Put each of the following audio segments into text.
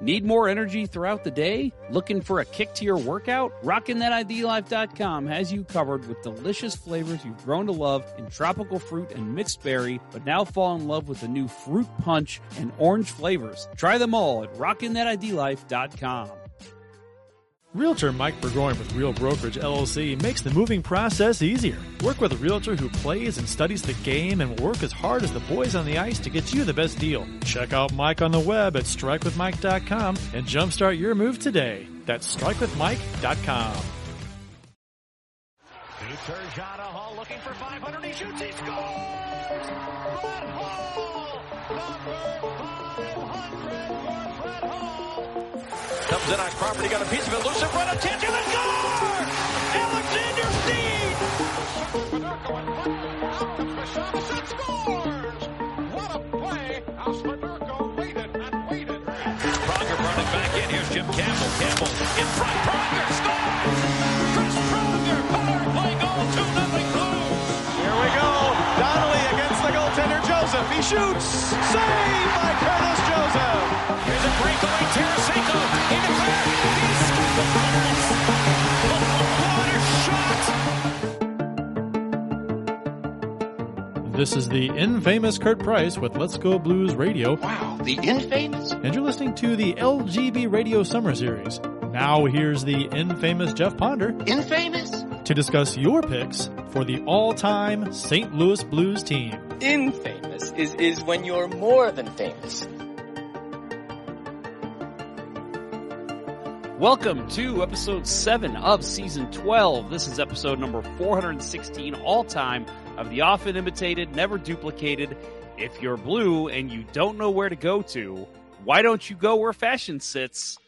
Need more energy throughout the day? Looking for a kick to your workout? RockinThatIDLife.com has you covered with delicious flavors you've grown to love in tropical fruit and mixed berry, but now fall in love with the new fruit punch and orange flavors. Try them all at RockinThatIDLife.com. Realtor Mike Burgoyne with Real Brokerage LLC makes the moving process easier. Work with a realtor who plays and studies the game and will work as hard as the boys on the ice to get you the best deal. Check out Mike on the web at strikewithmike.com and jumpstart your move today. That's strikewithmike.com. Turns Hull looking for 500. He shoots, he scores! Brett Hull! Number 500 for Brett Hull! Comes in on Crawford, he got a piece of it, loose in front of Tintin and score! Alexander scores! What a play! Pronger running back in, here's Jim Campbell. Campbell in front, Pronger shoots. Saved by Curtis Joseph. Here's a breakaway, Tarasenko. He declared. He scores! What a shot! This is the infamous Kurt Price with Let's Go Blues Radio, Wow, the infamous? and you're listening to the LGB Radio Summer Series. Now here's the infamous Jeff Ponder Infamous? to discuss your picks for the all-time St. Louis Blues team. Infamous is, is when you're more than famous. Welcome to episode 7 of season 12. This is episode number 416 all time of the often imitated, never duplicated. If you're blue and you don't know where to go to, why don't you go where fashion sits?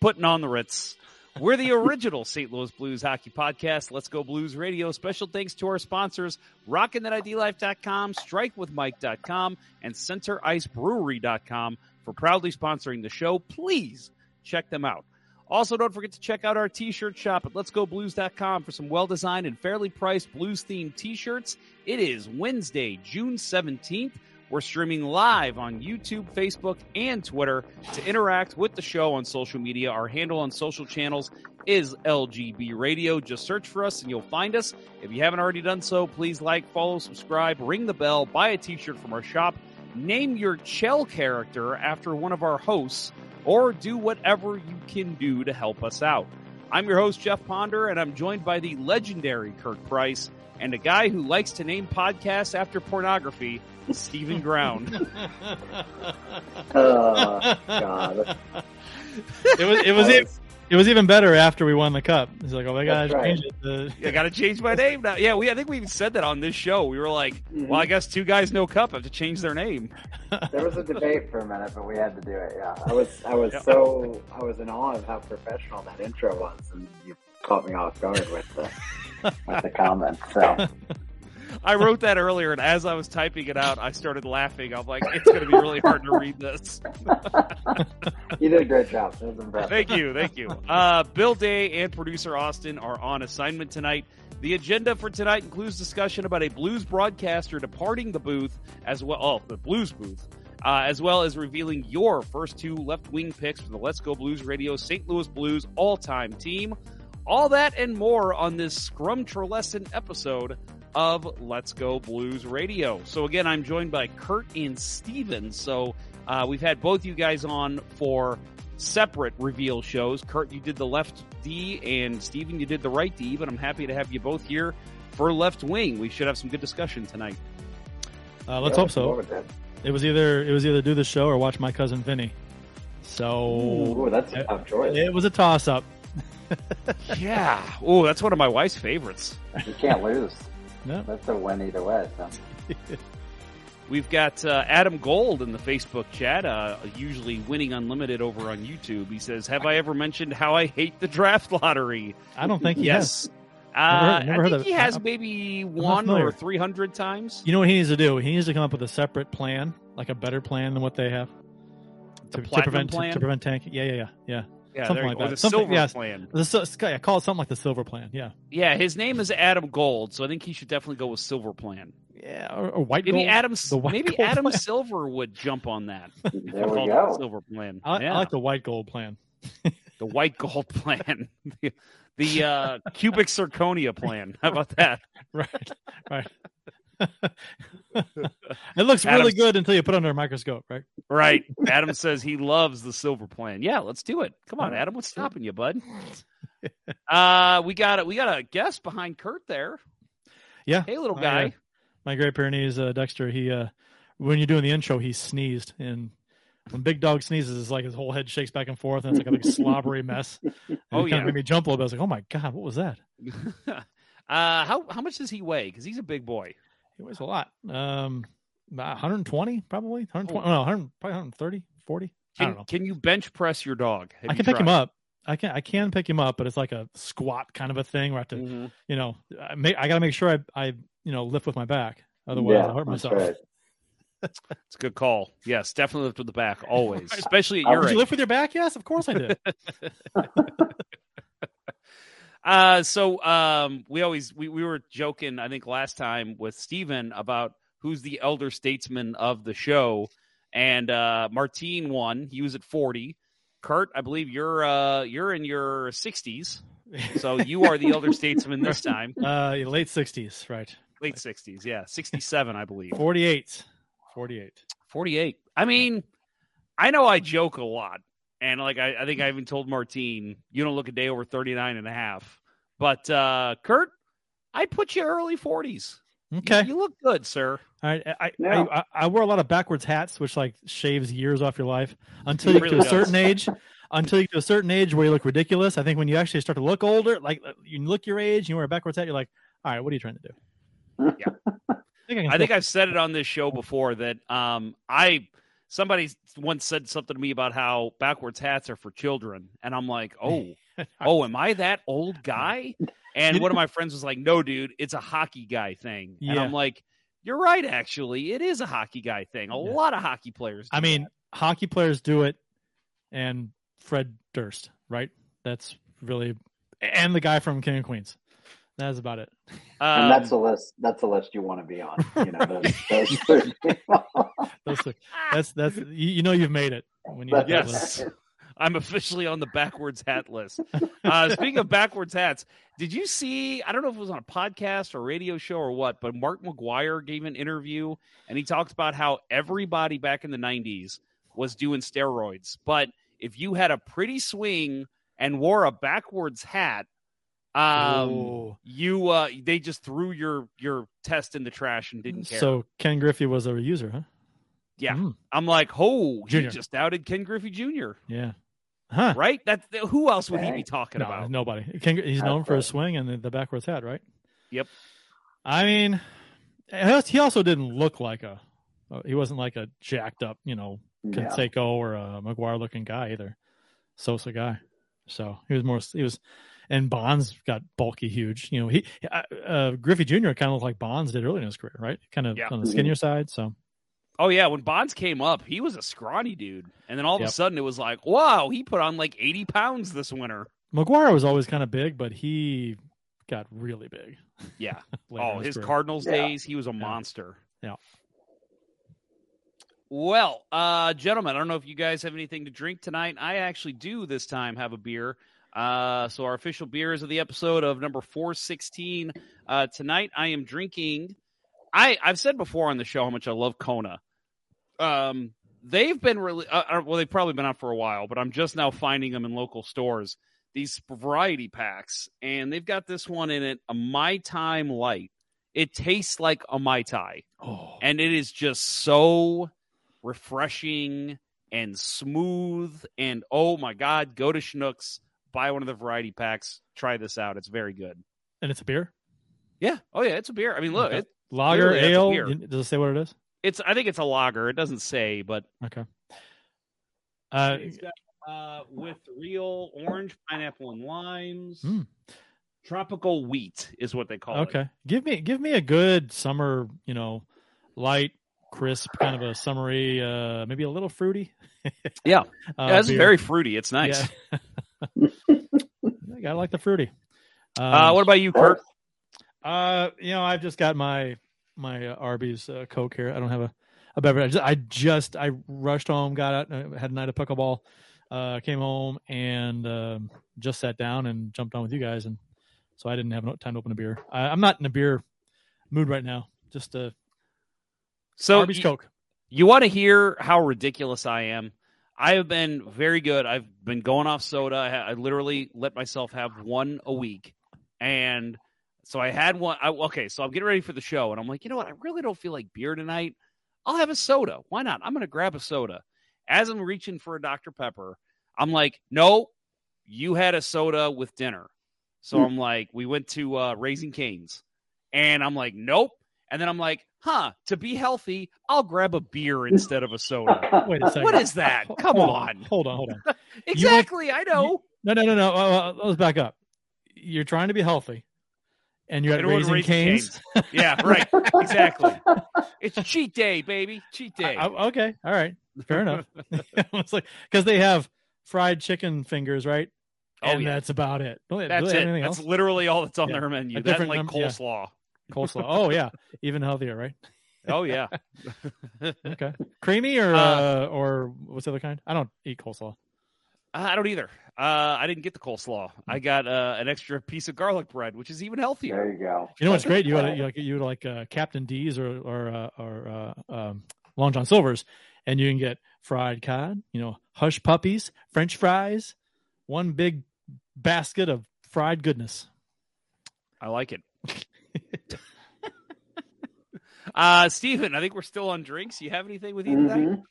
Putting on the Ritz. We're the original St. Louis Blues hockey podcast. Let's go Blues Radio. Special thanks to our sponsors, RockinThatIDLife.com, StrikeWithMike.com, and CenterIceBrewery.com for proudly sponsoring the show. Please check them out. Also, don't forget to check out our t-shirt shop at letsgoblues.com for some well-designed and fairly priced blues-themed t-shirts. It is Wednesday, June 17th. We're streaming live on YouTube, Facebook, and Twitter. To interact with the show on social media, our handle on social channels is LGB Radio. Just search for us and you'll find us. If you haven't already done so, please like, follow, subscribe, ring the bell, buy a t-shirt from our shop, name your Chell character after one of our hosts, or do whatever you can do to help us out. I'm your host, Jeff Ponder, and I'm joined by the legendary Kurt Price and a guy who likes to name podcasts after pornography, Stephen Ground. Oh God! It was it was e- it was even better after we won the cup. It's like, oh my god, right. change it. to- I got to change my name now. Yeah, we I think we even said that on this show. We were like, mm-hmm. well, I guess two guys no cup have to change their name. There was a debate for a minute, but we had to do it. Yeah, I was I was Yeah. so I was in awe of how professional that intro was, and you caught me off guard with the with the comments. So I wrote that earlier, and as I was typing it out, I started laughing. I'm like, it's going to be really hard to read this. you did a great job. It was impressive. Thank you, thank you. Uh, Bill Day and producer Austin are on assignment tonight. The agenda for tonight includes discussion about a blues broadcaster departing the booth, as well, oh, the blues booth, uh, as well as revealing your first two left wing picks for the Let's Go Blues Radio St. Louis Blues all time team. All that and more on this Scrumtrulescent episode of Let's Go Blues Radio. So again, I'm joined by Kurt and Steven. So uh, we've had both you guys on for separate reveal shows. Kurt, you did the left D, and Steven, you did the right D, but I'm happy to have you both here for left wing. We should have some good discussion tonight. Uh, let's Yeah, hope so. looking forward to it. It was either it was either do the show or watch my cousin Vinny. So Ooh, that's a tough choice. it was a toss up. yeah. Oh, that's one of my wife's favorites. You can't lose. No. That's a win either way. So. We've got uh, Adam Gold in the Facebook chat, uh, usually winning unlimited over on YouTube. He says, "Have I ever mentioned how I hate the draft lottery?" I don't think he has. yes. Uh, Never- never I heard think of- he has I'm- maybe not one or three hundred times. You know what he needs to do? He needs to come up with a separate plan, like a better plan than what they have. The To, to prevent plan? to prevent tanking. Yeah, yeah, yeah, yeah. Yeah, something like go. Or that. the Something- silver yes. plan. The, sil- yeah, call it something like the silver plan. Yeah, Yeah, his name is Adam Gold, so I think he should definitely go with silver plan. yeah, or, or white Maybe gold. Adam white maybe gold Adam plan. Silver would jump on that. There we go. silver plan. I, yeah. I like the white gold plan. the white gold plan. the the uh, cubic zirconia plan. How about that? Right, right. it looks really good until you put it under a microscope, right? Right. Adam says he loves the silver plan. Yeah, let's do it. Come on, Adam. What's stopping you, bud? Uh, we got it. We got a guest behind Kurt there. Yeah. Hey, little I, guy. uh, my Great Pyrenees, uh, Dexter. He, uh, when you're doing the intro, he sneezed, and when Big Dog sneezes, it's like his whole head shakes back and forth, and it's like a big slobbery mess. And Oh, it kind yeah. of made me jump a little bit. I was like, "Oh my god, what was that?" uh, how how much does he weigh? Because he's a big boy. It weighs a lot. Um, about 120 probably. 120. Oh. No, 100, probably 130, 40. I don't Can, know. can you bench press your dog? Have I you can pick him up. I can I can pick him up, but it's like a squat kind of a thing where I have to, Mhm. you know, I, may, I got to make sure I I you know lift with my back. Otherwise, yeah, I'll hurt myself. right. It's a good call. Yes, definitely lift with the back always, especially at Uh, your Did you lift with your back? Yes, of course I did. Uh, so um, we always we, we were joking. I think last time with Steven about who's the elder statesman of the show, and uh, Martine won. He was at forty. Kurt, I believe you're uh, you're in your sixties, so you are the elder statesman this time. uh, late 60s, right? Late sixties, yeah, sixty-seven, I believe. 48. 48. 48. I mean, I know I joke a lot. And like I, I think I even told Martine, you don't look a day over 39 and a half. But uh Kurt, I put you early 40s. Okay. You, look good, sir. All right. I, I, Yeah. I, I wear a lot of backwards hats, which like shaves years off your life until you get Really to a certain age. Until you get to a certain age where you look ridiculous. I think when you actually start to look older, like uh, you look your age, you wear a backwards hat, you're like, all right, what are you trying to do? Yeah. I think I, I think I've said it on this show before that um I somebody once said something to me about how backwards hats are for children. And I'm like, oh, oh, am I that old guy? And one of my friends was like, no, dude, it's a hockey guy thing. And I'm like, you're right, actually. It is a hockey guy thing. A Yeah. lot of hockey players. I mean, that. hockey players do it, and Fred Durst, right? That's really, and the guy from King of Queens. That's about it. And Um, that's the list. That's the list you want to be on. You know, those, those three people. Those are- that's that's you, you know you've made it when you get list. yes. I'm officially on the backwards hat list. Uh, speaking of backwards hats, did you see? I don't know if it was on a podcast or radio show or what, but Mark McGwire gave an interview and he talked about how everybody back in the 90s was doing steroids. But if you had a pretty swing and wore a backwards hat, um, Ooh. you uh, they just threw your your test in the trash and didn't care. So Ken Griffey was a user, huh? yeah, Mm, I'm like, oh, Junior. he just outed Ken Griffey Jr. yeah. Huh? right? That's who else would he be talking No, about? nobody. Ken, he's That's known for his swing and the, the backwards hat, right? Yep. I mean, he also didn't look like a. uh, He wasn't like a jacked up, you know, Yeah. Canseco or a McGwire looking guy either. Sosa guy. So he was more. He was, and Bonds got bulky, huge. You know, he uh, uh, Griffey Jr. kind of looked like Bonds did early in his career, right? Kind of Yeah. on the skinnier side. So Oh yeah, when Bonds came up, he was a scrawny dude, and then all of Yep. a sudden it was like, wow, he put on like 80 pounds this winter. McGwire was always kind of big, but he got really big. Yeah. later oh, in his career. Cardinals Yeah. days, he was a monster. Yeah. Well, uh, gentlemen, I don't know if you guys have anything to drink tonight. I actually do this time have a beer. Uh, so our official beers of the episode of number 416. Uh, tonight I am drinking. I, I've said before on the show how much I love Kona. Um, they've been really, uh, uh, well, they've probably been out for a while, but I'm just now finding them in local stores. These variety packs, and they've got this one in it, a Mai Time Light. It tastes like a Mai Tai Oh, and it is just so refreshing and smooth and oh my god go to Schnucks buy one of the variety packs try this out it's very good and it's a beer. yeah oh yeah it's a beer i mean look Okay. it, Lager, Clearly, that's a ale. beer. Does it say what it is? it's i think it's a lager it doesn't say but Okay. Uh, it's got uh, with real orange pineapple and limes Mm. tropical wheat is what they call it okay. Give me give me a good summer, you know, light, crisp, kind of a summery, uh, maybe a little fruity. Yeah. Uh, yeah it's very fruity it's nice Yeah. I like the fruity. Um, Uh, what about you, Kurt? Uh, you know, I've just got my my uh, Arby's uh, Coke here. I don't have a, a beverage. I just, I rushed home, got out, uh, had a night of pickleball, uh, came home and um, just sat down and jumped on with you guys, and so I didn't have no time to open a beer. I, I'm not in a beer mood right now. Just uh, So Arby's Coke. You want to hear how ridiculous I am? I have been very good. I've been going off soda. I, I literally let myself have one a week, and so I had one. I, okay, so I'm getting ready for the show, and I'm like, you know what? I really don't feel like beer tonight. I'll have a soda. Why not? I'm going to grab a soda. As I'm reaching for a Dr Pepper, I'm like, no, you had a soda with dinner. So Hmm. I'm like, we went to uh, Raising Canes, and I'm like, nope. And then I'm like, huh, to be healthy, I'll grab a beer instead of a soda. Wait a second. What is that? Come hold on. hold on, hold on. Exactly, I know. No, no, no, no. Uh, uh, let's back up. You're trying to be healthy, and you're at raising, Raising canes. Yeah, right. Exactly. It's cheat day, baby. Cheat day. I- I- okay, all right, fair enough. it's like because they have fried chicken fingers, right? Oh, and yeah. that's about it. Don't they- do That's it. have That's else? literally all that's on Yeah. their menu. A That and different like num- yeah. Coleslaw. Coleslaw. Oh yeah, even healthier, right? Oh yeah. Okay, creamy or Uh, uh, or what's the other kind? I don't eat coleslaw. I don't either. Uh, I didn't get the coleslaw. I got uh, an extra piece of garlic bread, which is even healthier. There you go. You know what's great? You would you like you would like uh, Captain D's or or uh, or uh, um, Long John Silver's, and you can get fried cod, you know, hush puppies, French fries, one big basket of fried goodness. I like it. Uh, Steven, I think we're still on drinks. You have anything with you today? Mhm.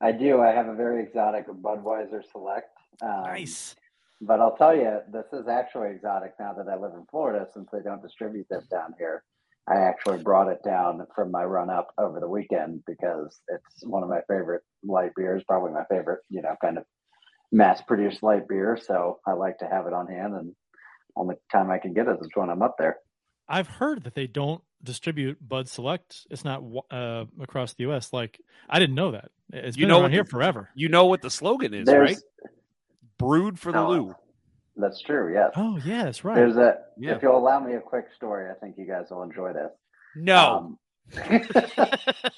I do. I have a very exotic Budweiser Select. Um, Nice. But I'll tell you, this is actually exotic now that I live in Florida since they don't distribute this down here. I actually brought it down from my run up over the weekend because it's one of my favorite light beers, probably my favorite, you know, kind of mass produced light beer. So I like to have it on hand and only time I can get it is when I'm up there. I've heard that they don't distribute Bud Select. It's not uh, across the U.S. Like I didn't know that. It's You been know around what here forever. You know what the slogan is, There's, right? Brewed for the Oh, Lou. That's true. Yes. Oh yeah, that's right. There's a. Yeah. If you'll allow me a quick story, I think you guys will enjoy this. No. Um,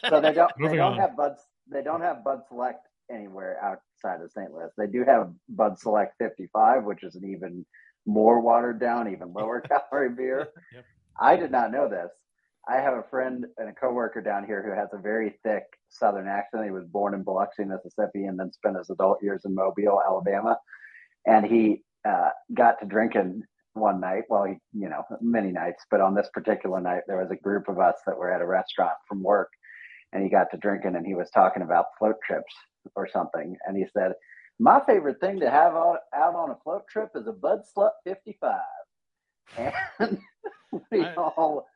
so they don't. They don't on. have Bud. They don't have Bud Select anywhere outside of St. Louis. They do have Bud Select 55, which is an even more watered down, even lower calorie beer. Yep. I did not know this. I have a friend and a coworker down here who has a very thick Southern accent. He was born in Biloxi, Mississippi, and then spent his adult years in Mobile, Alabama. And he uh, got to drinking one night. Well, he, you know, many nights, but on this particular night, there was a group of us that were at a restaurant from work, and he got to drinking, and he was talking about float trips or something, and he said, "My favorite thing to have on, out on a float trip is a Bud Slut 55," and we I- all.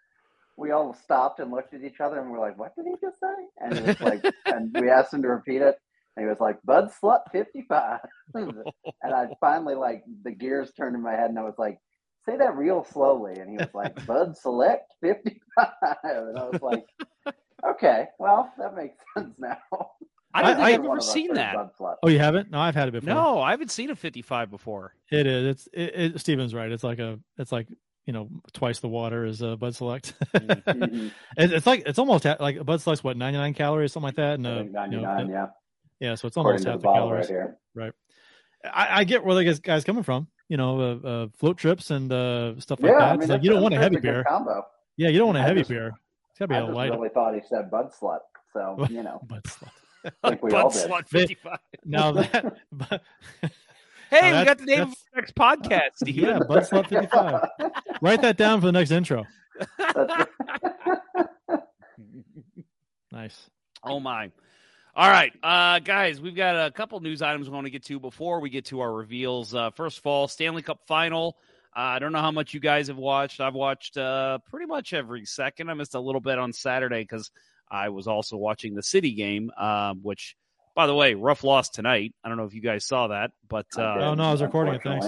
We all stopped and looked at each other and we're like, "What did he just say?" And it was like, and we asked him to repeat it, and he was like, "Bud Slut 55." and I finally like the gears turned in my head, and I was like, "Say that real slowly." And he was like, "Bud Select 55," and I was like, "Okay, well that makes sense now." I don't I- think I- I've One ever seen that. Oh, you haven't? No, I've had it before. No, I haven't seen a 55 before. It is. It's it, it, Steven's right. It's like a. It's like you know twice the water as a Bud Select. Mhm. it's like it's almost like a Bud Select's what ninety nine calories something like that. And I uh, think you know, yeah. yeah, so it's almost half the the calories. right here. I, I get where the guys, guys coming from. You know, uh, uh, float trips and uh, stuff like yeah, that. I mean, it's like you don't want a heavy good beer. combo. Yeah, you don't want a I heavy just- beer. It's gotta be I a just light really thought he said Bud Slut, so you know, Bud Select. I think we all Bud did. Slut 55. Now that, but, Hey, Now we got the name of our next podcast, Steven. yeah, Bud fifty five. Write that down for the next intro. Nice. Oh my. All right, uh, guys, we've got a couple news items we want to get to before we get to our reveals. Uh, first of all, Stanley Cup final. Uh, I don't know how much you guys have watched. I've watched uh, pretty much every second. I missed a little bit on Saturday because I was also watching the City game, um, which, by the way, rough loss tonight. I don't know if you guys saw that, but uh, Oh, no, I was recording it, thanks.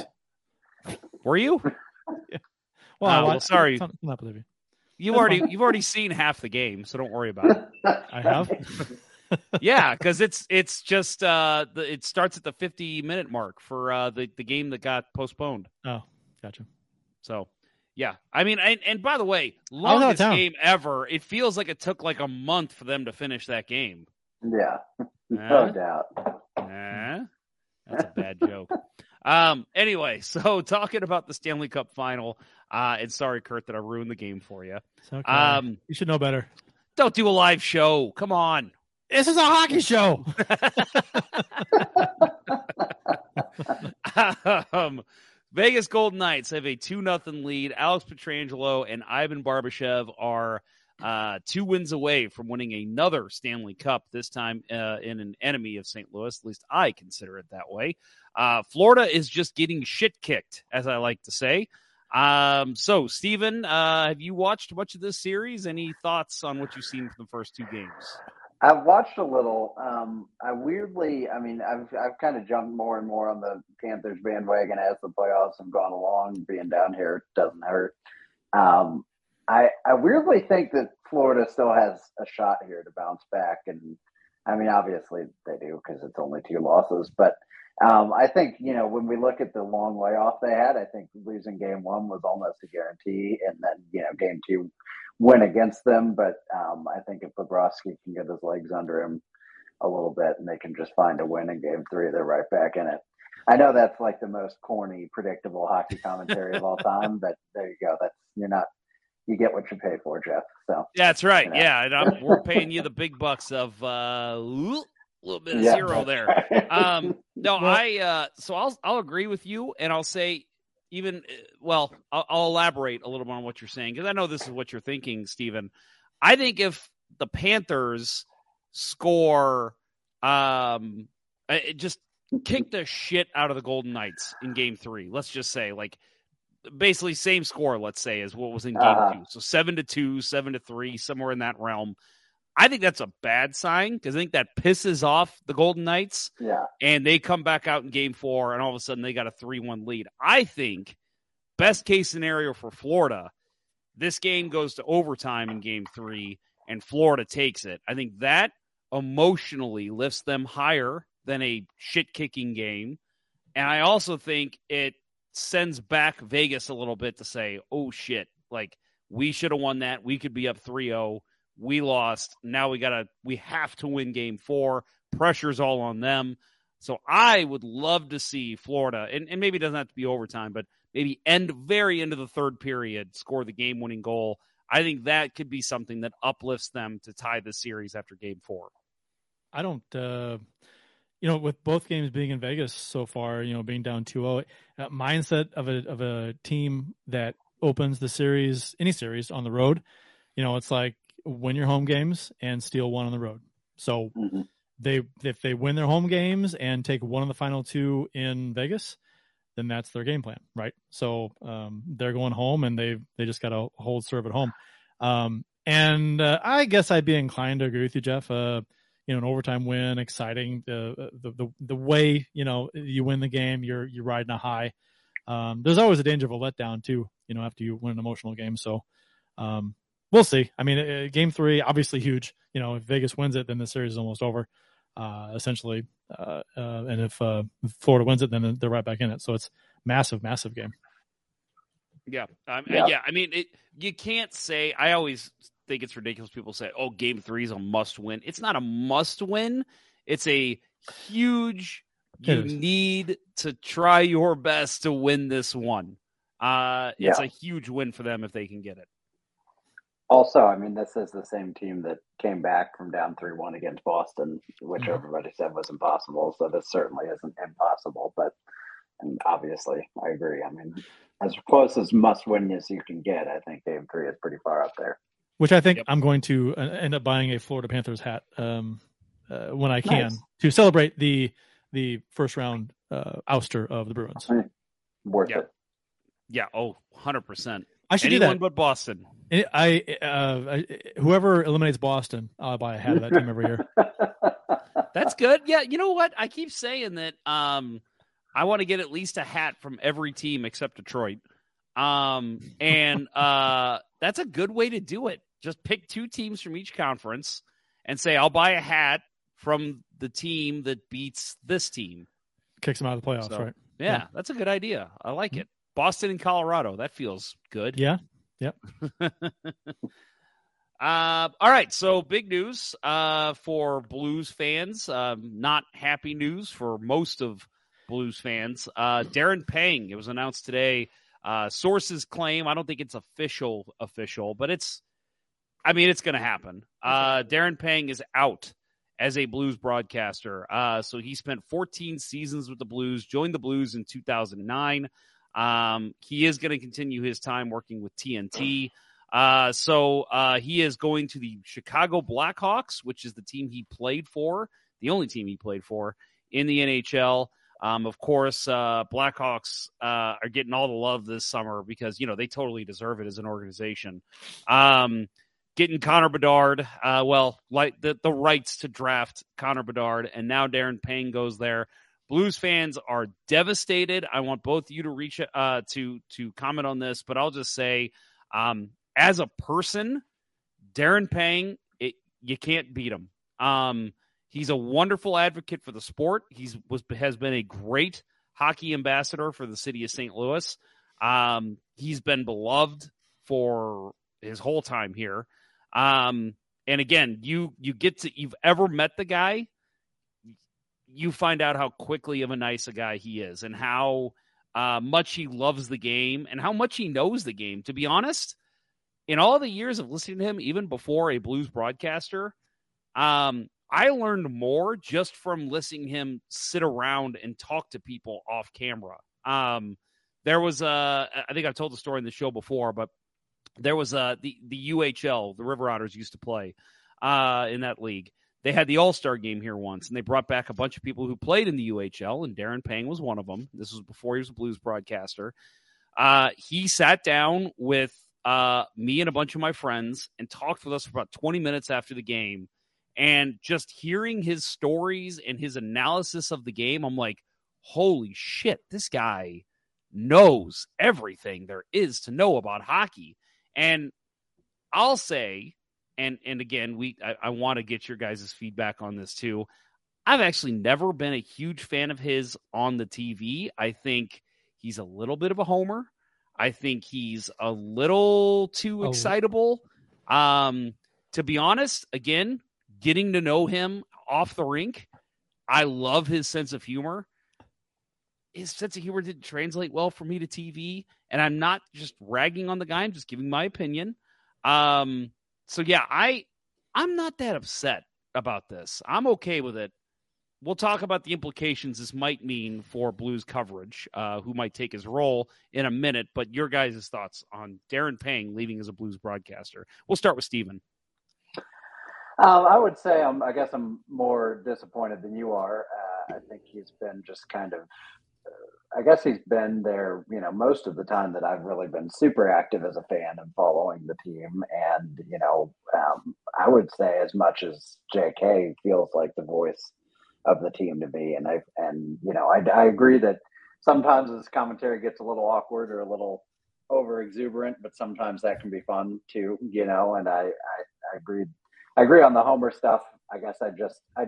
were you? Well, Ah, I well, watched- sorry. it's not- it's not believe you. You That's already fine. you've already seen half the game, so don't worry about it. I have. yeah, because it's it's just uh the, it starts at the 50 minute mark for uh the the game that got postponed. Oh, gotcha. So yeah, I mean, and, and by the way, was out of longest game ever. It feels like it took like a month for them to finish that game. Yeah, no Huh? doubt. Eh? That's a bad joke. Um. Anyway, so talking about the Stanley Cup final, uh, and sorry, Kurt, that I ruined the game for you. Okay. Um, you should know better. don't do a live show. Come on. This is a hockey show. um, Vegas Golden Knights have a two nothing lead. Alex Pietrangelo and Ivan Barbashev are uh, two wins away from winning another Stanley Cup. This time uh, in an enemy of St. Louis. At least I consider it that way. Uh, Florida is just getting shit kicked, as I like to say. Um, so, Steven, uh, have you watched much of this series? Any thoughts on what you've seen from the first two games? I've watched a little. Um, I weirdly, I mean, I've I've kind of jumped more and more on the Panthers bandwagon as the playoffs have gone along. Being down here doesn't hurt. Um, I I weirdly think that Florida still has a shot here to bounce back, and I mean, obviously they do because it's only two losses. But um, I think you know when we look at the long layoff they had, I think losing game one was almost a guarantee, and then you know game two win against them. But um, I think if Bobrovsky can get his legs under him a little bit and they can just find a win in game three, they're right back in it. I know that's like the most corny, predictable hockey commentary of all time, but there you go. That's you're not you get what you pay for, Jeff. So That's right. You know. Yeah, and I'm, we're paying you the big bucks of uh, a little bit of yeah, zero there. right. Um, no, I uh, so I'll I'll agree with you, and I'll say even uh, well, I'll, I'll elaborate a little more on what you're saying because I know this is what you're thinking, Stephen. I think if the Panthers score, um, uh, it just kick the shit out of the Golden Knights in Game Three. Let's just say like basically same score. Let's say as what was in Game Uh-huh. Two, so seven to two, seven to three, somewhere in that realm. I think that's a bad sign because I think that pisses off the Golden Knights yeah, and they come back out in game four and all of a sudden they got a 3-1 lead i think best case scenario for florida this game goes to overtime in game three and florida takes it i think that emotionally lifts them higher than a shit kicking game and i also think it sends back vegas a little bit to say oh shit like we should have won that. We could be up 3-0 we lost. Now we gotta we have to win game four. Pressure's all on them. So I would love to see Florida, and, and maybe it doesn't have to be overtime, but maybe end very end of the third period, score the game winning goal. I think that could be something that uplifts them to tie the series after game four. I don't, uh, you know, with both games being in Vegas so far, you know, being down 2-0, uh, mindset of a of a team that opens the series, any series on the road, you know, it's like win your home games and steal one on the road. So Mhm. they if they win their home games and take one of the final two in Vegas, then that's their game plan, right? So um, they're going home and they they just got to hold serve at home. Um, and uh, I guess I'd be inclined to agree with you, Jeff. Uh, you know, an overtime win, exciting. The, the the the way you know you win the game, you're you're riding a high. Um, there's always a danger of a letdown too. You know, after you win an emotional game. So um, we'll see. I mean, uh, game three obviously huge. You know, if Vegas wins it, then the series is almost over. Uh, essentially, uh, uh, and if uh, Florida wins it, then they're right back in it. So it's massive, massive game. Yeah, um, Yeah. yeah. I mean, it, you can't say. I always think it's ridiculous. People say, "Oh, Game Three is a must win." It's not a must win. It's a huge. You need to try your best to win this one. Uh, it's Yeah. a huge win for them if they can get it. Also, I mean, this is the same team that came back from down 3 1 against Boston, which Mhm. everybody said was impossible. So this certainly isn't impossible. But, and obviously, I agree. I mean, as close as must win as you can get, I think game three is pretty far up there. Which I think Yep. I'm going to uh, end up buying a Florida Panthers hat um, uh, when I can Nice. to celebrate the the first round uh, ouster of the Bruins. Worth Yeah. it. Yeah. Oh, 100 percent. I should Anyone do that. but Boston. that. I, uh, I whoever eliminates Boston, I'll buy a hat of that team every year. That's good. Yeah, you know what? I keep saying that um I want to get at least a hat from every team except Detroit. Um and uh that's a good way to do it. Just pick two teams from each conference and say I'll buy a hat from the team that beats this team. Kicks them out of the playoffs, So, right? Yeah, Yeah. that's a good idea. I like it. Boston and Colorado. That feels good. Yeah. Uh, all right, so big news uh, for Blues fans. Um, not happy news for most of Blues fans. Uh, Darren Pang. It was announced today. Uh, sources claim. I don't think it's official, official, but it's. I mean, it's going to happen. Uh, Darren Pang is out as a Blues broadcaster. Uh, so he spent 14 seasons with the Blues. Joined the Blues in 2009. Um, he is going to continue his time working with TNT. Uh, so uh, he is going to the Chicago Blackhawks, which is the team he played for, the only team he played for in the NHL. Um, of course, uh, Blackhawks uh, are getting all the love this summer because you know they totally deserve it as an organization. Um, getting Connor Bedard, uh, well, like the the rights to draft Connor Bedard, and now Darren Pang goes there. Blues fans are devastated. I want both you to reach uh, to to comment on this, but I'll just say, um, as a person, Darren Pang, it, you can't beat him. Um, he's a wonderful advocate for the sport. He's was has been a great hockey ambassador for the city of St. Louis. Um, he's been beloved for his whole time here. Um, and again, you you get to you've ever met the guy, you find out how quickly of a nice a guy he is, and how uh, much he loves the game, and how much he knows the game. To be honest, in all the years of listening to him, even before a blues broadcaster, um, I learned more just from listening him sit around and talk to people off camera. Um, there was a, I think I've told the story in the show before, but there was a the the UHL, the River Otters used to play uh, in that league. They had the All Star game here once, and they brought back a bunch of people who played in the UHL, and Darren Pang was one of them. This was before he was a Blues broadcaster. Uh, he sat down with uh, me and a bunch of my friends and talked with us for about 20 minutes after the game. And just hearing his stories and his analysis of the game, I'm like, holy shit, this guy knows everything there is to know about hockey. And I'll say, and and again, we I, I want to get your guys' feedback on this too. I've actually never been a huge fan of his on the TV. I think he's a little bit of a homer. I think he's a little too Oh. excitable. Um, to be honest, again, getting to know him off the rink, I love his sense of humor. His sense of humor didn't translate well for me to TV, and I'm not just ragging on the guy. I'm just giving my opinion. Um, so yeah, I I'm not that upset about this. I'm okay with it. We'll talk about the implications this might mean for Blues coverage, uh, who might take his role in a minute. But your guys' thoughts on Darren Pang leaving as a Blues broadcaster? We'll start with Steven. Um, I would say I'm, I guess I'm more disappointed than you are. Uh, I think he's been just kind of, I guess he's been there, you know, most of the time that I've really been super active as a fan and following the team. And, you know, um, I would say as much as JK feels like the voice of the team to me. And I, and, you know, I, I agree that sometimes his commentary gets a little awkward or a little over exuberant, but sometimes that can be fun too, you know, and I, I, I agree I agree on the Homer stuff. I guess I just I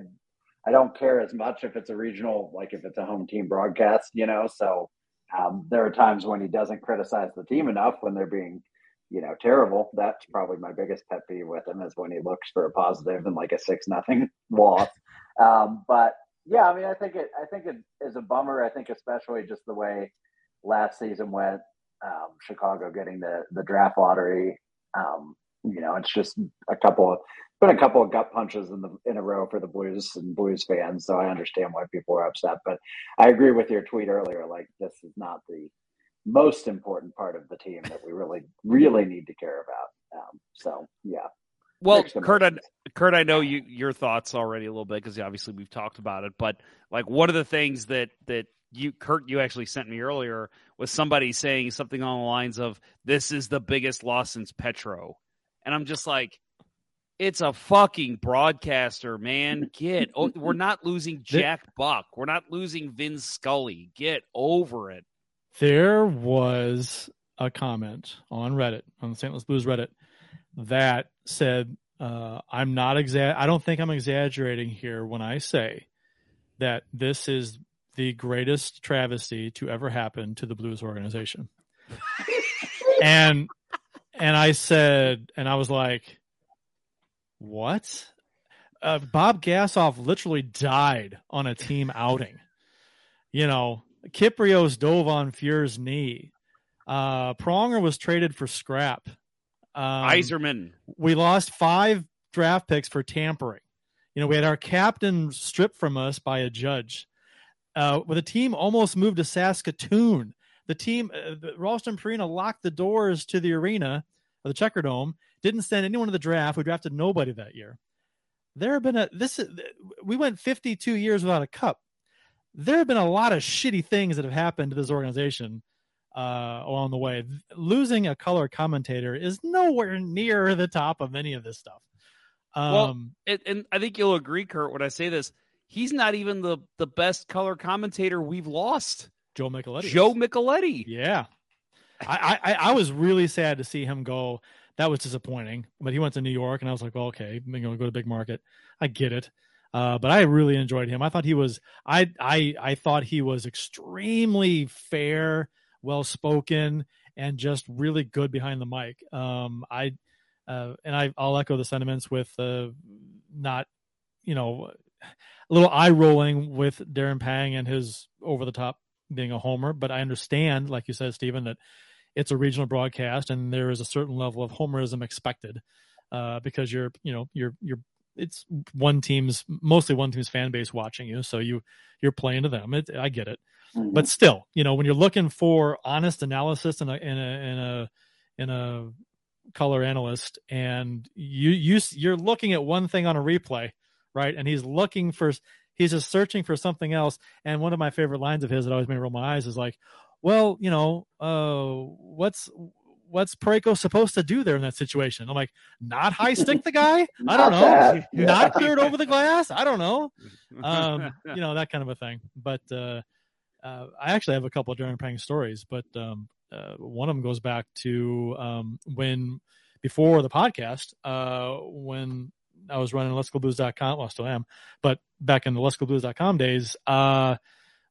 I don't care as much if it's a regional, like if it's a home team broadcast, you know. So um, there are times when he doesn't criticize the team enough when they're being, you know, terrible. That's probably my biggest pet peeve with him is when he looks for a positive and like a six nothing loss. Um, but yeah, I mean, I think it I think it is a bummer. I think especially just the way last season went, um, Chicago getting the the draft lottery. Um, you know, it's just a couple of been a couple of gut punches in the in a row for the Blues and Blues fans, so I understand why people are upset. But I agree with your tweet earlier. Like this is not the most important part of the team that we really really need to care about. Um, so yeah. Well, Kurt, I. Kurt, I know you your thoughts already a little bit because obviously we've talked about it. But like, one of the things that that you, Kurt, you actually sent me earlier was somebody saying something on the lines of, "This is the biggest loss since Petro," and I'm just like, "It's a fucking broadcaster, man. Get, oh, we're not losing Jack Buck. We're not losing Vin Scully. Get over it." There was a comment on Reddit, on the St. Louis Blues Reddit, that said uh, I'm not exa- I don't think I'm exaggerating here when I say that this is the greatest travesty to ever happen to the Blues organization. and and I said, and I was like, what? Uh, Bob Gassoff literally died on a team outing. You know, Kypreos dove on Fuhr's knee. Uh, Pronger was traded for scrap. Um, Yzerman. we lost five draft picks for tampering. You know, we had our captain stripped from us by a judge. Uh, with the team almost moved to Saskatoon. The team, uh, Ralston Purina locked the doors to the arena of the Checker Dome. Didn't send anyone to the draft. We drafted nobody that year. There have been a this. We went 52 years without a cup. There have been a lot of shitty things that have happened to this organization uh, along the way. Losing a color commentator is nowhere near the top of any of this stuff. Um, Well, and, and I think you'll agree, Kurt, when I say this. He's not even the the best color commentator we've lost. Joe Micheletti. Joe Micheletti. Yeah. I, I, I was really sad to see him go. That was disappointing. But he went to New York, and I was like, well, okay, I'm going to go to big market. I get it. Uh, but I really enjoyed him. I thought he was. I I I thought he was extremely fair, well spoken, and just really good behind the mic. Um, I uh, and I I'll echo the sentiments with uh, not, you know, a little eye rolling with Darren Pang and his over the top being a homer, but I understand, like you said, Stephen, that it's a regional broadcast and there is a certain level of homerism expected uh, because you're, you know, you're, you're, it's one team's mostly one team's fan base watching you, so you you're playing to them. It, I get it, Mhm. but still, you know, when you're looking for honest analysis in a in a in a in a color analyst, and you you you're looking at one thing on a replay, right? And he's looking for he's just searching for something else. And one of my favorite lines of his that always made me roll my eyes is like, "Well, you know, uh, what's what's Parayko supposed to do there in that situation?" I'm like, "Not high stick the guy? I don't know. that. Not clear it over the glass? I don't know. Um, you know that kind of a thing." But uh, uh, I actually have a couple of Darren Pang stories, but um, uh, one of them goes back to um, when before the podcast, uh, when I was running Let's Go Blues.com. Well, I still am, but back in the Let's Go days, uh,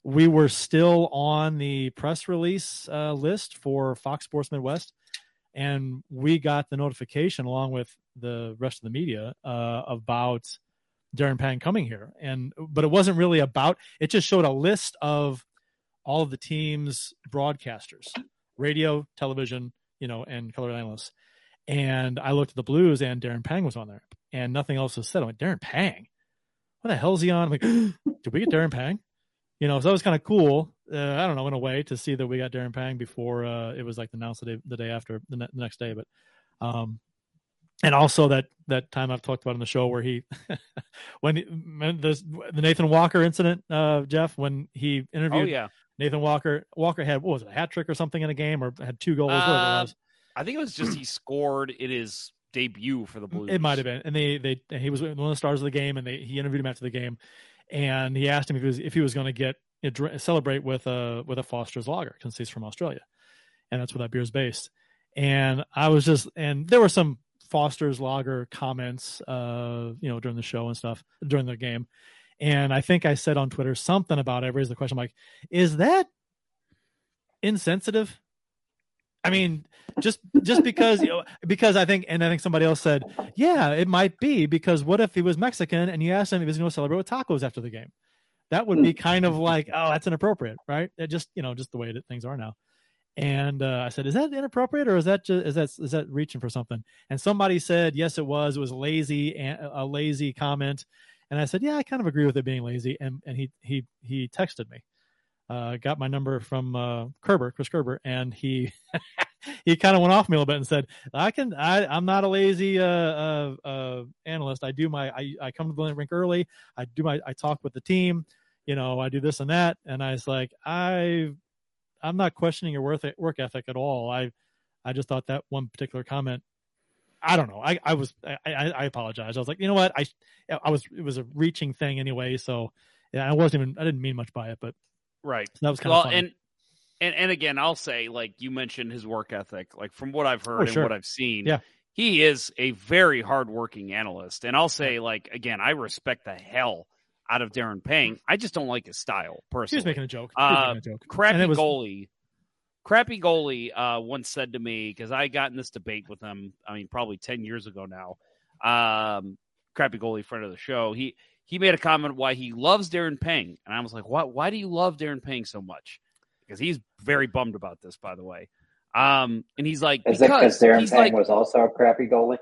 we were still on the press release uh, list for Fox Sports Midwest, and we got the notification along with the rest of the media uh, about Darren Pang coming here. And but it wasn't really about. It just showed a list of all of the team's broadcasters, radio, television, you know, and color analysts. And I looked at the Blues, and Darren Pang was on there, and nothing else was said. I went, Darren Pang, what the hell is he on? I'm like, did we get Darren Pang? You know, so that was kind of cool. Uh, I don't know, in a way, to see that we got Darren Pang before uh, it was like announced the day, the day after, the, ne- the next day. But, um, and also that that time I've talked about in the show where he, when he, when the the Nathan Walker incident, uh, Jeff, when he interviewed oh yeah. Nathan Walker, Walker had what was it, a hat trick or something in a game, or had two goals, whatever it Uh, was. I think it was just he scored in his debut for the Blues. It might have been, and they they and he was one of the stars of the game, and they he interviewed him after the game, and he asked him if he was if he was going to get celebrate with a with a Foster's Lager since he's from Australia, and that's where that beer is based. And I was just, and there were some Foster's Lager comments, uh, you know, during the show and stuff during the game, and I think I said on Twitter something about it. I raised the question, I'm like, is that insensitive? I mean, just just because you know, because I think and I think somebody else said, yeah, it might be because what if he was Mexican and you asked him if he was going to celebrate with tacos after the game? That would be kind of like, oh, that's inappropriate, right? It just you know just the way that things are now. And uh, I said, is that inappropriate or is that just, is that is that reaching for something? And somebody said, yes, it was. It was lazy, and a lazy comment. And I said, yeah, I kind of agree with it being lazy. And and he he he texted me uh, got my number from uh, Kerber, Chris Kerber, and he he kind of went off me a little bit and said, "I can, I, I'm not a lazy uh, uh, uh, analyst. I do my, I, I come to the rink early. I do my, I talk with the team. You know, I do this and that." And I was like, "I, I'm not questioning your work work ethic at all. I, I just thought that one particular comment." I don't know. I, I was I, I, apologize. I was like, you know what? I I was it was a reaching thing anyway. So yeah, I wasn't even I didn't mean much by it, but Right. that was kind well, of funny. and and and again, I'll say, like you mentioned, his work ethic. Like from what I've heard Oh, and sure. what I've seen, Yeah. he is a very hardworking analyst. And I'll say, like, again, I respect the hell out of Darren Pang. I just don't like his style He personally. was making a joke. Uh, making a joke. crappy was- goalie. Crappy goalie uh, once said to me because I got in this debate with him. I mean, probably ten years ago now. Um, crappy goalie friend of the show. He he made a comment why he loves Darren Pang, and I was like, "Why? Why do you love Darren Pang so much?" Because he's very bummed about this, by the way. Um, and he's like, Is it because Darren he's Pang like, was also a crappy goalie?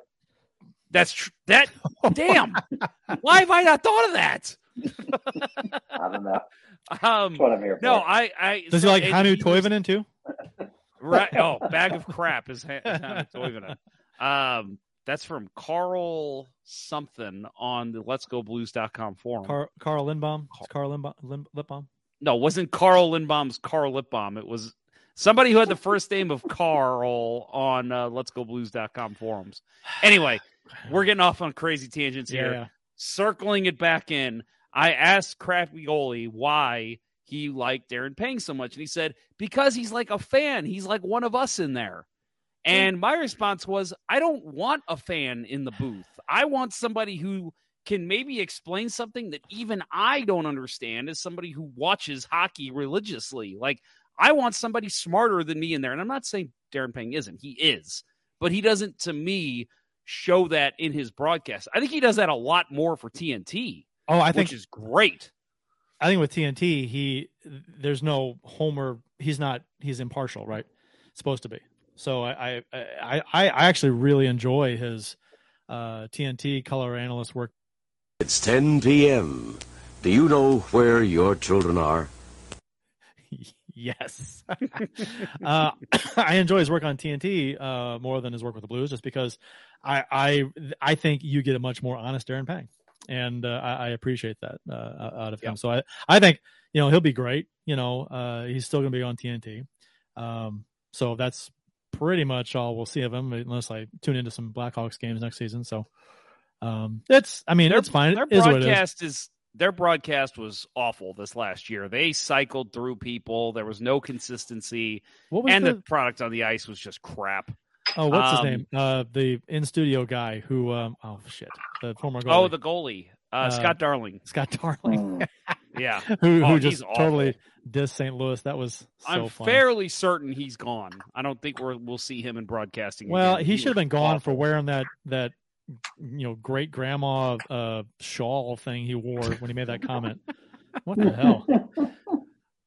that's tr- that. damn, why have I not thought of that? I don't know. Um, That's what I'm here for. no, I, I Does so- he like Hannu he was- Toivonen too? Right. Oh, bag of crap is Ha- is Hannu Toivonen. Um, that's from Carl something on the Let's Go Blues.com forum. Carl, Carl Lindbaum. It's Carl Lindbaum. Lim, Lipbaum. no, it wasn't Carl Lindbaum's Carl Lipbaum. It was somebody who had the first name of Carl on uh, Let's Go Blues.com forums. Anyway, we're getting off on crazy tangents here. Yeah. circling it back in, I asked Crappy Goalie why he liked Darren Pang so much. And he said, because he's like a fan. He's like one of us in there. And my response was, I don't want a fan in the booth. I want somebody who can maybe explain something that even I don't understand as somebody who watches hockey religiously. Like, I want somebody smarter than me in there. And I'm not saying Darren Pang isn't, he is, but he doesn't, to me, show that in his broadcast. I think he does that a lot more for TNT, Oh, I think which is great. I think with TNT, he there's no Homer. He's not. He's impartial, right? Supposed to be. So I I I, I I actually really enjoy his uh, TNT color analyst work. It's 10 p.m. Do you know where your children are? yes, uh, I enjoy his work on TNT uh, more than his work with the Blues, just because I I I think you get a much more honest Darren Pang, and uh, I, I appreciate that uh, out of him. Yeah. So I I think you know he'll be great. You know uh, he's still going to be on TNT. Um, so that's pretty much all we'll see of him, unless I tune into some Blackhawks games next season. So um, it's I mean Their, it's fine. their It it is. broadcast is their broadcast was awful this last year. They cycled through people. There was no consistency, What was and the, the product on the ice was just crap. oh what's his um, name? Uh, the in studio guy who um oh shit the former goalie. Oh, the goalie, uh, Uh, Scott Darling. Scott Darling. Mm. Yeah, who Oh, who he's just totally dissed St. Louis. That was so I'm funny. fairly certain he's gone. I don't think we're, we'll see him in broadcasting. well, again. he should have been gone for wearing that that you know great grandma uh shawl thing he wore when he made that comment. what the hell?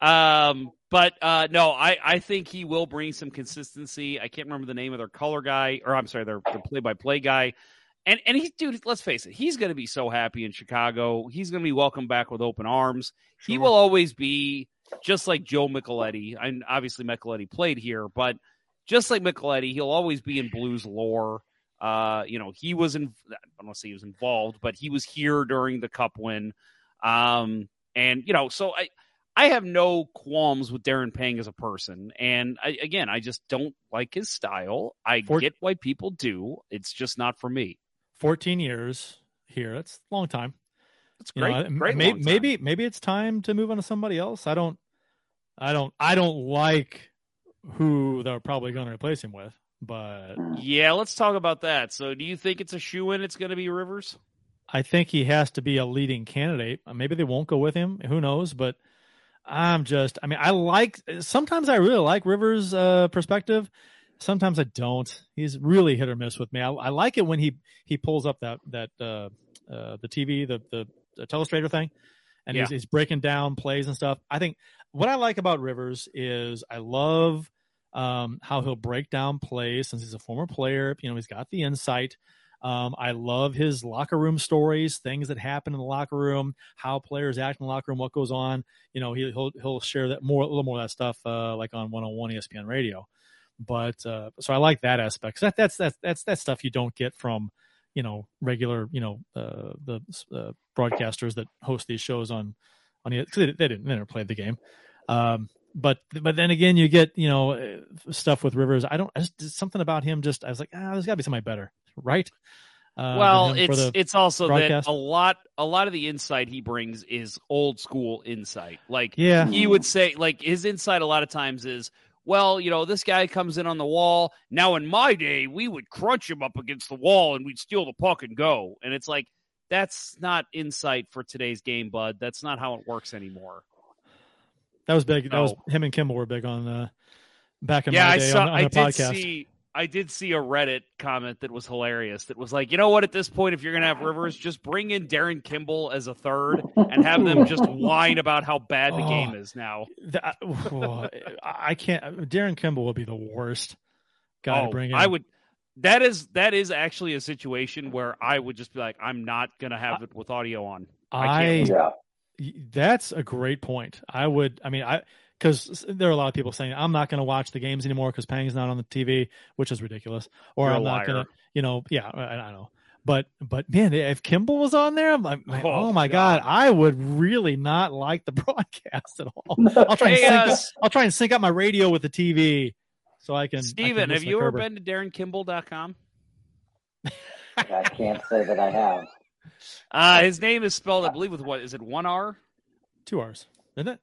Um, but uh, no, I, I think he will bring some consistency. I can't remember the name of their color guy, or I'm sorry, their, their play-by-play guy. And and he, dude, let's face it, he's going to be so happy in Chicago. He's going to be welcomed back with open arms. He will always be just like Joe Micheletti. And obviously Micheletti played here, but just like Micheletti, he'll always be in Blues lore. Uh, you know, he was in. I don't want to say he was involved, but he was here during the Cup win. Um, and you know, so I. I have no qualms with Darren Pang as a person. And I, again, I just don't like his style. I For- get why people do. It's just not for me. 14 years here. That's a long time. It's You great. know, great may- maybe maybe it's time to move on to somebody else. I don't I don't I don't like who they're probably going to replace him with, but Yeah, let's talk about that. So, do you think it's a shoe in? It's going to be Rivers? I think he has to be a leading candidate. Maybe they won't go with him. Who knows? But I'm just, I mean, I like, sometimes I really like Rivers' uh, perspective. Sometimes I don't. He's really hit or miss with me. I, I like it when he, he pulls up that, that, uh, uh, the TV, the, the, the telestrator thing, and he's, Yeah. he's breaking down plays and stuff. I think what I like about Rivers is I love, um, how he'll break down plays since he's a former player. You know, he's got the insight. Um, I love his locker room stories, things that happen in the locker room, how players act in the locker room, what goes on. You know, he, he'll he'll share that more, a little more of that stuff, uh, like on 101 ESPN Radio. But uh, so I like that aspect. that that's that's that's that stuff you don't get from, you know, regular you know uh, the uh, broadcasters that host these shows on on the, cause they, they didn't they never played the game. Um, but but then again, you get you know uh, stuff with Rivers. I don't I just, something about him. Just I was like, ah, there's got to be somebody better, right? Uh, well, than him for it's it's also broadcast? that a lot a lot of the insight he brings is old school insight. Like yeah, he would say, like his insight a lot of times is well, you know, this guy comes in on the wall. Now, in my day, we would crunch him up against the wall and we'd steal the puck and go. And it's like, that's not insight for today's game, bud. That's not how it works anymore. That was big. That was him and Kimball were big on uh, back in yeah, my I day saw. on, on I did podcast. see. I did see a Reddit comment that was hilarious. That was like, you know what? At this point, if you're gonna have Rivers, just bring in Darren Kimball as a third and have them just whine about how bad the Oh. game is now. That- oh, I can't. Darren Kimball would be the worst guy to Oh, bring in. I would. That is that is actually a situation where I would just be like, I'm not gonna have it with audio on. I I, can't. Yeah. that's a great point. I would. I mean, I because there are a lot of people saying I'm not going to watch the games anymore because Pang's not on the TV, which is ridiculous. Or You're a I'm not going to, you know, yeah, I, I know. But but man, if Kimball was on there, I'm like, Oh, oh, my god. God. I would really not like the broadcast at all. I'll try and Hey, sync. uh, up, I'll try and sync up my radio with the TV so I can. I can have listen to you ever been to DarrenKimball.com? I can't say that I have. Uh, his name is spelled, I believe, with what is it? One R two R's, Isn't it?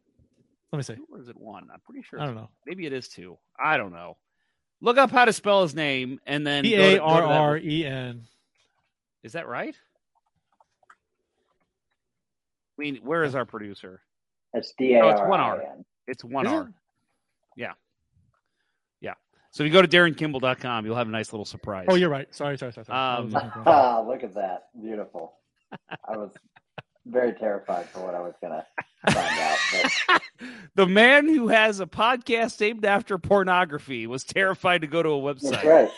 Let me see. or is it one? I'm pretty sure. I don't know. Maybe it is two. I don't know. Look up how to spell his name and then P go to- A go to R that- R E N. Is that right? I mean, where is our producer? It's D A No, it's one R R. I N. It's one R. Yeah. Yeah. So if you go to DarrenKimball.com, you'll have a nice little surprise. Oh, you're right. Sorry, sorry, sorry. sorry. Um, was Ah, look at that. Beautiful. I was very terrified for what I was going to find out. But the man who has a podcast named after pornography was terrified to go to a that's website.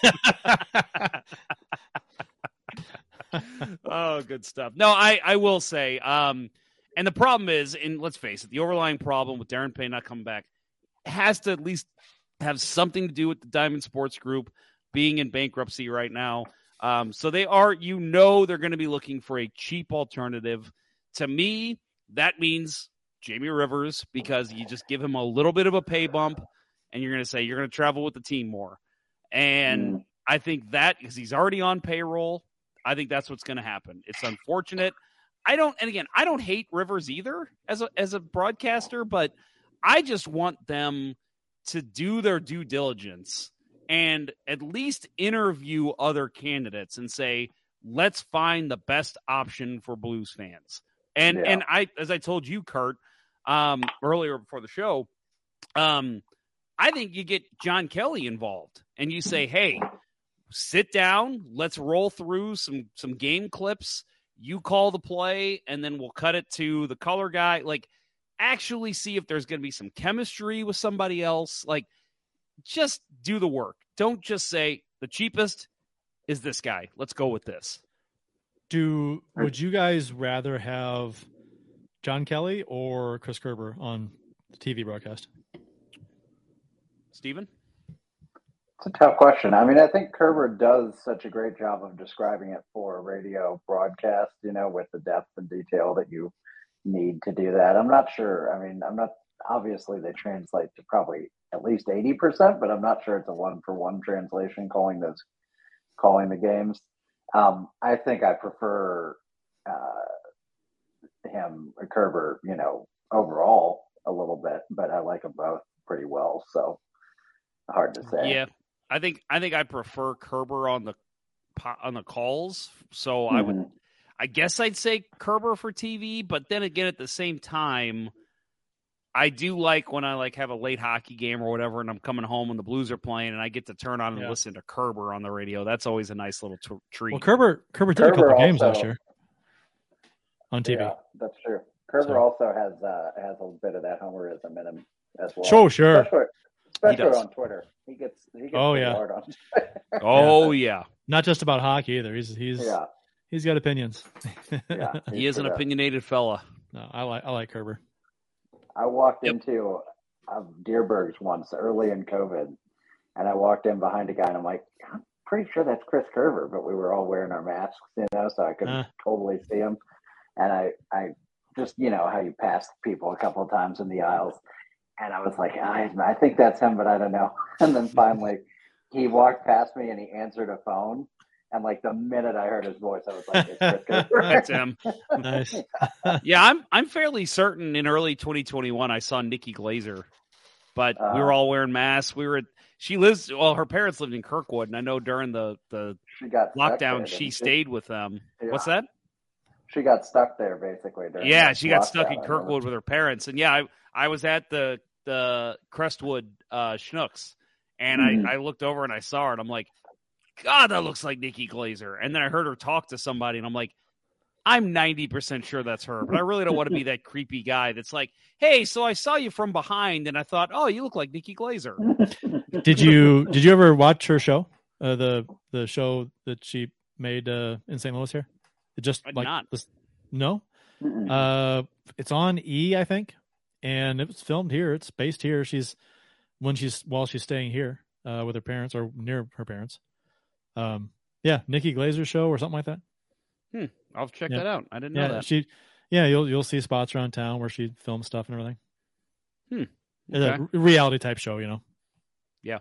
right. oh, good stuff. No, I, I will say, um, and the problem is, and let's face it, the overlying problem with Darren Pang not coming back has to at least have something to do with the Diamond Sports Group being in bankruptcy right now. Um, so they are, you know, they're going to be looking for a cheap alternative. To me, that means Jamie Rivers because you just give him a little bit of a pay bump, and you're going to say you're going to travel with the team more. And Mm. I think that because he's already on payroll, I think that's what's going to happen. It's unfortunate. I don't, and again, I don't hate Rivers either as a as a broadcaster, but I just want them to do their due diligence and at least interview other candidates and say, let's find the best option for Blues fans. And Yeah. and I, as I told you, Kurt, um, earlier before the show, um, I think you get John Kelly involved and you say, hey, sit down, let's roll through some some game clips. You call the play, and then we'll cut it to the color guy. Like, actually see if there's going to be some chemistry with somebody else. Like, just do the work. Don't just say the cheapest is this guy. Let's go with this. Do would you guys rather have John Kelly or Chris Kerber on the TV broadcast? Steven? It's a tough question. I mean, I think Kerber does such a great job of describing it for a radio broadcast, you know, with the depth and detail that you need to do that. I'm not sure. I mean, I'm not, obviously, they translate to probably at least 80%, but I'm not sure it's a one for one translation calling those, calling the games. Um, I think I prefer uh, him, Kerber, you know, overall a little bit, but I like them both pretty well. So hard to say. Yeah, I think I think I prefer Kerber on the on the calls. So I would Mhm. I guess I'd say Kerber for TV, but then again, at the same time, I do like when I like have a late hockey game or whatever, and I'm coming home and the Blues are playing, and I get to turn on and Yeah. listen to Kerber on the radio. That's always a nice little t- treat. Well, Kerber Kerber did a Kerber couple games last year on TV. Yeah, that's true. Kerber So- also has uh, has a bit of that homerism in him as well. Sure, sure. Especially, especially on Twitter. He gets he gets Oh, yeah. hard on. oh yeah, Not just about hockey either. He's he's yeah, he's got opinions. yeah. he is an pretty- opinionated fella. no, I like I like Kerber. I walked Yep. into uh, Dierbergs once early in COVID, and I walked in behind a guy, and I'm like, I'm pretty sure that's Chris Kerber, but we were all wearing our masks, you know, so I couldn't Uh. totally see him. And I, I just, you know, how you pass people a couple of times in the aisles, and I was like, I, I think that's him, but I don't know. And then finally, he walked past me, and he answered a phone. And like the minute I heard his voice, I was like, it's Chris That's him. Nice. Yeah, I'm I'm fairly certain in early 2021 I saw Nikki Glazer but Uh, we were all wearing masks. We were at, she lives, well, her parents lived in Kirkwood, and I know during the, the She got lockdown, didn't she stayed with them. Yeah. What's that? She got stuck there basically. During Yeah, the she got stuck in Kirkwood with her parents, and yeah, I I was at the the Crestwood uh, Schnucks, and Mhm. I I looked over and I saw her, and I'm like, God, that looks like Nikki Glazer. And then I heard her talk to somebody, and I'm like, I'm 90 percent sure that's her, but I really don't want to be that creepy guy that's like, Hey, so I saw you from behind, and I thought, Oh, you look like Nikki Glazer. Did you did you ever watch her show? Uh, the the show that she made uh, in St. Louis here. It just I did like not. this- no. Uh, it's on E, I think, and it was filmed here. It's based here. She's when she's while she's staying here uh, with her parents or near her parents. Um, yeah, Nikki Glazer show or something like that. I'll check Yeah. that out. I didn't know Yeah, that. she. Yeah, you'll you'll see spots around town where she films stuff and everything. It's Okay. a reality type show, you know. Yeah.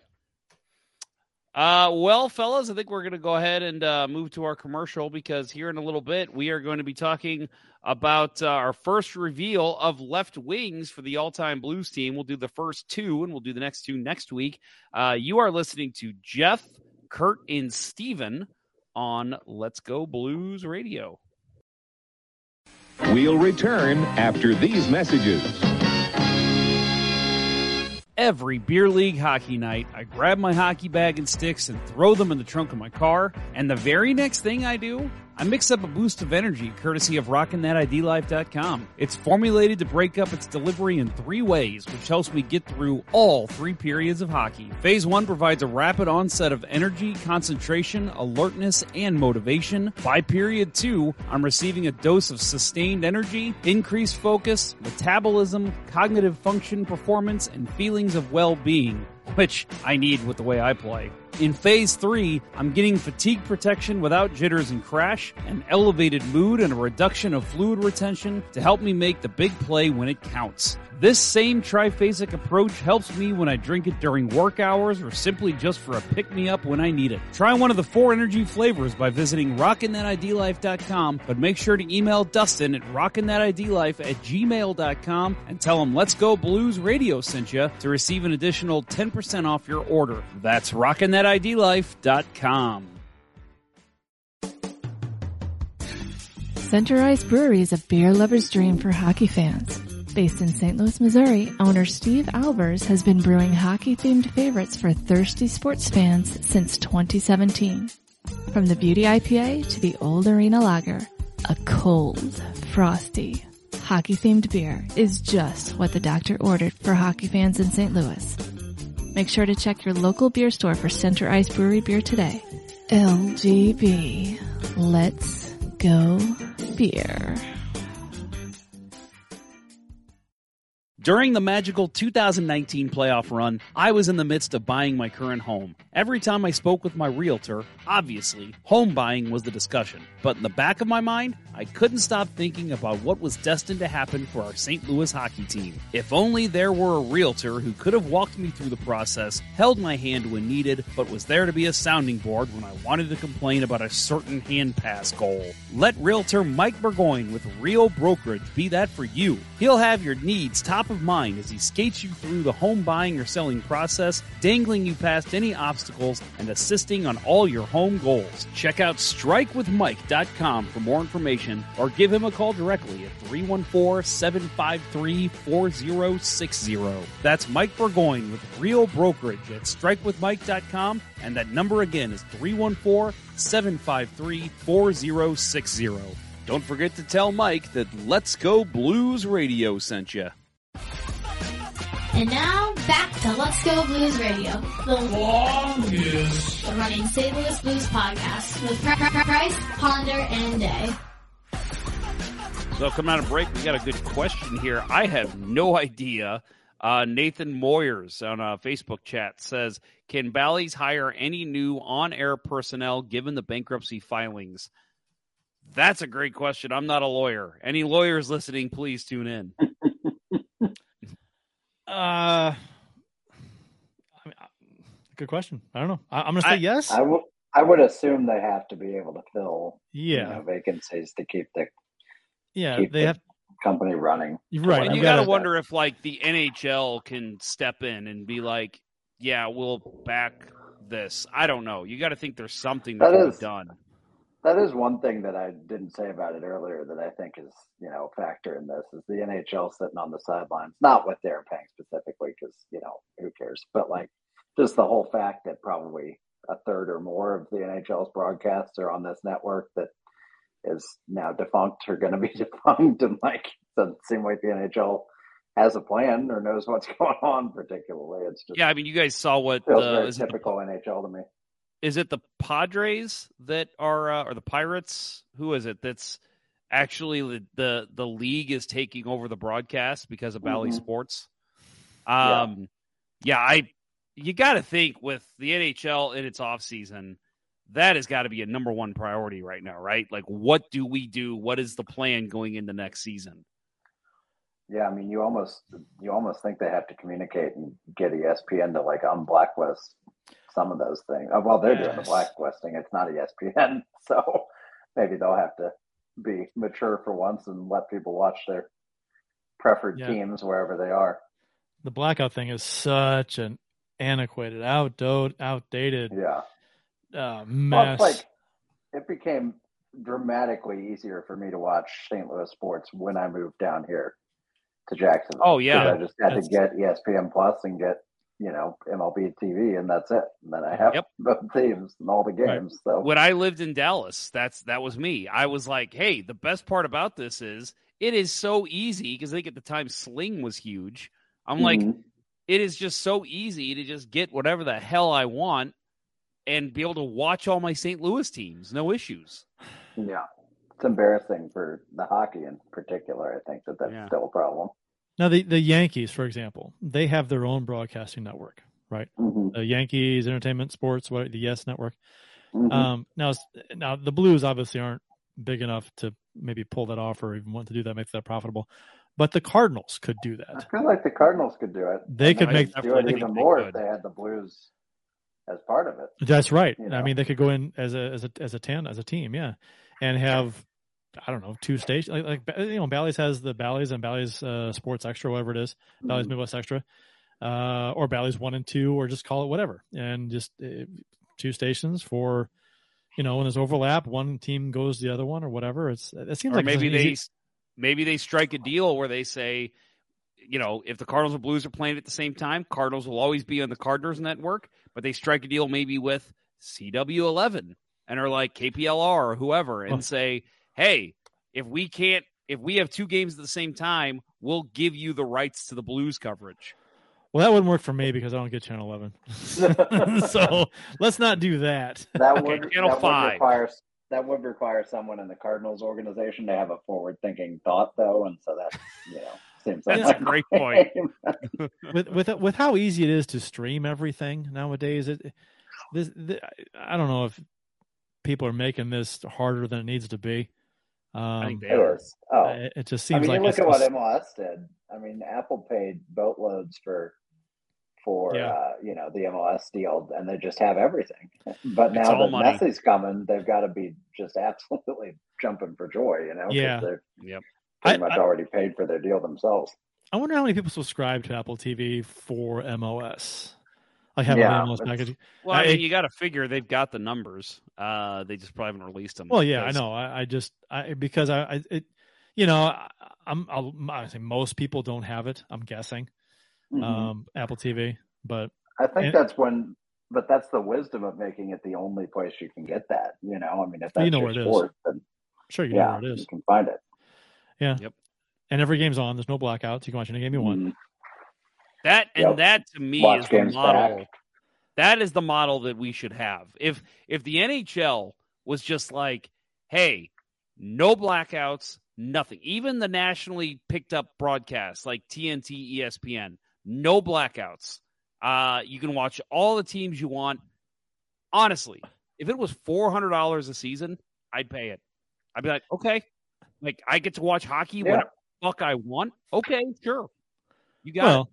Uh, well, fellas, I think we're going to go ahead and uh, move to our commercial because here in a little bit we are going to be talking about uh, our first reveal of left wings for the all-time Blues team. We'll do the first two, and we'll do the next two next week. Uh, you are listening to Jeff, Kurt, and Steven on Let's Go Blues Radio. We'll return after these messages. Every beer league hockey night, I grab my hockey bag and sticks and throw them in the trunk of my car. And the very next thing I do, I mix up a boost of energy courtesy of RockinThatIDLife.com. It's formulated to break up its delivery in three ways, which helps me get through all three periods of hockey. Phase one provides a rapid onset of energy, concentration, alertness, and motivation. By period two, I'm receiving a dose of sustained energy, increased focus, metabolism, cognitive function, performance, and feelings of well-being which I need with the way I play. In phase three, I'm getting fatigue protection without jitters and crash, an elevated mood, and a reduction of fluid retention to help me make the big play when it counts. This same triphasic approach helps me when I drink it during work hours or simply just for a pick me up when I need it. Try one of the four energy flavors by visiting rockinthatidlife.com, but make sure to email Dustin at rockinthatidlife at gmail.com and tell him Let's Go Blues Radio sent you to receive an additional 10% off your order. That's rockinthatidlife.com. Center Ice Brewery is a beer lover's dream for hockey fans. Based in St. Louis, Missouri, owner Steve Albers has been brewing hockey-themed favorites for thirsty sports fans since 2017. From the Beauty IPA to the Old Arena Lager, a cold, frosty, hockey-themed beer is just what the doctor ordered for hockey fans in St. Louis. Make sure to check your local beer store for Center Ice Brewery beer today. LGB. Let's go beer. During the magical 2019 playoff run, I was in the midst of buying my current home. Every time I spoke with my realtor, obviously, home buying was the discussion. But in the back of my mind, I couldn't stop thinking about what was destined to happen for our St. Louis hockey team. If only there were a realtor who could have walked me through the process, held my hand when needed, but was there to be a sounding board when I wanted to complain about a certain hand pass goal. Let realtor Mike Burgoyne with Real Brokerage be that for you. He'll have your needs top of mind as he skates you through the home buying or selling process, dangling you past any obstacles and assisting on all your home goals. Check out strikewithmike.com for more information or give him a call directly at 314-753-4060. That's Mike Burgoyne with Real Brokerage at strikewithmike.com and that number again is 314-753-4060. Don't forget to tell Mike that Let's Go Blues Radio sent you. And now back to Let's Go Blues Radio, the longest running St. Louis Blues podcast with Pri- Pri- Price, Ponder, and Day. So coming out of break, we got a good question here. I have no idea. Uh, Nathan Moyers on a Facebook chat says, "Can Bally's hire any new on-air personnel given the bankruptcy filings?" That's a great question. I'm not a lawyer. Any lawyers listening, please tune in. Uh, I mean, good question. I don't know. I, I'm gonna say I- yes. I would I would assume they have to be able to fill you yeah, know, vacancies to keep the yeah. keep They the have company running. Right. And you, You got to wonder if like the NHL can step in and be like, yeah, we'll back this. I don't know. You got to think there's something that, That be done. That is one thing that I didn't say about it earlier that I think is, you know, a factor in this is the NHL sitting on the sidelines, not with they're paying specifically, because, you know, who cares? But like just the whole fact that probably a third or more of the NHL's broadcasts are on this network that is now defunct or going to be defunct. And like, doesn't seem like the NHL has a plan or knows what's going on particularly. It's just Yeah, I mean, you guys saw what feels the very is it, typical NHL to me. Is it the Padres that are uh, or the Pirates? Who is it that's actually the the, the league is taking over the broadcast because of Bally Mhm. Sports? Yeah. Um, yeah, I you got to think with the NHL in its off season, that has got to be a number one priority right now, right? Like, what do we do? What is the plan going into next season? Yeah, I mean, you almost you almost think they have to communicate and get ESPN to like unblacklist some of those things. Uh, Well, they're doing the blacklisting. It's not ESPN, so maybe they'll have to be mature for once and let people watch their preferred Yeah. teams wherever they are. The blackout thing is such an antiquated, outdated, outdated Yeah, uh, mess. it's like it became dramatically easier for me to watch St. Louis sports when I moved down here to Jacksonville. Oh yeah. I just had That's- to get ESPN Plus and get you know MLB TV, and that's it. And then I have Yep. both teams and all the Right. games. So when I lived in Dallas, that's that was me. I was like, hey, the best part about this is it is so easy because I think at the time Sling was huge. I'm like, Mhm. it is just so easy to just get whatever the hell I want and be able to watch all my St. Louis teams, no issues. yeah, it's embarrassing for the hockey in particular. I think that that's Yeah. still a problem. Now the the Yankees, for example, they have their own broadcasting network, right? hmm The Yankees Entertainment Sports, what the Yes Network. hmm Um, now, now the Blues obviously aren't big enough to maybe pull that off or even want to do that, make that profitable. But the Cardinals could do that. I feel like the Cardinals could do it. They And could they make- do definitely it think even more could. if they had the Blues as part of it. That's right. You I mean, they could go in as a as a as a ten as a team, yeah, and have I don't know two stations like, like you know Bally's has the Bally's and Bally's uh, Sports Extra, whatever it is, Bally's Mhm. Midwest Extra, uh, or Bally's one and two, or just call it whatever, and just uh, two stations for you know when there's overlap, one team goes to the other one or whatever. It's it seems or like maybe they easy- maybe they strike a deal where they say, you know, if the Cardinals and Blues are playing at the same time, Cardinals will always be on the Cardinals network, but they strike a deal maybe with CW11 and are like KPLR or whoever and Oh. say, hey, if we can't, if we have two games at the same time, we'll give you the rights to the Blues coverage. well that wouldn't work for me because I don't get Channel Eleven, so let's not do that. That Okay, would Channel that five. would require that would require someone in the Cardinals organization to have a forward thinking thought though, and so that you know seems That's like a great point. with with with how easy it is to stream everything nowadays, it this, th I don't know if people are making this harder than it needs to be. Um, I think they It are. is. Oh, it, it just I seems mean, like you look it's at what MLS did. I mean, Apple paid boatloads for for Yeah. uh, you know the MLS deal, and they just have everything. But now all that money. Messi's coming, they've got to be just absolutely jumping for joy. You know? Yeah. they've Yep. pretty I- much I- already paid for their deal themselves. I wonder how many people subscribe to Apple TV for MLS. Like have Yeah, an MLS it's- package. Well, I I- mean, you got to figure they've got the numbers. Uh, they just probably haven't released them. Well, yeah, I know. I, I just I because I, I it, you know, I, I'm I'll, I say most people don't have it. I'm guessing Mhm. um, Apple TV, but I think and- that's when, but that's the wisdom of making it the only place you can get that. You know, I mean, if that's You know your where it is. sport, then sure you yeah, know where it is. you can find it. Yeah. Yep. And every game's on. There's no blackouts. You can watch any game you want. Mhm. That and Yep. that to me Watch is the model. back. That is the model that we should have. If if the NHL was just like, hey, no blackouts, nothing. Even the nationally picked up broadcasts like TNT, ESPN, no blackouts. Uh, you can watch all the teams you want. Honestly, if it was four hundred dollars a season, I'd pay it. I'd be like, okay, like I get to watch hockey Yeah. whenever the fuck I want. Okay, sure, you got it. Well,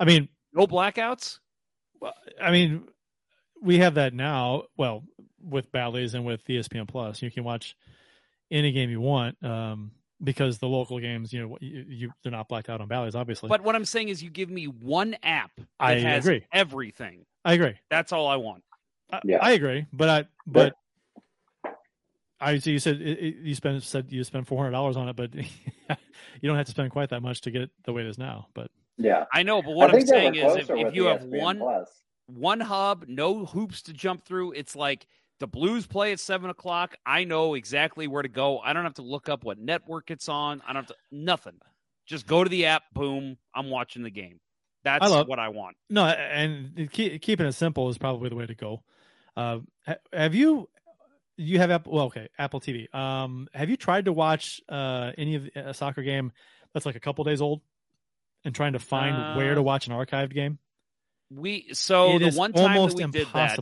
I mean, No blackouts. I mean, we have that now. Well, with Bally's and with ESPN Plus, you can watch any game you want. Um, because the local games, you know, you, you they're not blacked out on Bally's, obviously. But what I'm saying is, you give me one app that I has agree. everything. I agree. That's all I want. I, Yeah. I agree, but I but I see you said it, it- you spend said you spend four hundred dollars on it, but you don't have to spend quite that much to get it the way it is now. But Yeah. I know, but what I I'm think they were saying is, if, if you have ESPN one Plus. one hub, no hoops to jump through, it's like the Blues play at seven o'clock. I know exactly where to go. I don't have to look up what network it's on. I don't have to nothing. Just go to the app. Boom. I'm watching the game. That's I love- what I want. no, and keep, keeping it simple is probably the way to go. Uh, have you you have Apple? Well, okay, Apple TV. Um, have you tried to watch uh any of a soccer game that's like a couple days old, and trying to find where Uh, to watch an archived game? We so It the one time that almost we did that.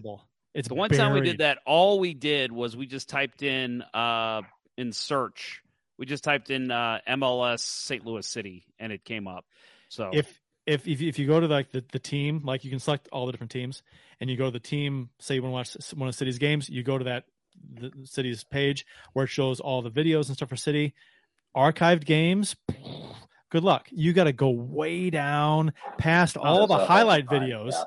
It's the one time we did that, all we did was we just typed in uh in search. We just typed in uh MLS St. Louis City and it came up. So if if if you, if you go to like the, the team, like you can select all the different teams, and you go to the team. Say you want to watch one of the City's games, you go to that the City's page where it shows all the videos and stuff for City. Archived games. Good luck. You got to go way down past all the highlight time, videos, yeah.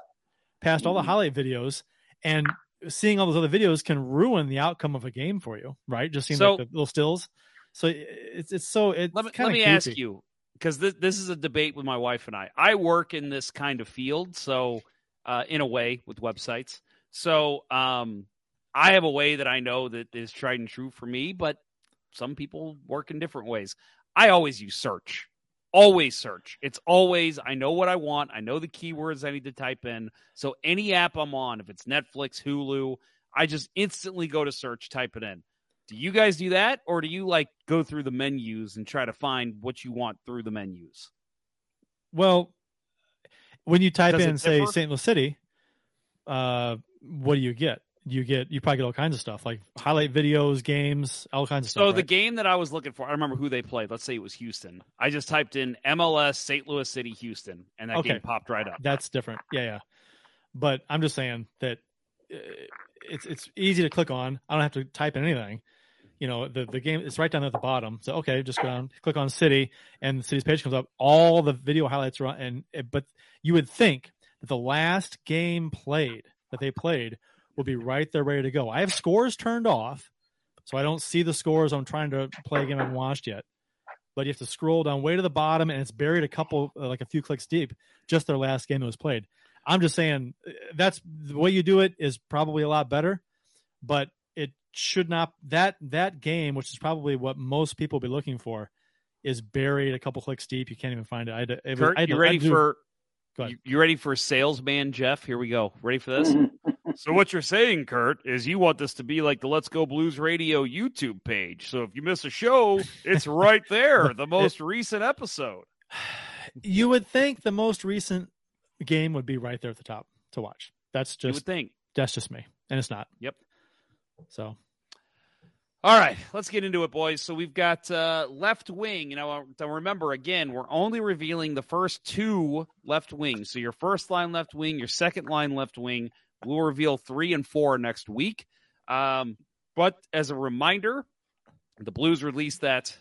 past all the Mhm. highlight videos, and seeing all those other videos can ruin the outcome of a game for you, right? Just seeing So- like the little stills. So it's it's so it's let me, let me ask you because this, this is a debate with my wife and I. I work in this kind of field, so uh, in a way with websites. So um, I have a way that I know that is tried and true for me, but some people work in different ways. I always use search. Always search. It's always I know what I want. I know the keywords I need to type in. So any app I'm on, if it's Netflix, Hulu, I just instantly go to search, type it in. Do you guys do that, or do you like go through the menus and try to find what you want through the menus? Well, when you type Does in, say. St. Louis City, uh, what do you get? You get you probably get all kinds of stuff like highlight videos, games, all kinds of So stuff. So the right? game that I was looking for, I remember who they played. Let's say it was Houston. I just typed in MLS St. Louis City Houston, and that Okay. game popped right up. That's different. Yeah, yeah. But I'm just saying that uh, it's it's easy to click on. I don't have to type in anything. You know, the the game is right down at the bottom. So okay, just go down, click on city, and the city's page comes up. All the video highlights are on, and but you would think that the last game played that they played will be right there, ready to go. I have scores turned off, so I don't see the scores. I'm trying to play a game I haven't watched yet. But you have to scroll down way to the bottom, and it's buried a couple, uh, like a few clicks deep, just their last game that was played. I'm just saying uh, that's the way you do it is probably a lot better, but it should not that that game, which is probably what most people will be looking for, is buried a couple clicks deep. You can't even find it. I had to, it Kurt, I had you to- I ready had to do- for Go ahead. you, you ready for salesman Jeff? Here we go. Ready for this? so what you're saying, Kurt, is you want this to be like the Let's Go Blues Radio YouTube page. So if you miss a show, it's right there, the most recent episode. you would think the most recent game would be right there at the top to watch. That's just You would think. that's just me, and it's not. Yep. So All right, let's get into it, boys. So we've got uh, left wing. You know, remember again, we're only revealing the first two left wings. So your first line left wing, your second line left wing. We'll reveal three and four next week. Um, but as a reminder, the Blues released that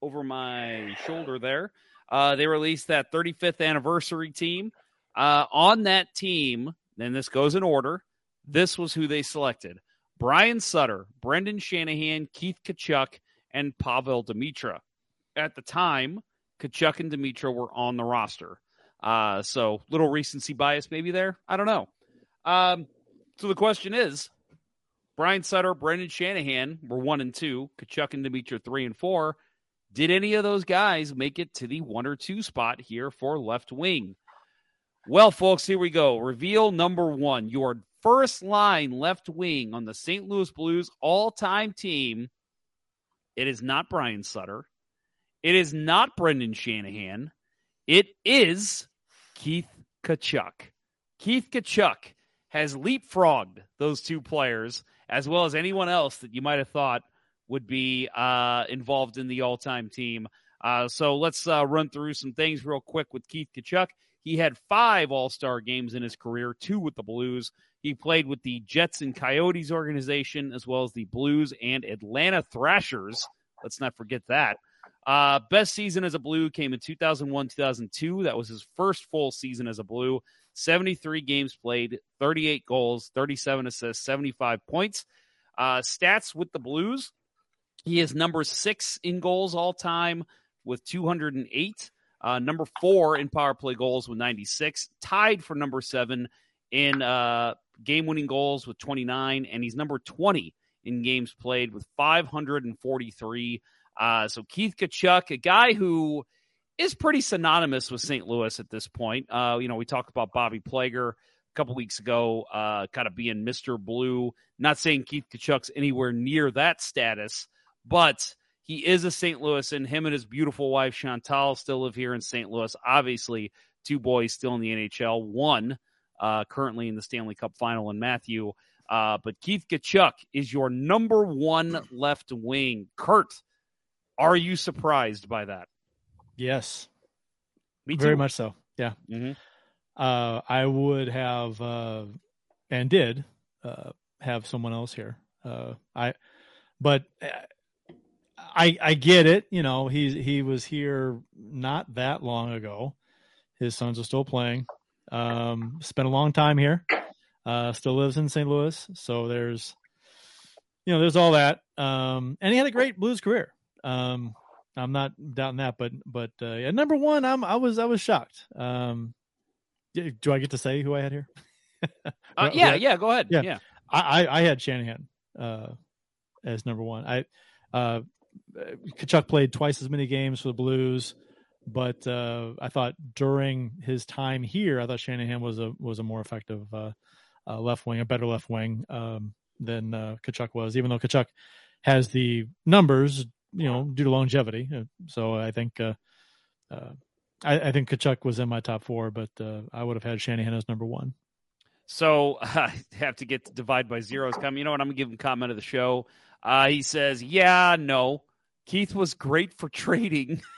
over my shoulder there. Uh, they released that 35th anniversary team. Uh, on that team, and this goes in order. This was who they selected. Brian Sutter, Brendan Shanahan, Keith Tkachuk, and Pavol Demitra. At the time, Tkachuk and Demitra were on the roster. Uh, so little recency bias maybe there. I don't know. Um, so the question is, Brian Sutter, Brendan Shanahan were one and two. Tkachuk and Demitra three and four. Did any of those guys make it to the one or two spot here for left wing? Well, folks, here we go. Reveal number one. Your first line left wing on the St. Louis Blues all time team. It is not Brian Sutter. It is not Brendan Shanahan. It is Keith Tkachuk. Keith Tkachuk has leapfrogged those two players as well as anyone else that you might have thought would be uh, involved in the all time team. Uh, so let's uh, run through some things real quick with Keith Tkachuk. He had five All Star games in his career, two with the Blues. He played with the Jets and Coyotes organization, as well as the Blues and Atlanta Thrashers. Let's not forget that. Uh, best season as a Blue came in 2001 2002. That was his first full season as a Blue. 73 games played, 38 goals, 37 assists, 75 points. Uh, stats with the Blues he is number six in goals all time with 208. Uh, number four in power play goals with 96. Tied for number seven in uh, game winning goals with 29. And he's number 20 in games played with 543. Uh, so Keith Tkachuk, a guy who is pretty synonymous with St. Louis at this point. Uh, you know, we talked about Bobby Plager a couple weeks ago, uh, kind of being Mr. Blue. Not saying Keith Tkachuk's anywhere near that status, but he is a St. Louis, and him and his beautiful wife Chantal still live here in St. Louis. Obviously, two boys still in the NHL. One uh, currently in the Stanley Cup final, and Matthew. Uh, but Keith Tkachuk is your number one left wing. Kurt, are you surprised by that? Yes, me too. Very much so. Yeah. Mm-hmm. Uh, I would have uh, and did uh, have someone else here. Uh, I, but uh, I I get it. You know, he he was here not that long ago. His sons are still playing. Um, spent a long time here. Uh, still lives in St. Louis. So there's, you know, there's all that. Um, and he had a great blues career. Um, I'm not doubting that, but but uh, at number one, I'm I was I was shocked. Um, do I get to say who I had here? uh, yeah, yeah, go ahead. Yeah, yeah. I, I, I had Shanahan uh, as number one. I uh, Tkachuk played twice as many games for the Blues, but uh, I thought during his time here, I thought Shanahan was a was a more effective uh, uh, left wing, a better left wing um, than uh, Tkachuk was. Even though Tkachuk has the numbers, you know, due to longevity. Uh, so I think uh, uh, I, I, think Tkachuk was in my top four, but uh, I would have had Shanahan as number one. So I have to get to divide by zeros. Come, you know what? I'm gonna give him comment of the show. Uh, he says, "Yeah, no, Keith was great for trading.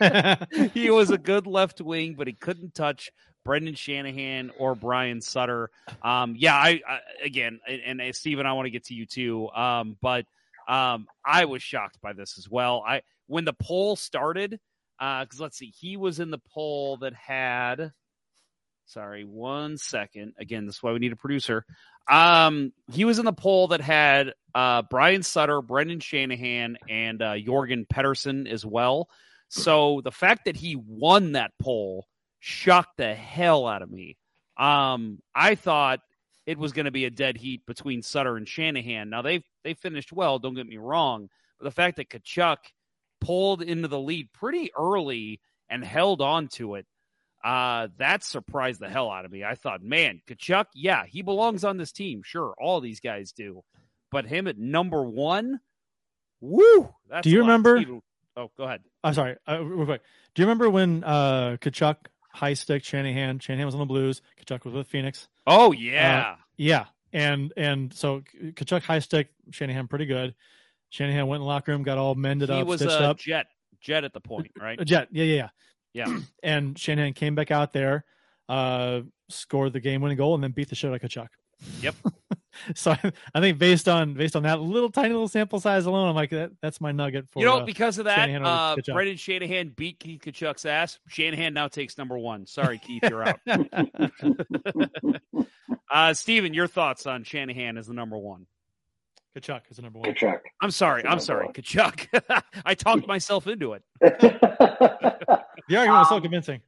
he was a good left wing, but he couldn't touch Brendan Shanahan or Brian Sutter. Um, yeah, I, I again, and, and Stephen, I want to get to you too. Um, but um, I was shocked by this as well. I when the poll started, because uh, let's see, he was in the poll that had. Sorry, one second. Again, this is why we need a producer. Um, he was in the poll that had uh, Brian Sutter, Brendan Shanahan, and uh, Jorgen Pettersson as well. So the fact that he won that poll shocked the hell out of me. Um, I thought it was going to be a dead heat between Sutter and Shanahan. Now they they finished well. Don't get me wrong, but the fact that Tkachuk pulled into the lead pretty early and held on to it uh, that surprised the hell out of me. I thought, man, Tkachuk, yeah, he belongs on this team. Sure, all these guys do. But him at number one, woo! do you remember? Oh, go ahead. I'm sorry, uh, real quick. Do you remember when uh, Tkachuk, high stick, Shanahan, Shanahan was on the Blues, Tkachuk was with Phoenix? Oh yeah, uh, yeah, and and so Tkachuk, high stick, Shanahan, pretty good. Shanahan went in the locker room, got all mended he up, was stitched a up. Jet, jet at the point, right? A jet, yeah, yeah, yeah. Yeah. and Shanahan came back out there, uh, scored the game winning goal, and then beat the shit out of Tkachuk. Yep. so I, think based on based on that little tiny little sample size alone, I'm like that, that's my nugget for you know uh, because of that. Shanahan uh, Brendan Shanahan beat Keith Tkachuk's ass. Shanahan now takes number one. Sorry, Keith, you're out. uh, Steven, your thoughts on Shanahan as the number one? Tkachuk is the number one. Tkachuk. I'm sorry. I'm sorry. One. Tkachuk. I talked myself into it. the argument was so um, convincing.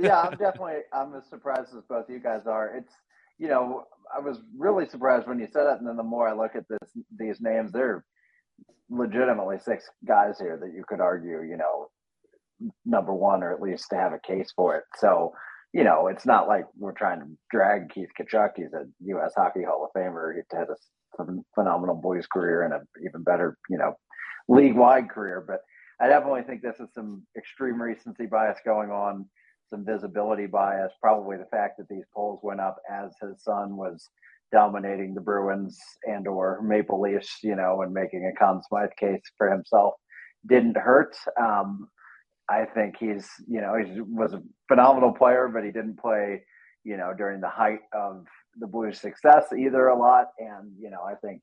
yeah, I'm definitely. I'm as surprised as both you guys are. It's you know, I was really surprised when you said it, and then the more I look at this, these names, there are legitimately six guys here that you could argue, you know, number one, or at least to have a case for it. So, you know, it's not like we're trying to drag Keith Tkachuk. He's a U.S. Hockey Hall of Famer. He had a phenomenal boys career and an even better, you know, league wide career. But I definitely think this is some extreme recency bias going on some visibility bias, probably the fact that these polls went up as his son was dominating the Bruins and or Maple Leafs, you know, and making a Conn Smythe case for himself didn't hurt. Um, I think he's, you know, he was a phenomenal player, but he didn't play, you know, during the height of the Blues' success either a lot. And, you know, I think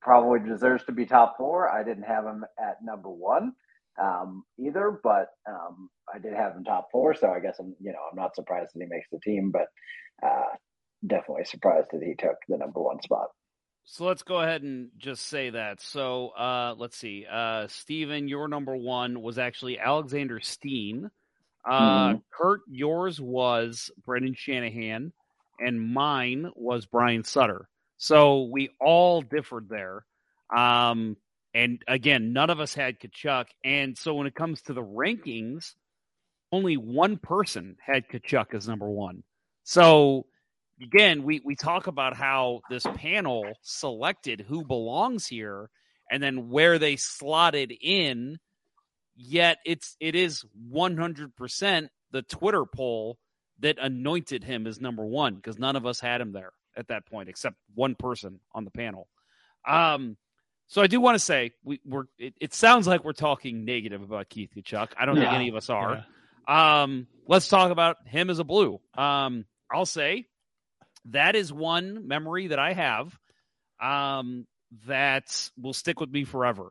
probably deserves to be top four. I didn't have him at number one. Um, either, but um, I did have him top four, so I guess I'm you know I'm not surprised that he makes the team, but uh, definitely surprised that he took the number one spot. So let's go ahead and just say that. So uh, let's see. Uh, Steven, your number one was actually Alexander Steen. Uh, mm-hmm. Kurt, yours was Brendan Shanahan, and mine was Brian Sutter. So we all differed there. Um, and again, none of us had Tkachuk. And so when it comes to the rankings, only one person had Tkachuk as number one. So again, we, we talk about how this panel selected who belongs here and then where they slotted in. Yet it's it is one hundred percent the Twitter poll that anointed him as number one because none of us had him there at that point except one person on the panel. Um, so I do want to say we, are it, it, sounds like we're talking negative about Keith Tkachuk. I don't yeah. think any of us are. Yeah. Um, let's talk about him as a blue. Um, I'll say that is one memory that I have um, that will stick with me forever.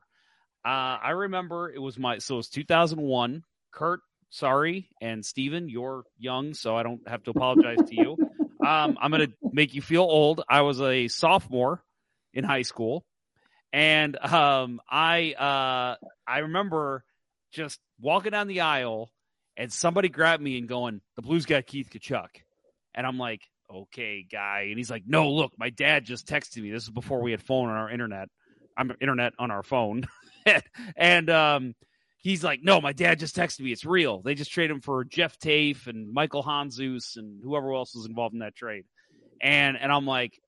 Uh, I remember it was my so it was 2001. Kurt, sorry, and Steven, you're young, so I don't have to apologize to you. Um, I'm going to make you feel old. I was a sophomore in high school and um, I uh, I remember just walking down the aisle and somebody grabbed me and going, "The Blues got Keith Tkachuk," and I'm like, "Okay, guy," and he's like, "No, look, my dad just texted me. This is before we had phone on our internet. I'm internet on our phone, and um, he's like, "No, my dad just texted me. It's real. They just traded him for Jeff Taffe and Michael Handzus and whoever else was involved in that trade." And and I'm like,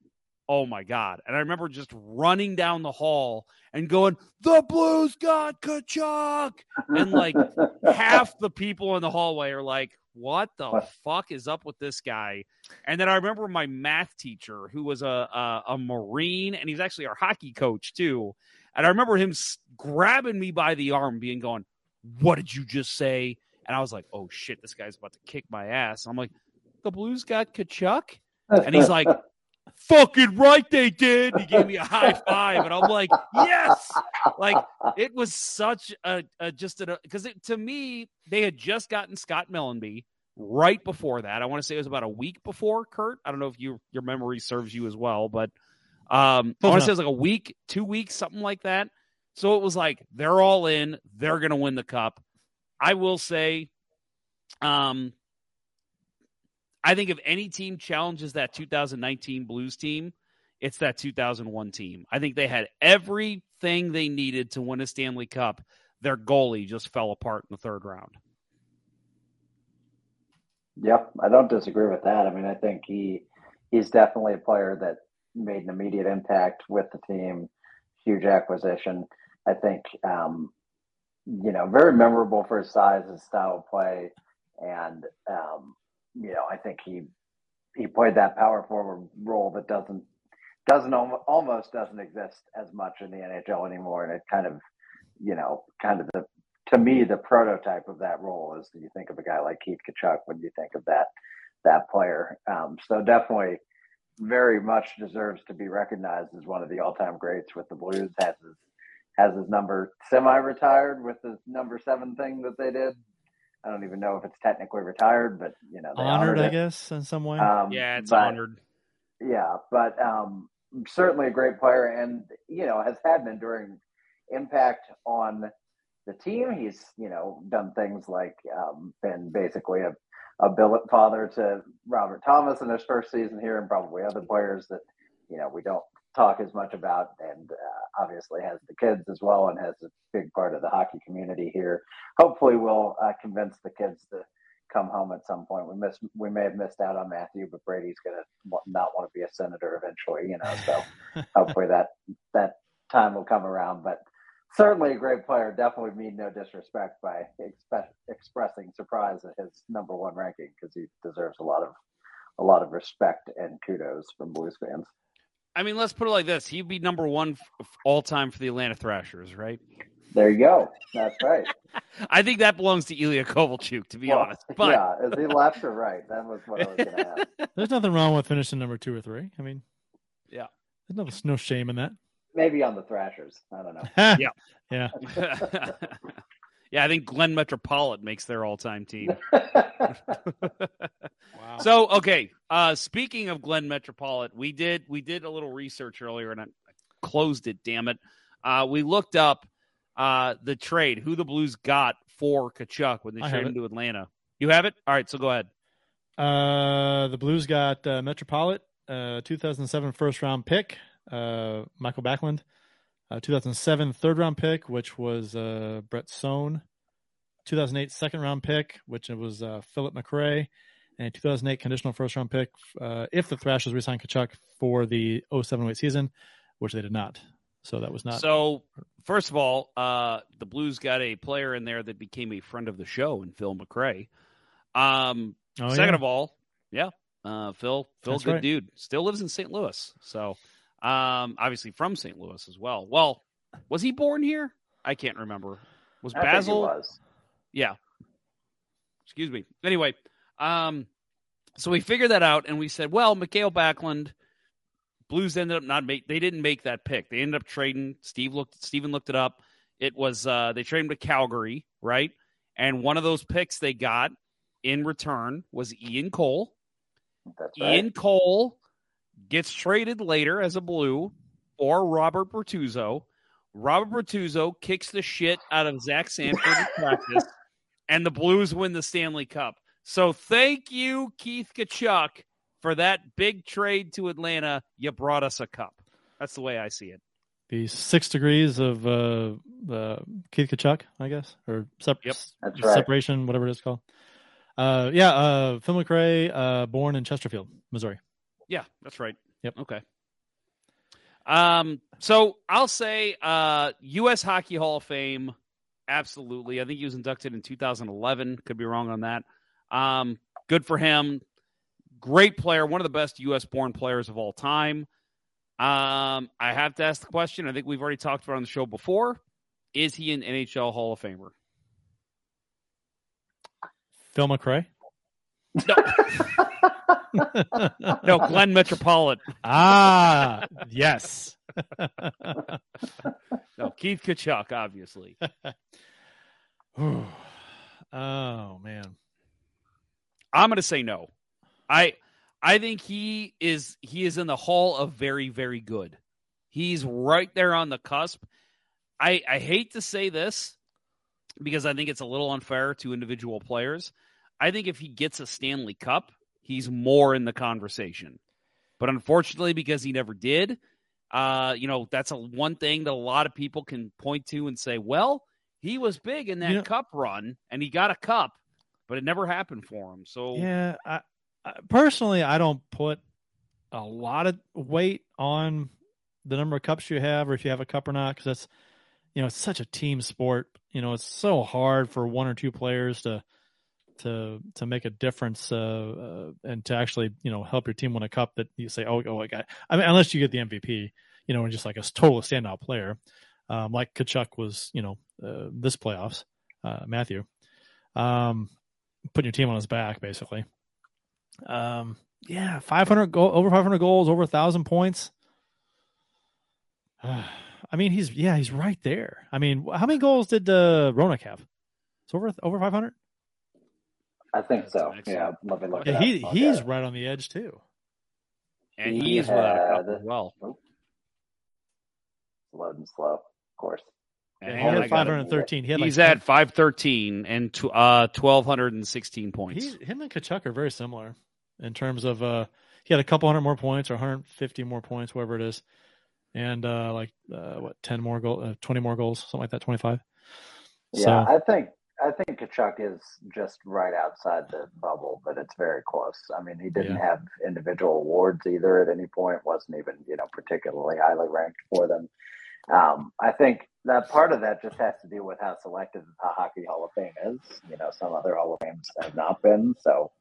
Oh my God. And I remember just running down the hall and going, The Blues got Tkachuk. And like half the people in the hallway are like, What the what? fuck is up with this guy? And then I remember my math teacher, who was a, a, a Marine, and he's actually our hockey coach too. And I remember him grabbing me by the arm, being going, What did you just say? And I was like, Oh shit, this guy's about to kick my ass. I'm like, The Blues got Tkachuk? And he's like, fucking right they did. He gave me a high five, and I'm like, yes. Like it was such a, a just a because to me they had just gotten Scott Mellanby right before that. I want to say it was about a week before Kurt. I don't know if you your memory serves you as well, but um, I want to say it was like a week, two weeks, something like that. So it was like they're all in. They're going to win the cup. I will say, um, I think if any team challenges that 2019 Blues team, it's that 2001 team. I think they had everything they needed to win a Stanley Cup. Their goalie just fell apart in the third round. Yep, I don't disagree with that. I mean, I think he he's definitely a player that made an immediate impact with the team. Huge acquisition. I think, um, you know, very memorable for his size, his style of play, and um, you know, I think he he played that power forward role that doesn't doesn't almost doesn't exist as much in the NHL anymore, and it kind of you know kind of the to me the prototype of that role is you think of a guy like Keith Tkachuk when you think of that that player. Um, so definitely very much deserves to be recognized as one of the all-time greats with the Blues. Has his has his number semi-retired with the number seven thing that they did I don't even know if it's technically retired, but you know, honored, I guess, in some way. Um, yeah, it's but, honored. Yeah, but um, certainly a great player, and you know, has had an enduring impact on the team. He's you know done things like um, been basically a a billet father to Robert Thomas in his first season here, and probably other players that you know we don't talk as much about, and uh, obviously has the kids as well, and has a big part of the hockey community here. Hopefully, we'll uh, convince the kids to come home at some point. We miss we may have missed out on Matthew, but Brady's gonna not want to be a senator eventually, you know. So hopefully that that time will come around. But certainly a great player. Definitely mean no disrespect by expe- expressing surprise at his number one ranking because he deserves a lot of a lot of respect and kudos from Blues fans. I mean, let's put it like this: he'd be number one all time for the Atlanta Thrashers, right? There you go. That's right. I think that belongs to Ilya Kovalchuk, to be well, honest. But yeah, is he left or right? That was what I was going to ask. There's nothing wrong with finishing number two or three. I mean, yeah, there's no no shame in that. Maybe on the Thrashers. I don't know. yeah, yeah. Yeah, I think Glen Metropolit makes their all-time team. Wow. So okay, uh, speaking of Glen Metropolit, we did we did a little research earlier, and I closed it. Damn it! Uh, we looked up uh, the trade, who the Blues got for Tkachuk when they I traded him to Atlanta. You have it. All right, so go ahead. Uh, the Blues got uh, Metropolit, uh, 2007 first round pick, uh, Mikael Backlund, uh, 2007 third round pick, which was uh, Brett Sonne, 2008 second round pick, which it was uh, Philip McRae, and 2008 conditional first round pick uh, if the Thrashers re-signed Tkachuk for the 07-08 season, which they did not. So that was not. So first of all, uh, the Blues got a player in there that became a friend of the show in Phil McRae. Um, Oh, second yeah. of all, yeah, uh, Phil, Phil, That's good right. dude, still lives in St. Louis. So, um, obviously from St. Louis as well. Well, was he born here? I can't remember. Was I Basil? was. Yeah. Excuse me. Anyway, um, so we figured that out, and we said, well, Mikael Backlund, Blues ended up not make. They didn't make that pick. They ended up trading. Steve looked. Steven looked it up. It was uh, they traded him to Calgary, right? And one of those picks they got in return was Ian Cole. That's right. Ian Cole gets traded later as a Blue or Robert Bortuzzo. Robert Bortuzzo kicks the shit out of Zach Sanford in practice, and the Blues win the Stanley Cup. So thank you, Keith Tkachuk, for that big trade to Atlanta. You brought us a cup. That's the way I see it. the six degrees of uh, uh, Keith Tkachuk, I guess, or sep- Yep. That's right. separation, whatever it is called. Uh, yeah, uh, Phil McRae, uh, born in Chesterfield, Missouri. Yeah, that's right. Yep. Okay. Um, so I'll say uh US Hockey Hall of Fame, absolutely. I think he was inducted in 2011. Could be wrong on that. Um, good for him. Great player, one of the best US born players of all time. Um, I have to ask the question. I think we've already talked about it on the show before. Is he an NHL Hall of Famer? Phil McRae. No, no, Glen Metropolit. ah, yes. No, Keith Tkachuk, obviously. oh man. I'm going to say no. I I think he is he is in the hall of very very good. He's right there on the cusp. I I hate to say this because I think it's a little unfair to individual players. I think if he gets a Stanley Cup, he's more in the conversation. But unfortunately because he never did, uh you know, that's a one thing that a lot of people can point to and say, "Well, he was big in that You know- cup run and he got a cup, but it never happened for him." So Yeah, I, I, personally, I don't put a lot of weight on the number of cups you have, or if you have a cup or not, because that's you know it's such a team sport. You know, it's so hard for one or two players to to to make a difference uh, uh, and to actually you know help your team win a cup that you say, oh, oh, I got. I mean, unless you get the MVP, you know, and just like a total standout player, um, like Tkachuk was, you know, uh, this playoffs, uh, Matthew, um, putting your team on his back basically. Um, yeah, 500 goal, over 500 goals, over a thousand points. I mean, he's yeah, he's right there. I mean, how many goals did uh, Roenick have? It's over over 500. I think That's so. Yeah, let me look. Yeah, it he up. he's Okay. right on the edge too. and He he is without a cup had- as well. loading slow, of course. And he had 513. He had He's like at 513 and tw- uh 1216 points. He's, him and Tkachuk are very similar in terms of uh, he had a couple hundred more points or 150 more points, whatever it is, and uh, like uh, what 10 more goal, uh, 20 more goals, something like that, 25. Yeah, So I think I think Tkachuk is just right outside the bubble, but it's very close. I mean, he didn't have individual awards either at any point. wasn't even you know particularly highly ranked for them. Um, I think that part of that just has to do with how selective the Hockey Hall of Fame is. You know, some other Hall of Fames have not been. So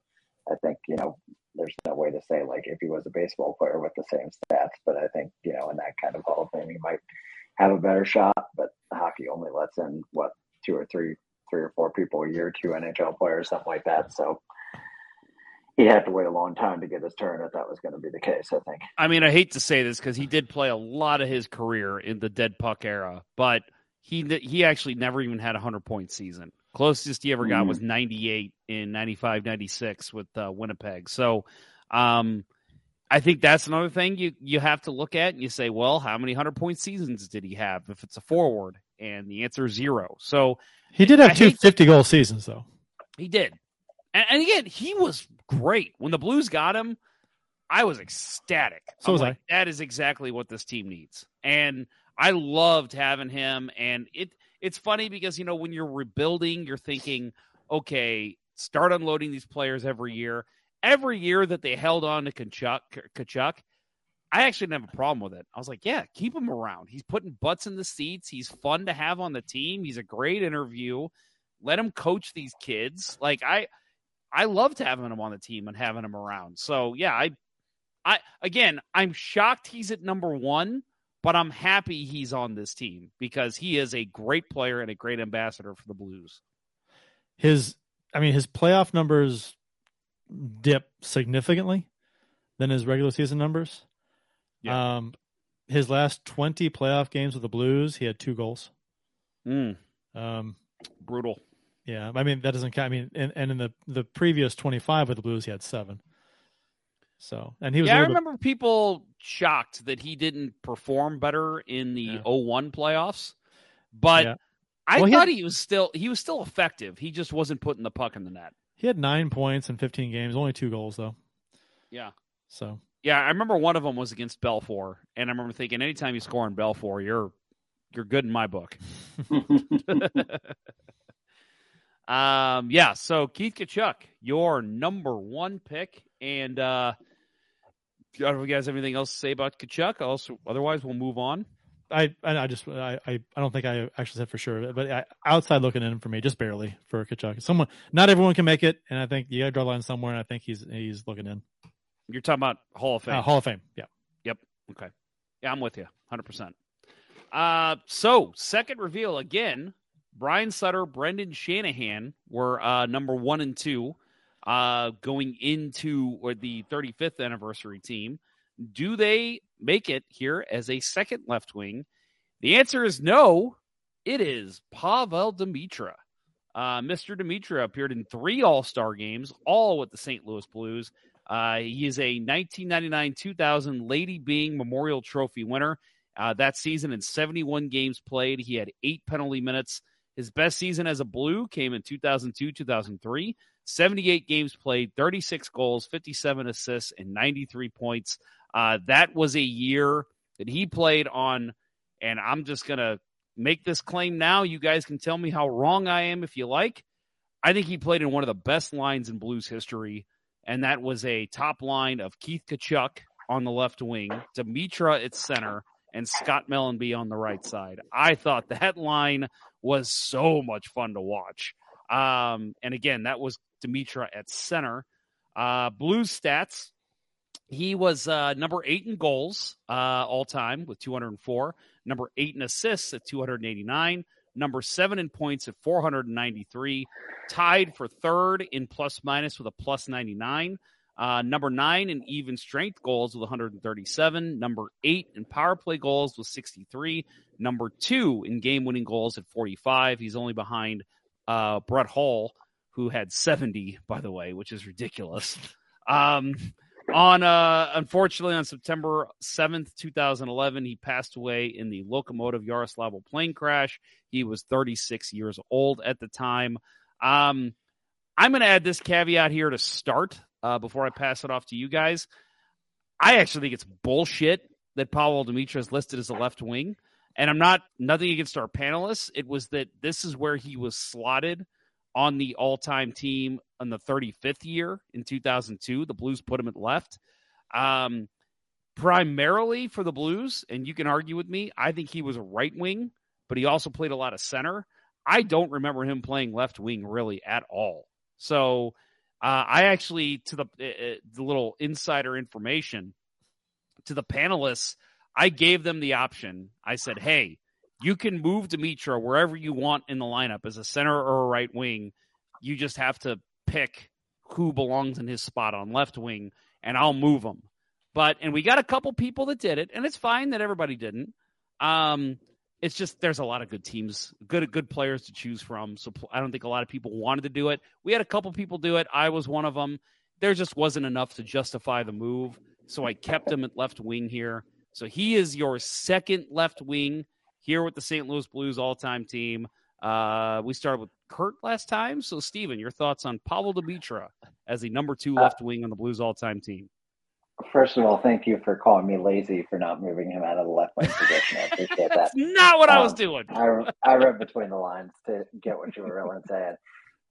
I think you know there's no way to say like if he was a baseball player with the same stats, but I think you know in that kind of Hall of Fame he might have a better shot. But hockey only lets in what two or three, three or four people a year, two NHL players, something like that. So he'd have to wait a long time to get his turn if that was going to be the case. I think. I mean, I hate to say this because he did play a lot of his career in the dead puck era, but he he actually never even had a hundred point season. Closest he ever got Mhm. was 98 in 95, 96 with uh, Winnipeg. So, um, I think that's another thing you you have to look at and you say, well, how many hundred point seasons did he have if it's a forward? And the answer is zero. So He did I have two 50 goal seasons, though. he did. And, and again, he was great. When the Blues got him, I was ecstatic. So I'm was like, That is exactly what this team needs. And I loved having him. And it it's funny because, you know, when you're rebuilding, you're thinking, okay, start unloading these players every year. Every year that they held on to Tkachuk, Tkachuk I actually didn't have a problem with it. I was like, yeah, keep him around. He's putting butts in the seats. He's fun to have on the team. He's a great interview. Let him coach these kids. Like I I loved having him on the team and having him around. So yeah, I I again, I'm shocked he's at number 1, but I'm happy he's on this team because he is a great player and a great ambassador for the Blues. His, I mean, his playoff numbers dip significantly than his regular season numbers. Yeah. Um, his last 20 playoff games with the Blues, he had two goals. Mm, Um, brutal. yeah, I mean that doesn't count. I mean, and, and in the the previous 25 with the Blues, he had seven. So, and he was. yeah, I little bit- remember people shocked that he didn't perform better in the Yeah. 01 playoffs. But Yeah. I Well, he thought had- he was still he was still effective. He just wasn't putting the puck in the net. he had nine points in 15 games, only two goals though. Yeah. So, Yeah, I remember one of them was against Belfour, and I remember thinking, anytime you score in Belfour, you're you're good in my book. um, yeah. So Keith Tkachuk, your number one pick, and uh, I don't know if you guys have anything else to say about Tkachuk. Also, otherwise, we'll move on. I I I just I I I don't think I actually said for sure, but I, outside looking in for me, just barely for Tkachuk. Someone, not everyone can make it, and I think you got to draw a line somewhere. And I think he's he's looking in You're talking about Hall of Fame. uh, Hall of Fame. Yeah, Yep. Okay. Yeah, I'm with you 100%. Uh, so, second reveal again Brian Sutter, Brendan Shanahan were uh, number one and two uh, going into or the 35th anniversary team. Do they make it here as a second left wing? The answer is no. It is Pavel Demitra. Uh, Mr. Demitra appeared in three All Star games, all with the St. Louis Blues. Uh, he is a 1999 2000 Lady Byng Memorial Trophy winner. Uh, that season, in 71 games played, he had eight penalty minutes. His best season as a Blue came in 2002 2003. 78 games played, 36 goals, 57 assists, and 93 points. Uh, that was a year that he played on, and I'm just going to make this claim now. You guys can tell me how wrong I am if you like. I think he played in one of the best lines in Blues history, and that was a top line of Keith Tkachuk on the left wing, Demitra at center, and Scott Mellanby on the right side. I thought that line was so much fun to watch. Um, and again, that was Demitra at center. Uh, stats. He was uh, number eight in goals uh, all time with 204. Number eight in assists at 289. Number seven in points at 493. Tied for third in plus minus with a plus 99. Uh, number nine in even strength goals with 137. Number eight in power play goals with 63. Number two in game winning goals at 45. He's only behind uh, Brett Hull, who had 70, by the way, which is ridiculous. Um, on uh, unfortunately on September 7th, 2011, he passed away in the Lokomotiv Yaroslavl plane crash. He was 36 years old at the time. Um, I'm to add this caveat here to start uh, before I pass it off to you guys. I actually think it's bullshit that Pavel Demitra is listed as a left wing. And I'm not nothing against our panelists. It was that this is where he was slotted on the all-time team in the 35th year in 2002. The Blues put him at left. Um, primarily for the Blues, and you can argue with me, I think he was a right wing, but he also played a lot of center. I don't remember him playing left wing really at all. So uh, I actually, to the uh, the little insider information, to the panelists, I gave them the option. I said, "Hey, you can move Demitra wherever you want in the lineup as a center or a right wing. You just have to pick who belongs in his spot on left wing, and I'll move him." But and we got a couple people that did it, and it's fine that everybody didn't. Um, it's just there's a lot of good teams, good good players to choose from. So I don't think a lot of people wanted to do it. We had a couple people do it. I was one of them. There just wasn't enough to justify the move, so I kept him at left wing here. So he is your second left wing here with the St. Louis Blues all-time team. Uh, we started with Kurt last time. So, Steven, your thoughts on Pavel Demitra as the number two uh, left wing on the Blues all-time team? First of all, thank you for calling me lazy for not moving him out of the left wing position. I appreciate that. That's not what um, I was doing. I, I read between the lines to get what you were really saying.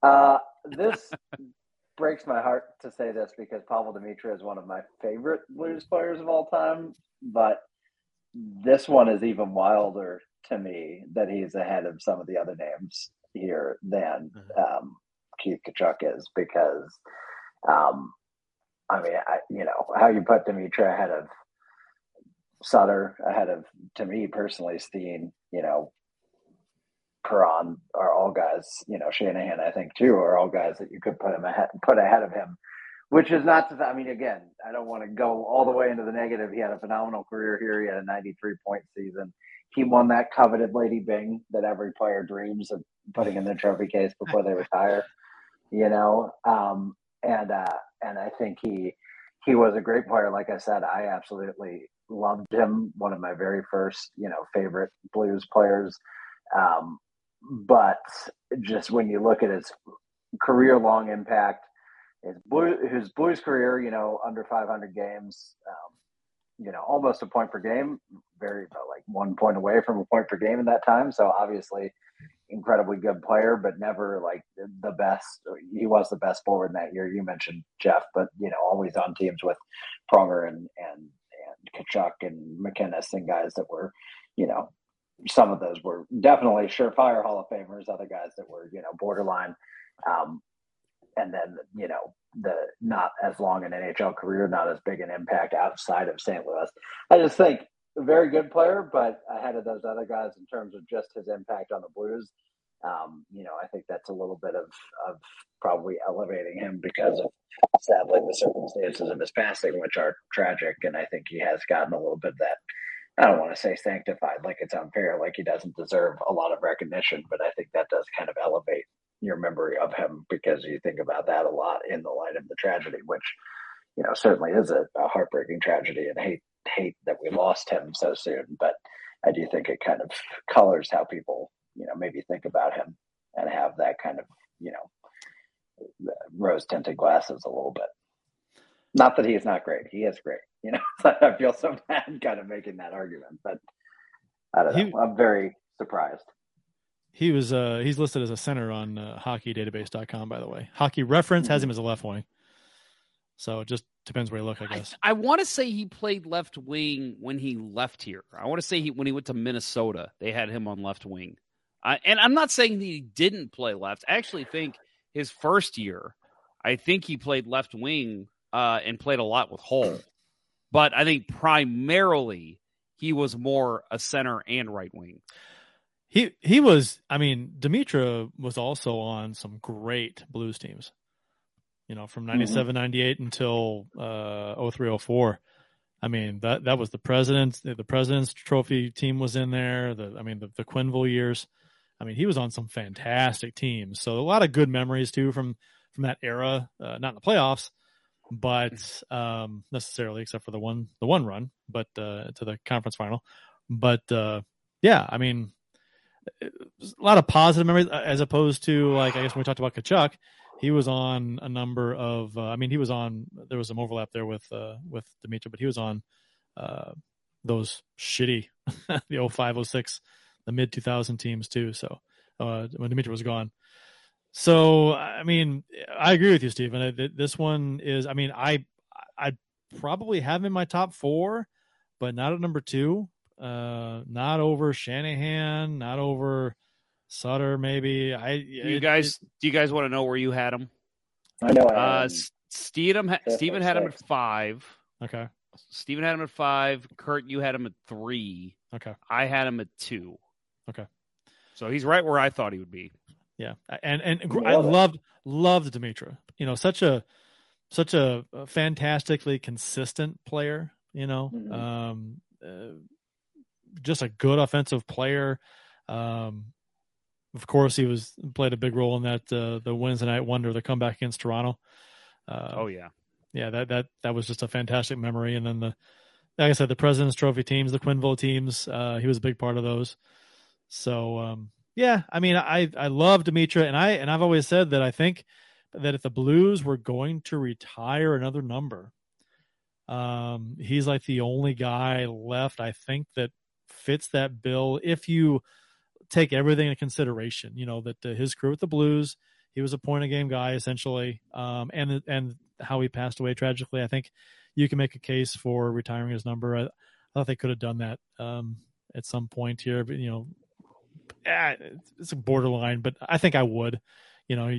Uh, this breaks my heart to say this because Pavel Demitra is one of my favorite Blues players of all time, but this one is even wilder to me that he's ahead of some of the other names here than mm-hmm. um, Keith Tkachuk is because um, I mean, I, you know, how you put Demitra ahead of Sutter, ahead of, to me personally, Steen, you know, Perron are all guys, you know, Shanahan, I think too, are all guys that you could put him ahead, put ahead of him, which is not to, I mean, again, I don't want to go all the way into the negative. He had a phenomenal career here. He had a 93 point season. He won that coveted Lady Byng that every player dreams of putting in their trophy case before they retire, you know, um, and, uh, and I think he he was a great player. Like I said, I absolutely loved him. One of my very first, you know, favorite blues players. Um, but just when you look at his career long impact, his blue his blues career, you know, under 500 games, um, you know, almost a point per game, very like one point away from a point per game in that time. So obviously, incredibly good player, but never like the best. He was the best forward in that year. You mentioned Jeff, but you know, always on teams with Pronger and and and Tkachuk and MacInnis and guys that were, you know, some of those were definitely surefire Hall of Famers. Other guys that were, you know, borderline. Um, and then you know the not as long an NHL career, not as big an impact outside of St. Louis. I just think a very good player, but ahead of those other guys in terms of just his impact on the Blues. Um, you know, I think that's a little bit of, of probably elevating him because of sadly the circumstances of his passing, which are tragic. And I think he has gotten a little bit that. I don't want to say sanctified, like it's unfair, like he doesn't deserve a lot of recognition, but I think that does kind of elevate your memory of him because you think about that a lot in the light of the tragedy, which you know certainly is a, a heartbreaking tragedy and hate hate that we lost him so soon, but I do think it kind of colors how people, you know, maybe think about him and have that kind of, you know, rose tinted glasses a little bit. Not that he is not great. He is great. You know, I feel so bad kind of making that argument, but I don't know. He, I'm very surprised. He was uh he's listed as a center on uh, hockeydatabase.com by the way. Hockey reference has him as a left wing. So it just depends where you look, I guess. I, I want to say he played left wing when he left here. I want to say he when he went to Minnesota, they had him on left wing. And I'm not saying that he didn't play left. I actually think his first year, I think he played left wing uh, and played a lot with Hull. But I think primarily he was more a center and right wing. He he was. I mean, Demitra was also on some great Blues teams you know, from 97, mm-hmm. 98 until uh, 03, 04. I mean, that that was the president's the president's trophy team was in there. The I mean, the, the Quenneville years. I mean, he was on some fantastic teams. So a lot of good memories too from from that era. Uh, not in the playoffs, but um, necessarily except for the one the one run, but uh, to the conference final. But uh, yeah, I mean, a lot of positive memories as opposed to like I guess when we talked about Tkachuk he was on a number of. Uh, I mean, he was on. There was some overlap there with uh, with Demitra, but he was on uh, those shitty the 05, 06, the mid 2000 teams too. So uh, when Demitra was gone. So I mean, I agree with you, Stephen. This one is. I mean, I I probably have in my top four, but not at number two. Uh, not over Shanahan. Not over Sutter, maybe. I you it, guys, it, do you guys want to know where you had him? I know. I uh, Steven, Steven had him at five. Okay. Stephen had him at five. Kurt, you had him at three. Okay. I had him at two. Okay. So he's right where I thought he would be. Yeah, and and I loved loved Demitra. You know, such a such a, a fantastically consistent player. You know, mm-hmm. um, uh, just a good offensive player. Um, of course, he was played a big role in that uh, the Wednesday night wonder, the comeback against Toronto. Uh, oh yeah, yeah, that that that was just a fantastic memory. And then the, like I said, the President's Trophy teams, the Quenneville teams, uh, he was a big part of those. So um, yeah, I mean, I I love Demitra, and I and I've always said that I think that if the Blues were going to retire another number, um, he's like the only guy left. I think that fits that bill. If you take everything into consideration, you know that uh, his career with the Blues, he was a point a game guy essentially, um, and and how he passed away tragically. I think you can make a case for retiring his number. I, I thought they could have done that um, at some point here, but you know, eh, it's a borderline. But I think I would, you know,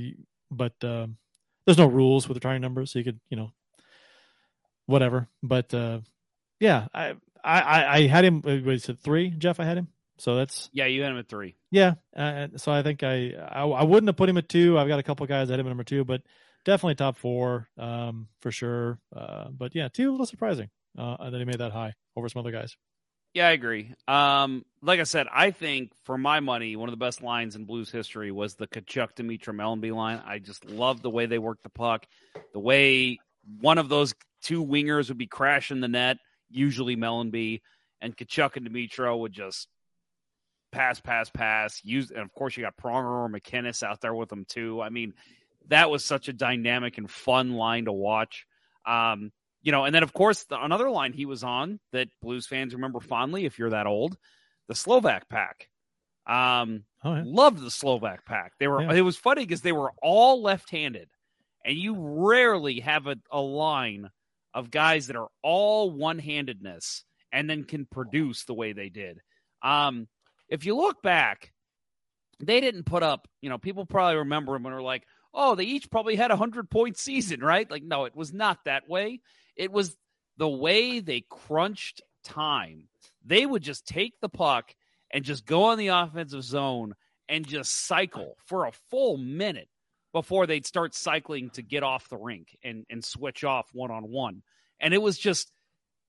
but um, there's no rules with retiring numbers, so you could, you know, whatever. But uh, yeah, I, I I had him. What is it three? Jeff, I had him. So that's yeah, you had him at three. Yeah, uh, so I think I, I, I wouldn't have put him at two. I've got a couple guys that had him at number two, but definitely top four um, for sure. Uh, but yeah, two a little surprising uh, that he made that high over some other guys. Yeah, I agree. Um, like I said, I think for my money, one of the best lines in Blues history was the Tkachuk Demitra Mellanby line. I just love the way they worked the puck, the way one of those two wingers would be crashing the net, usually Mellanby, and Tkachuk and Demitra would just pass, pass, pass. Use, and of course, you got Pronger or MacInnis out there with them too. I mean, that was such a dynamic and fun line to watch. Um, you know, and then of course the, another line he was on that Blues fans remember fondly, if you're that old, the Slovak pack. Um, oh, yeah. loved the Slovak pack. They were. Yeah. It was funny because they were all left-handed, and you rarely have a, a line of guys that are all one-handedness and then can produce the way they did. Um, if you look back, they didn't put up. You know, people probably remember them and are like, "Oh, they each probably had a hundred point season, right?" Like, no, it was not that way. It was the way they crunched time. They would just take the puck and just go on the offensive zone and just cycle for a full minute before they'd start cycling to get off the rink and, and switch off one on one. And it was just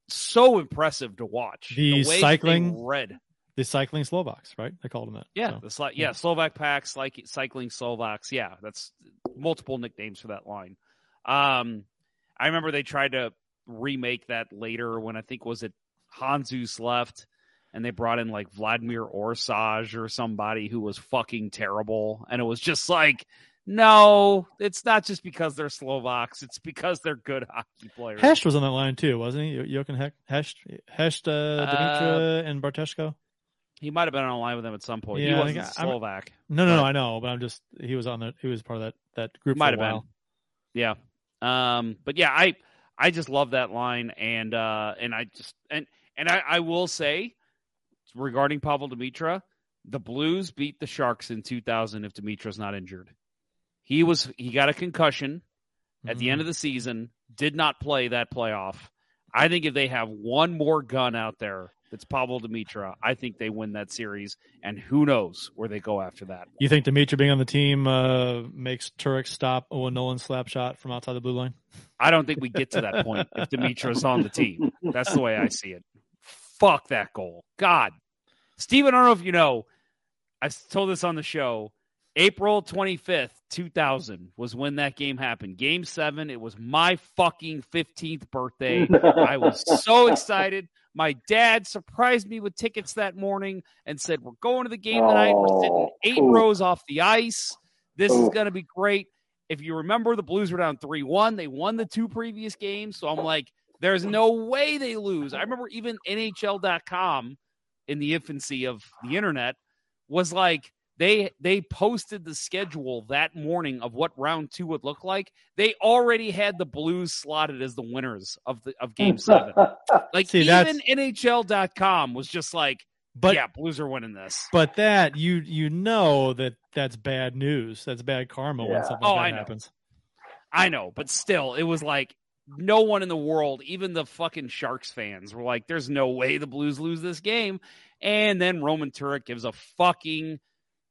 so impressive to watch. The, the cycling red. The cycling Slovaks, right? They called them that. Yeah, so. the yeah, Slovak packs, like cycling Slovaks. Yeah, that's multiple nicknames for that line. Um, I remember they tried to remake that later when I think was it Handzus left and they brought in like Vladimir Orszagh or somebody who was fucking terrible. And it was just like, no, it's not just because they're Slovaks. It's because they're good hockey players. Hecht was on that line too, wasn't he? Jochen Hecht, Hecht, uh, Demitra, uh, and Bartecko. He might have been on a line with them at some point. Yeah, he wasn't I Slovak. I'm, no, no, no, I know, but I'm just he was on the he was part of that that group. Might have been. Yeah. Um, but yeah, I I just love that line, and uh, and I just and and I, I will say regarding Pavel Demitra, the Blues beat the Sharks in 2000 if Demitra's not injured. He was he got a concussion at mm-hmm. the end of the season, did not play that playoff. I think if they have one more gun out there that's Pavel Demitra, I think they win that series. And who knows where they go after that. You think Demitra being on the team uh, makes Turek stop Owen Nolan's slap shot from outside the blue line? I don't think we get to that point if Demitra's on the team. That's the way I see it. Fuck that goal. God. Steven, I don't know if you know, I told this on the show. April 25th, 2000 was when that game happened. Game seven. It was my fucking 15th birthday. I was so excited. My dad surprised me with tickets that morning and said, We're going to the game tonight. We're sitting oh, eight Ooh. rows off the ice. This Ooh. is going to be great. If you remember, the Blues were down 3 1. They won the two previous games. So I'm like, There's no way they lose. I remember even NHL.com in the infancy of the internet was like, they they posted the schedule that morning of what round two would look like. They already had the Blues slotted as the winners of the of Game Seven. like See, even NHL.com was just like, but yeah, Blues are winning this. But that you you know that that's bad news. That's bad karma yeah. when something oh, like that I happens. I know, but still, it was like no one in the world, even the fucking Sharks fans, were like, "There's no way the Blues lose this game." And then Roman Turek gives a fucking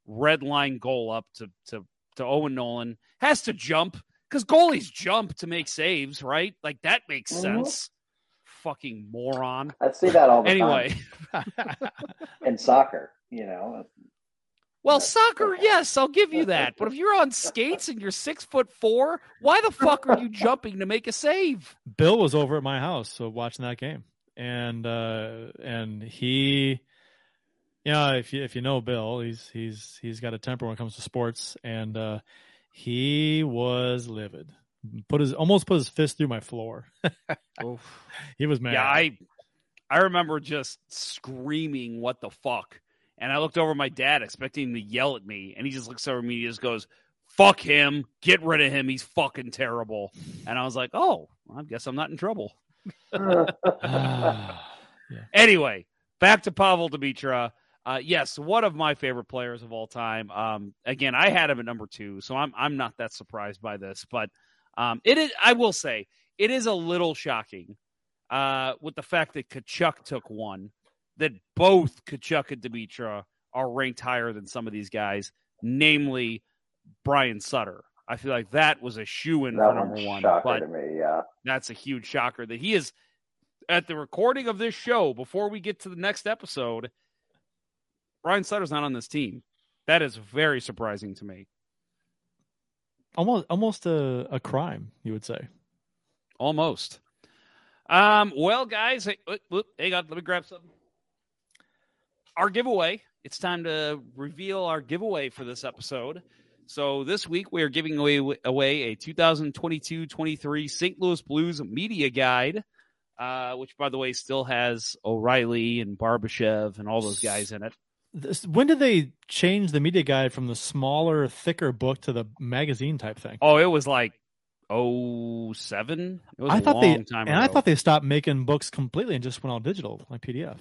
red line goal up to to to Owen Nolan has to jump because goalies jump to make saves, right? Like that makes mm-hmm. sense. fucking moron. I see that all the Anyway, time in soccer. You know, well, soccer, yes, I'll give you that. But if you're on skates and you're six foot four, why the fuck are you jumping to make a save? Bill was over at my house, so watching that game, and uh, and he, you know, if you if you know Bill, he's he's he's got a temper when it comes to sports, and uh, he was livid. Put his almost put his fist through my floor. he was mad. Yeah, I I remember just screaming, "What the fuck!" And I looked over at my dad, expecting him to yell at me, and he just looks over at me. and He just goes, "Fuck him! Get rid of him! He's fucking terrible." And I was like, "Oh, well, I guess I'm not in trouble." Anyway, back to Pavel Demitra. Uh, yes, one of my favorite players of all time. Um, again, I had him at number two, so I'm I'm not that surprised by this, but um, it is. I will say it is a little shocking uh, with the fact that Tkachuk took one, that both Tkachuk and Demitra are ranked higher than some of these guys, namely Brian Sutter. I feel like that was a shoe in for number one, but to me. Yeah, that's a huge shocker that he is at the recording of this show before we get to the next episode. Brian Sutter's not on this team. That is very surprising to me. almost almost a, a crime, you would say. Almost. Um, well, guys, hey, whoop, hang on, let me grab something. Our giveaway. It's time to reveal our giveaway for this episode. So this week we are giving away away a 2022-23 St. Louis Blues media guide, uh, which by the way still has O'Reilly and Barbashev and all those guys in it. This, when did they change the media guide from the smaller, thicker book to the magazine type thing? Oh, it was like oh seven. It was I thought they time and I thought they stopped making books completely and just went all digital, like PDF.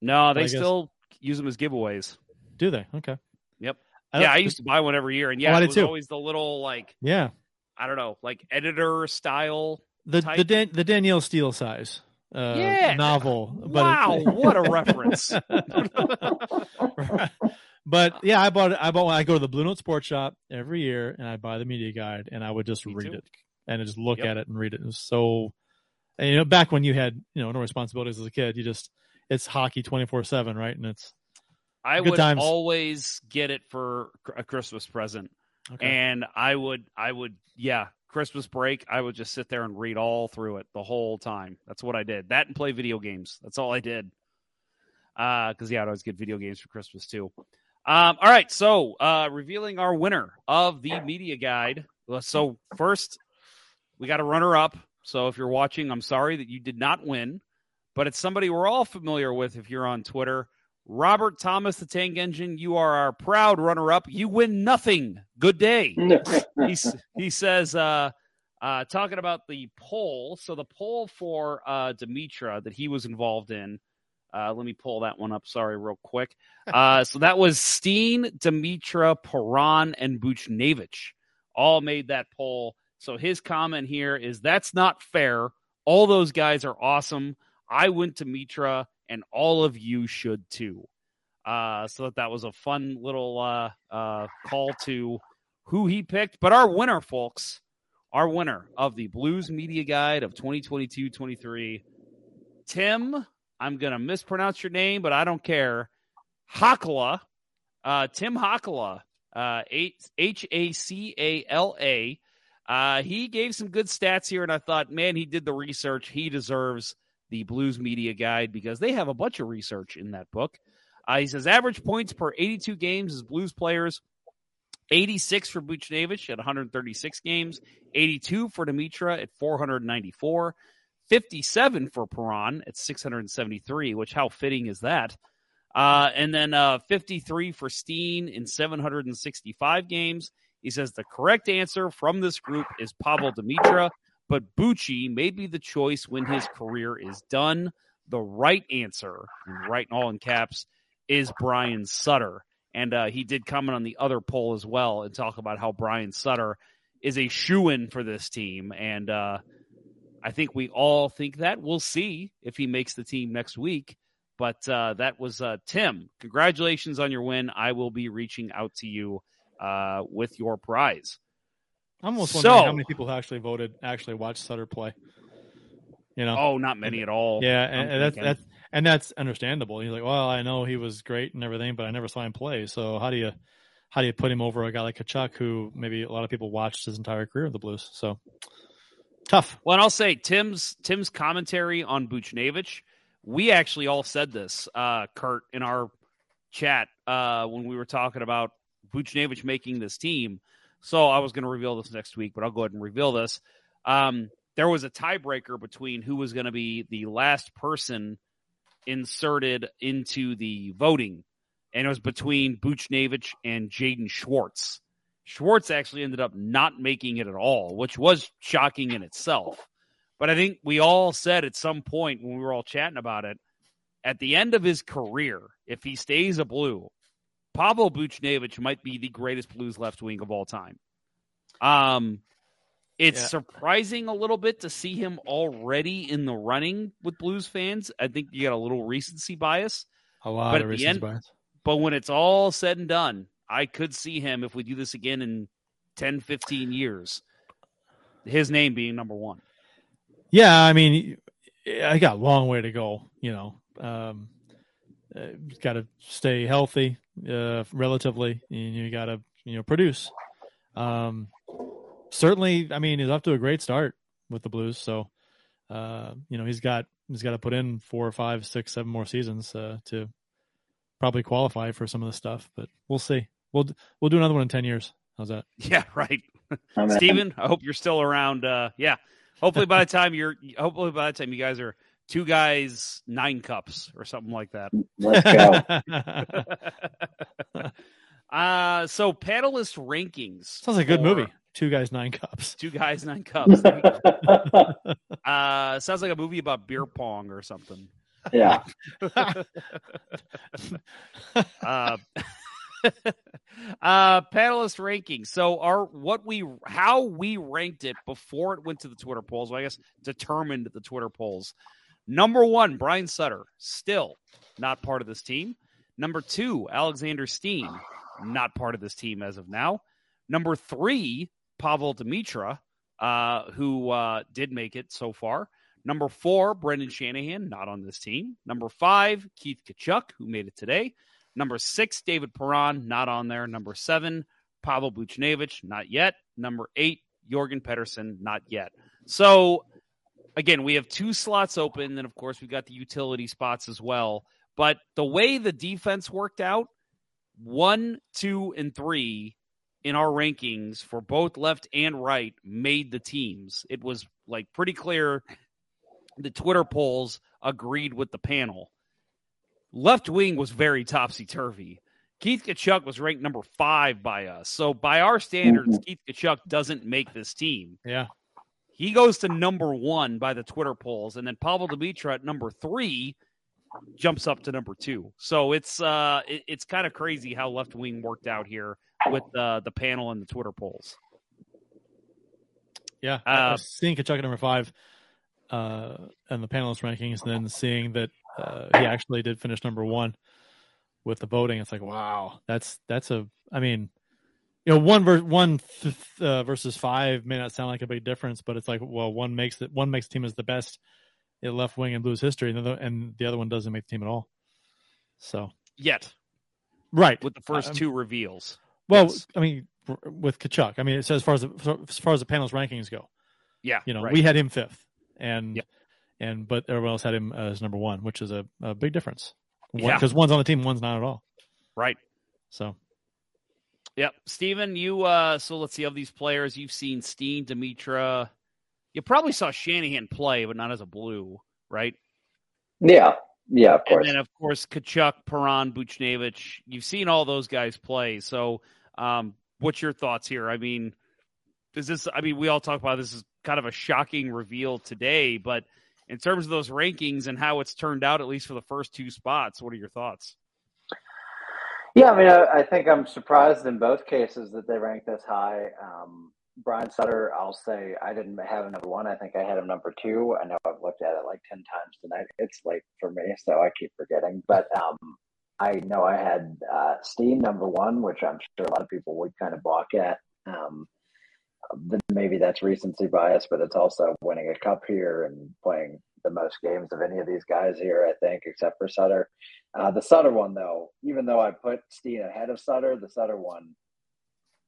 no, they still use them as giveaways. Do they? Okay. Yep. I yeah, I used to buy one every year, and Oh, yeah, I it was too. always the little like Yeah. I don't know, like editor style. The type. the Dan, the Danielle Steel size uh, Yeah. novel. But Wow, what a reference! but yeah, I bought it. I bought. I go to the Blue Note Sports Shop every year, and I buy the media guide, and I would just Me read too. it and just look Yep. at it and read it. It was so. And, you know, back when you had you know no responsibilities as a kid, you just it's hockey twenty four seven, right? And it's I would times. always get it for a Christmas present, okay. and I would, I would, yeah, Christmas break, I would just sit there and read all through it the whole time. That's what I did. That and play video games. That's all I did. Uh, because yeah, I'd always get video games for Christmas too. Um, all right, so uh, revealing our winner of the media guide. So first, we got a runner up. So if you're watching, I'm sorry that you did not win, but it's somebody we're all familiar with if you're on Twitter. Robert Thomas, the Tank Engine, you are our proud runner up. You win nothing. Good day. he, he says, uh, uh, talking about the poll. So the poll for uh, Demitra that he was involved in. Uh, let me pull that one up. Sorry, real quick. Uh, so that was Steen, Demitra, Perron, and Buchnevich all made that poll. So his comment here is that's not fair. All those guys are awesome. I went to Mitra, and all of you should too. Uh, so that, that was a fun little uh, uh, call to who he picked. But our winner, folks, our winner of the Blues Media Guide of 2022 23, Tim, I'm going to mispronounce your name, but I don't care. Hakala, uh, Tim Hakala, uh, H A C A L A. Uh, he gave some good stats here, and I thought, man, he did the research. He deserves the Blues Media Guide because they have a bunch of research in that book. Uh, he says average points per 82 games as Blues players 86 for Buchnevich at 136 games, 82 for Demitra at 494, 57 for Perron at 673, which how fitting is that? Uh, and then uh, 53 for Steen in 765 games. He says the correct answer from this group is Pavel Demitra, but Bucci may be the choice when his career is done. The right answer, right and all in caps, is Brian Sutter. And uh, he did comment on the other poll as well and talk about how Brian Sutter is a shoe in for this team. And uh, I think we all think that. We'll see if he makes the team next week. But uh, that was uh, Tim. Congratulations on your win. I will be reaching out to you uh, with your prize. I'm almost So- wondering how many people actually voted actually watched Sutter play. You know? Oh, not many at all. Yeah, and, and that's that's and that's understandable. He's like, well, I know he was great and everything, but I never saw him play. So how do you how do you put him over a guy like Tkachuk, who maybe a lot of people watched his entire career with the Blues? So tough. Well, and I'll say Tim's Tim's commentary on Buchnevich. We actually all said this, uh, Kurt, in our chat uh, when we were talking about Buchnevich making this team. So I was going to reveal this next week, but I'll go ahead and reveal this. Um, there was a tiebreaker between who was going to be the last person inserted into the voting, and it was between Buchnevich and Jaden Schwartz. Schwartz actually ended up not making it at all, which was shocking in itself. But I think we all said at some point when we were all chatting about it, at the end of his career, if he stays a blue, Pavel Buchnevich might be the greatest Blues left wing of all time. Um, it's Yeah. surprising a little bit to see him already in the running with Blues fans. I think you got a little recency bias. A lot But of reasons end- bias. But when it's all said and done, I could see him if we do this again in 10, 15 years, his name being number one. Yeah, I mean, I got a long way to go. You know, um, uh, got to stay healthy, uh, relatively, and you got to you know produce. Um, certainly, I mean, he's off to a great start with the Blues. So, uh, you know, he's got he's got to put in four or five, six, seven more seasons uh, to probably qualify for some of the stuff. But we'll see. We'll we'll do another one in ten years. How's that? Yeah, right. I'm. Stephen, I hope you're still around. Uh, yeah. Hopefully by the time you're, hopefully by the time you guys are two guys, nine cups or something like that. Let's go. uh, so panelist rankings. Sounds like a good for movie. Two guys, nine cups. Two guys, nine cups. There uh, sounds like a movie about beer pong or something. yeah. uh, uh, panelist rankings. So our what we how we ranked it before it went to the Twitter polls. Well, I guess determined the Twitter polls. Number one, Brian Sutter, still not part of this team. Number two, Alexander Steen, not part of this team as of now. Number three, Pavel Demitra, uh, who uh, did make it so far. Number four, Brendan Shanahan, not on this team. Number five, Keith Tkachuk, who made it today. Number six, David Perron, not on there. Number seven, Pavol Buchnevich, not yet. Number eight, Jorgen Pettersson, not yet. So, again, we have two slots open. And of course, we've got the utility spots as well. But the way the defense worked out, one, two, and three in our rankings for both left and right made the teams. It was like pretty clear the Twitter polls agreed with the panel. Left wing was very topsy turvy. Keith Tkachuk was ranked number five by us. So by our standards, mm-hmm. Keith Tkachuk doesn't make this team. Yeah. He goes to number one by the Twitter polls, and then Pavol Demitra at number three jumps up to number two. So it's uh it, it's kind of crazy how left wing worked out here with uh, the panel and the Twitter polls. Yeah, Uh, seeing Tkachuk at number five uh, and the panelist rankings, and then seeing that uh, he actually did finish number one with the voting, it's like wow, that's that's a. I mean, you know, one ver- one th- uh, versus five may not sound like a big difference, but it's like well, one makes it one makes the team as the best in left wing in Blues history, and the other, and the other one doesn't make the team at all. So Yet right with the first Um, two reveals. Well, Yes. I mean, with Tkachuk, I mean, says as far as the, as far as the panel's rankings go, Yeah, you know, right. we had him fifth, and Yep. and but everyone else had him as number one, which is a, a big difference. Yeah. because one's on the team, one's not at all. right. So Yep. Stephen, you uh so let's see of these players you've seen Steen, Demitra. You probably saw Shanahan play, but not as a blue, right? Yeah. Yeah, of And course. then of course Tkachuk, Perron, Buchnevich. You've seen all those guys play. So um what's your thoughts here? I mean, is this I mean, we all talk about this is kind of a shocking reveal today, but in terms of those rankings and how it's turned out, at least for the first two spots, what are your thoughts? Yeah, I mean, I, I think I'm surprised in both cases that they ranked this high. Um, Brian Sutter, I'll say I didn't have him number one. I think I had him number two. I know I've looked at it like 10 times tonight. It's late for me, so I keep forgetting. But um, I know I had uh, Steen number one, which I'm sure a lot of people would kind of balk at. Um, maybe that's recency bias, but it's also winning a cup here and playing the most games of any of these guys here, I think, except for Sutter. Uh, the Sutter one, though, even though I put Steen ahead of Sutter, the Sutter one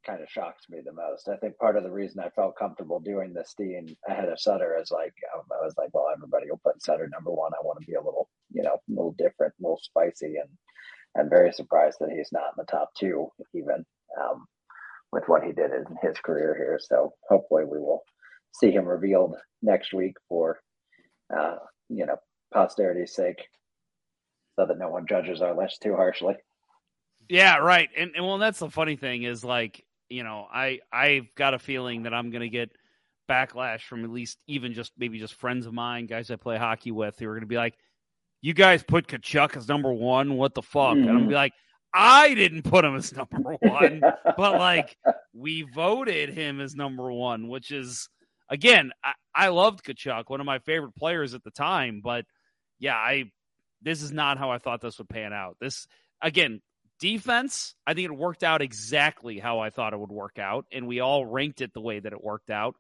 kind of shocks me the most. I think part of the reason I felt comfortable doing the Steen ahead of Sutter is like I was like, well, everybody will put Sutter number one. I want to be a little, you know, a little different, a little spicy, and I'm very surprised that he's not in the top two even um, with what he did in his career here. So hopefully we will see him revealed next week for uh, you know posterity's sake, so that no one judges our list too harshly. Yeah, right. And, and well, that's the funny thing is like you know, I I've got a feeling that I'm going to get backlash from at least even just maybe just friends of mine, guys I play hockey with, who are going to be like, "You guys put Tkachuk as number one. What the fuck?" Mm. And I'm gonna be like, "I didn't put him as number one, but like we voted him as number one, which is." Again, I, I loved Tkachuk, one of my favorite players at the time, but yeah, I this is not how I thought this would pan out. This again, Defense, I think it worked out exactly how I thought it would work out, and we all ranked it the way that it worked out.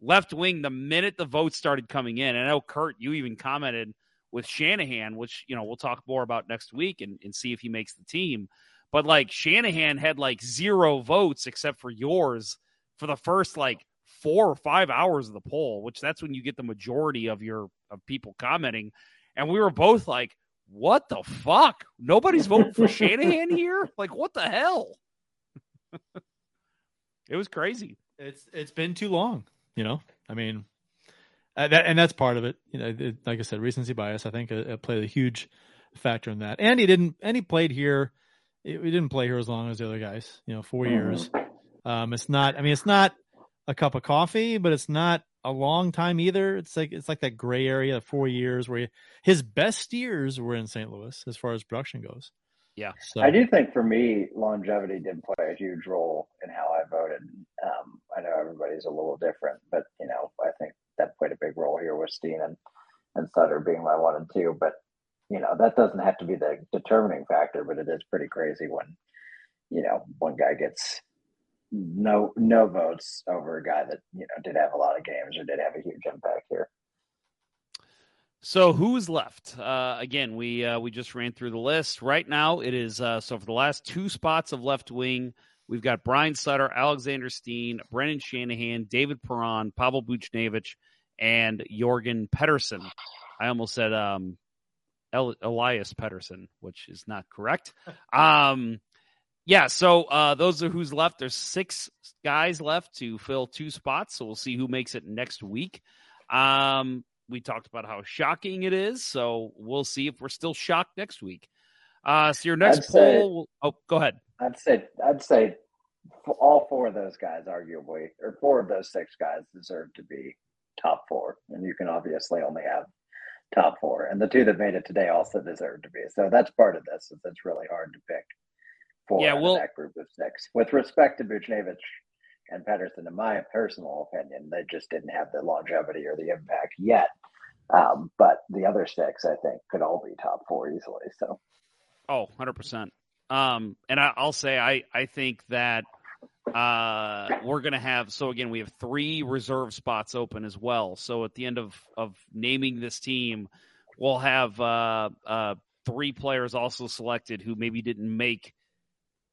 Left wing, the minute the votes started coming in, and I know Kurt, you even commented with Shanahan, which you know we'll talk more about next week and, and see if he makes the team. But like Shanahan had like zero votes except for yours for the first like four or five hours of the poll, which that's when you get the majority of your of people commenting. And we were both like, what the fuck? Nobody's voting for Shanahan here? Like, what the hell? it was crazy. It's it's been too long, you know. I mean, uh, that, and that's part of it. You know, it, like I said, recency bias. I think it, it, played a huge factor in that. And he didn't. And he played here. He didn't play here as long as the other guys. You know, 4 mm-hmm. years. Um, it's not. I mean, it's not a cup of coffee, but it's not a long time either. It's like it's like that gray area, of four years where he, his best years were in St. Louis as far as production goes. Yeah, so. I do think for me, longevity did play a huge role in how I voted. Um, I know everybody's a little different, but you know, I think that played a big role here with Steen and, and Sutter being my one and two. But you know, that doesn't have to be the determining factor, but it is pretty crazy when you know one guy gets no no votes over a guy that you know did have a lot of games or did have a huge impact here. So who's left? Uh, again, we uh, we just ran through the list. Right now, it is uh, so for the last two spots of left wing, we've got Brian Sutter, Alexander Steen, Brendan Shanahan, David Perron, Pavel Buchnevich, and Jorgen Pettersson. I almost said um, El- Elias Pettersson, which is not correct. Um, yeah, so uh, those are who's left. There's six guys left to fill two spots, so we'll see who makes it next week. Um, we talked about how shocking it is, so we'll see if we're still shocked next week. Uh, so your next I'd poll. Say, oh, go ahead. I'd say I'd say all four of those guys, arguably, or four of those six guys, deserve to be top four, and you can obviously only have top four, and the two that made it today also deserve to be. So that's part of this. Is it's really hard to pick four yeah, well, that group of six. With respect to Buchnevich and Pettersson, in my personal opinion, they just didn't have the longevity or the impact yet. Um, but the other six, I think, could all be top four easily. So, oh, 100%. Um, and I, will say, I, I think that uh, we're going to have, so again, we have three reserve spots open as well. So at the end of, of naming this team, we'll have uh, uh, three players also selected who maybe didn't make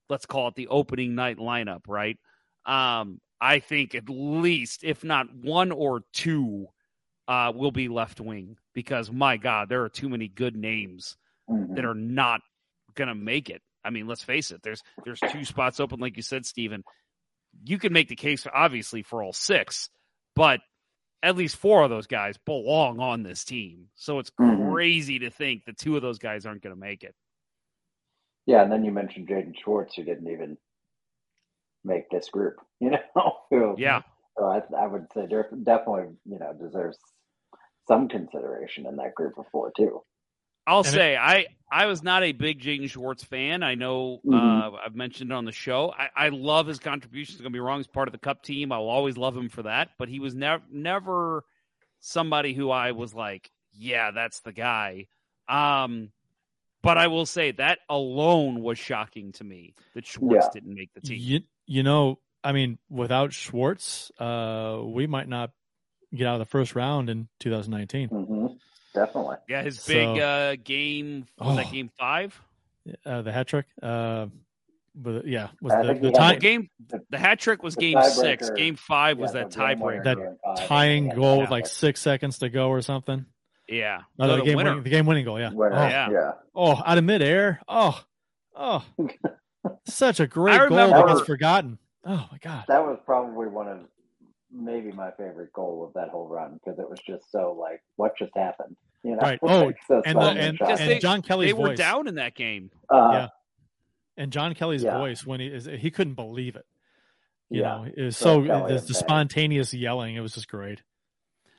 let's call it the opening night lineup, right? Um, I think at least, if not one or two, uh, will be left wing because my God, there are too many good names mm-hmm. that are not going to make it. I mean, let's face it. There's there's two spots open, like you said, Stephen. You can make the case, obviously, for all six, but at least four of those guys belong on this team. So it's mm-hmm. crazy to think that two of those guys aren't going to make it. Yeah, and then you mentioned Jaden Schwartz, who didn't even make this group. You know, who, yeah. So I, I would say definitely, you know, deserves some consideration in that group of four too. I'll and say it, I I was not a big Jaden Schwartz fan. I know mm-hmm. uh, I've mentioned it on the show. I, I love his contributions. Going to be wrong; he's part of the Cup team. I will always love him for that. But he was never never somebody who I was like, yeah, that's the guy. Um, but I will say that alone was shocking to me that Schwartz yeah. didn't make the team. You, you know, I mean, without Schwartz, uh, we might not get out of the first round in 2019. Mm-hmm. Definitely. Yeah, his So- big uh, game was that Oh. game five? Uh, the hat trick. Uh, but yeah, was I the, think the he had time, game the hat trick was game six. Game five was that the game tiebreaker. That tying goal yeah. with like six seconds to go or something. Yeah, No, No, the, the game winning, the game winning goal. Yeah. Winner, Oh, Yeah. yeah. oh, out of midair. Oh, oh, such a great I goal that was forgotten. Oh my god. That was probably one of maybe my favorite goal of that whole run because it was just so like, what just happened? You know, Right. Oh, Like, so and the, sudden and, shock. And they- John Kelly's they were down in that game. Uh, yeah. And John Kelly's Yeah. voice when he is he couldn't believe it. You Yeah. know, it was So so the, the spontaneous yelling. It was just great.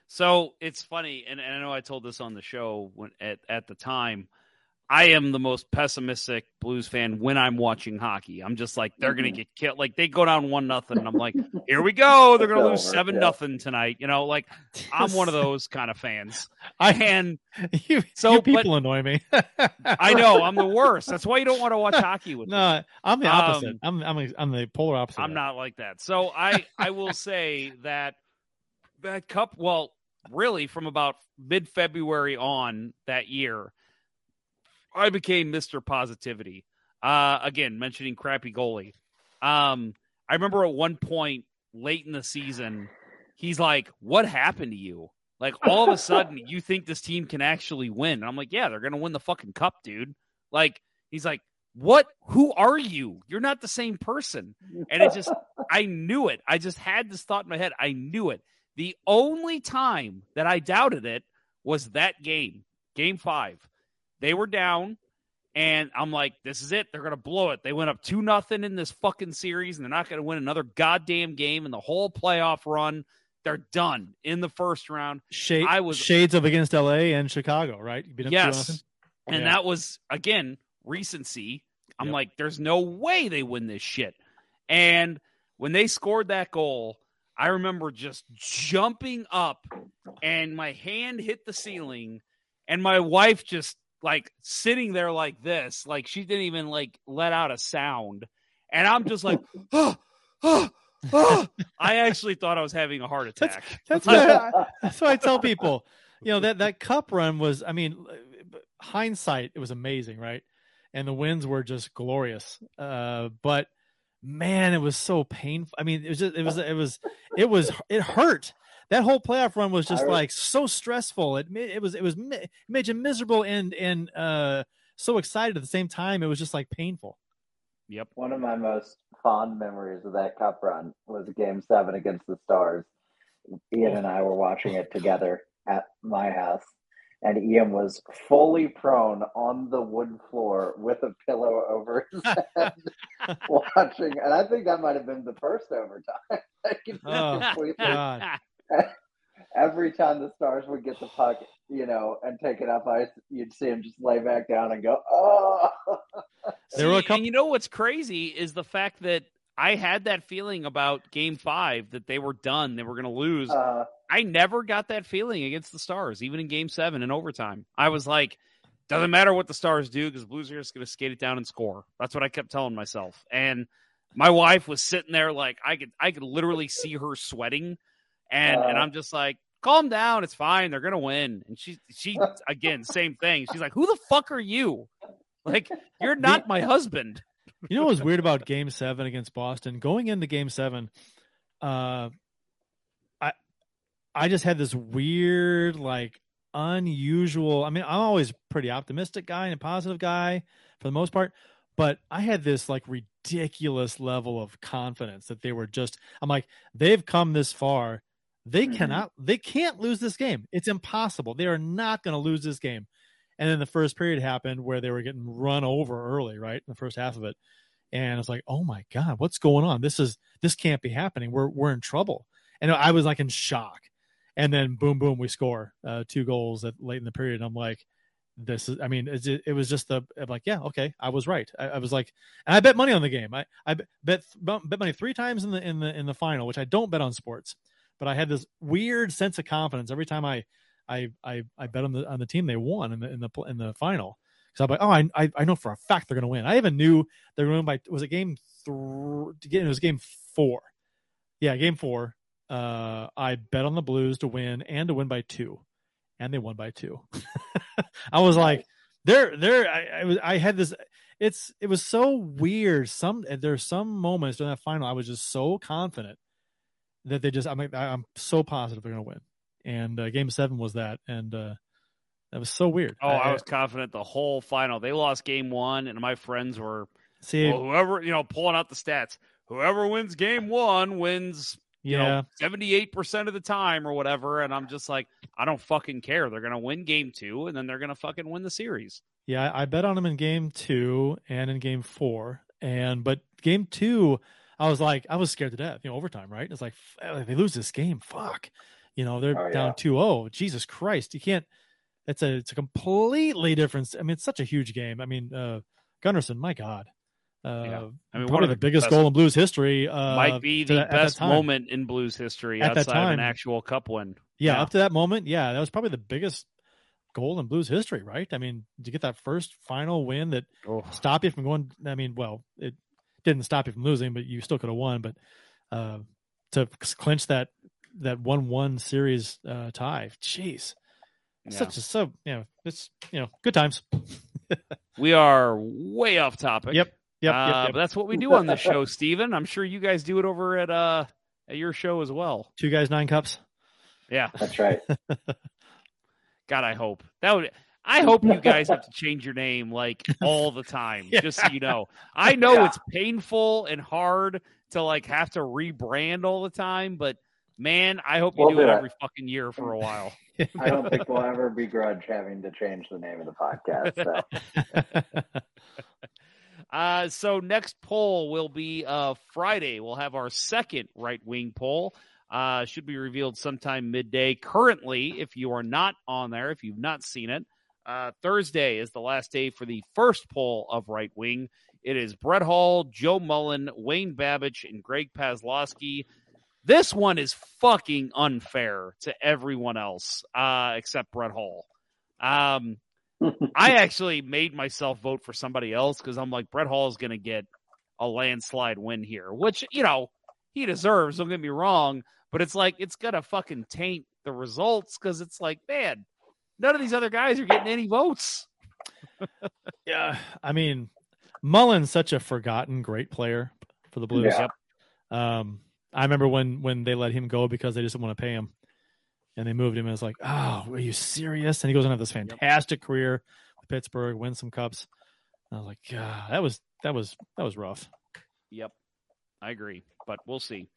So it's funny, and, and I know I told this on the show when at, at the time. I am the most pessimistic Blues fan when I'm watching hockey. I'm just like they're gonna Mhm. get killed. Like they go down one nothing, and I'm like, here we go. They're gonna lose seven nothing tonight. You know, like I'm one of those kind of fans. I And you, So, you but- people annoy me. I know I'm the worst. That's why you don't want to watch hockey with me. no, I'm the opposite. Um, I'm I'm I'm the polar opposite. I'm not like that. So I I will say that that cup well really from about mid February on that year I became Mr. Positivity. Uh again mentioning crappy goalie. Um I remember at one point late in the season he's like what happened to you? Like all of a sudden you think this team can actually win. And I'm like yeah, they're going to win the fucking cup, dude. Like he's like what who are you? You're not the same person. And it just I knew it. I just had this thought in my head. I knew it. The only time that I doubted it was that game, game five. They were down, and I'm like, this is it. They're gonna blow it. They went up two nothing in this fucking series, and they're not gonna win another goddamn game in the whole playoff run. They're done in the first round. Shade, I was- shades of against LA and Chicago, right? You beat them 2-0? Yes. And Yeah. that was again recency. I'm Yep. like, there's no way they win this shit. And when they scored that goal, I remember just jumping up and my hand hit the ceiling and my wife just like sitting there like this, like she didn't even like let out a sound. And I'm just like, oh, oh, oh. I actually thought I was having a heart attack. That's that's, what I, that's what I tell people. You know that that cup run was. I mean, hindsight, it was amazing, right? And the wins were just glorious. Uh, but man, it was so painful. I mean, it was just, it was it was it was it hurt. That whole playoff run was just I re- like so stressful. It made it was it was it made you miserable and and uh so excited at the same time. It was just like painful. Yep. One of my most fond memories of that cup run was game seven against the Stars. Ian and I were watching it together at my house, and Ian was fully prone on the wood floor with a pillow over his head watching. And I think that might have been the first overtime. Like, he just Oh, completely- God. Every time the Stars would get the puck, you know, and take it up ice, you'd see him just lay back down and go, "Oh." There were a couple- and you know what's crazy is the fact that I had that feeling about Game Five that they were done, they were going to lose. Uh, I never got that feeling against the Stars, even in Game Seven in overtime. I was like, doesn't matter what the Stars do because Blues are just going to skate it down and score. That's what I kept telling myself. And my wife was sitting there like I could, I could literally see her sweating, and and Uh. I'm just like, calm down, it's fine, they're going to win. And she, she again, same thing. She's like, who the fuck are you? Like, you're not my husband. You know what was weird about Game Seven against Boston? Going into Game Seven, uh, I I just had this weird, like, unusual. I mean, I'm always pretty optimistic guy and a positive guy for the most part, but I had this like ridiculous level of confidence that they were just. I'm like, they've come this far. They Mhm. cannot. They can't lose this game. It's impossible. They are not going to lose this game. And then the first period happened where they were getting run over early, right? In the first half of it. And it's like, oh my God, what's going on? This is this can't be happening. We're we're in trouble. And I was like in shock. And then boom, boom, we score uh, two goals at late in the period. I'm like, this is. I mean, it's, it was just the I'm like, yeah, okay, I was right. I, I was like, and I bet money on the game. I I bet bet money three times in the in the in the final, which I don't bet on sports, but I had this weird sense of confidence every time I I I, I bet on the on the team they won in the in the in the final. So I'm like, oh, I, I I know for a fact they're going to win. I even knew they were going to win by was it game three? It was game four. Yeah, game four. Uh, I bet on the Blues to win and to win by two, and they won by two. I was like, they're they're. I, I was I had this. It's it was so weird. Some there's some moments during that final I was just so confident that they just I'm like, I'm so positive they're gonna win. And uh, game seven was that, and uh, that was so weird. Oh, I, I was confident the whole final. They lost game one, and my friends were see well, whoever you know pulling out the stats. Whoever wins game one wins you Yeah. know, 78% of the time or whatever. And I'm just like, I don't fucking care. They're going to win game two and then they're going to fucking win the series. Yeah, I I bet on them in game two and in game four. And but game two, I was like, I was scared to death. You know, overtime, right? It's like if they lose this game, fuck. You know, they're Oh, yeah. down 2-0. Jesus Christ, you can't. It's a it's a completely different. I mean, it's such a huge game. I mean, uh Gunnarsson, my God. Uh, I mean, one of the, the biggest best- goal in Blues history. Uh, Might be the that- best moment in Blues history At that outside of an actual cup win. Yeah, Yeah. up to that moment, yeah, that was probably the biggest goal in Blues history, right? I mean, to get that first final win that Oh. stop you from going. I mean, well, it didn't stop you from losing, but you still could have won. But uh, to clinch that that one one series uh, tie, jeez, Yeah. such a so you know it's you know good times. We are way off topic. Yep, yep, Uh, yep, But that's what we do on this show, Stephen. I'm sure you guys do it over at uh at your show as well. Two guys, nine cups. Yeah. That's right. God, I hope that would. I hope you guys have to change your name like all the time, just so you know. I know Yeah. it's painful and hard to like have to rebrand all the time, but man, I hope you We'll do it do it. every fucking year for a while. I don't think we'll ever begrudge having to change the name of the podcast. So. Uh, so next poll will be uh, Friday. We'll have our second right wing poll. Uh, should be revealed sometime midday. Currently, if you are not on there, if you've not seen it, uh, Thursday is the last day for the first poll of right wing. It is Brett Hull, Joe Mullen, Wayne Babych, and Greg Paslawski. This one is fucking unfair to everyone else uh, except Brett Hull. Um, I actually made myself vote for somebody else because I'm like, Brett Hull is going to get a landslide win here, which, you know, he deserves. Don't get me wrong. But it's like, it's going to fucking taint the results because it's like, man, none of these other guys are getting any votes. yeah, I mean, Mullen's such a forgotten great player for the Blues. Yeah. Um, I remember when when they let him go because they just didn't want to pay him, and they moved him. And it's like, oh, are you serious? And he goes on to have this fantastic career with Pittsburgh, win some cups. And I was like, God, that was that was that was rough. Yep, I agree, but we'll see.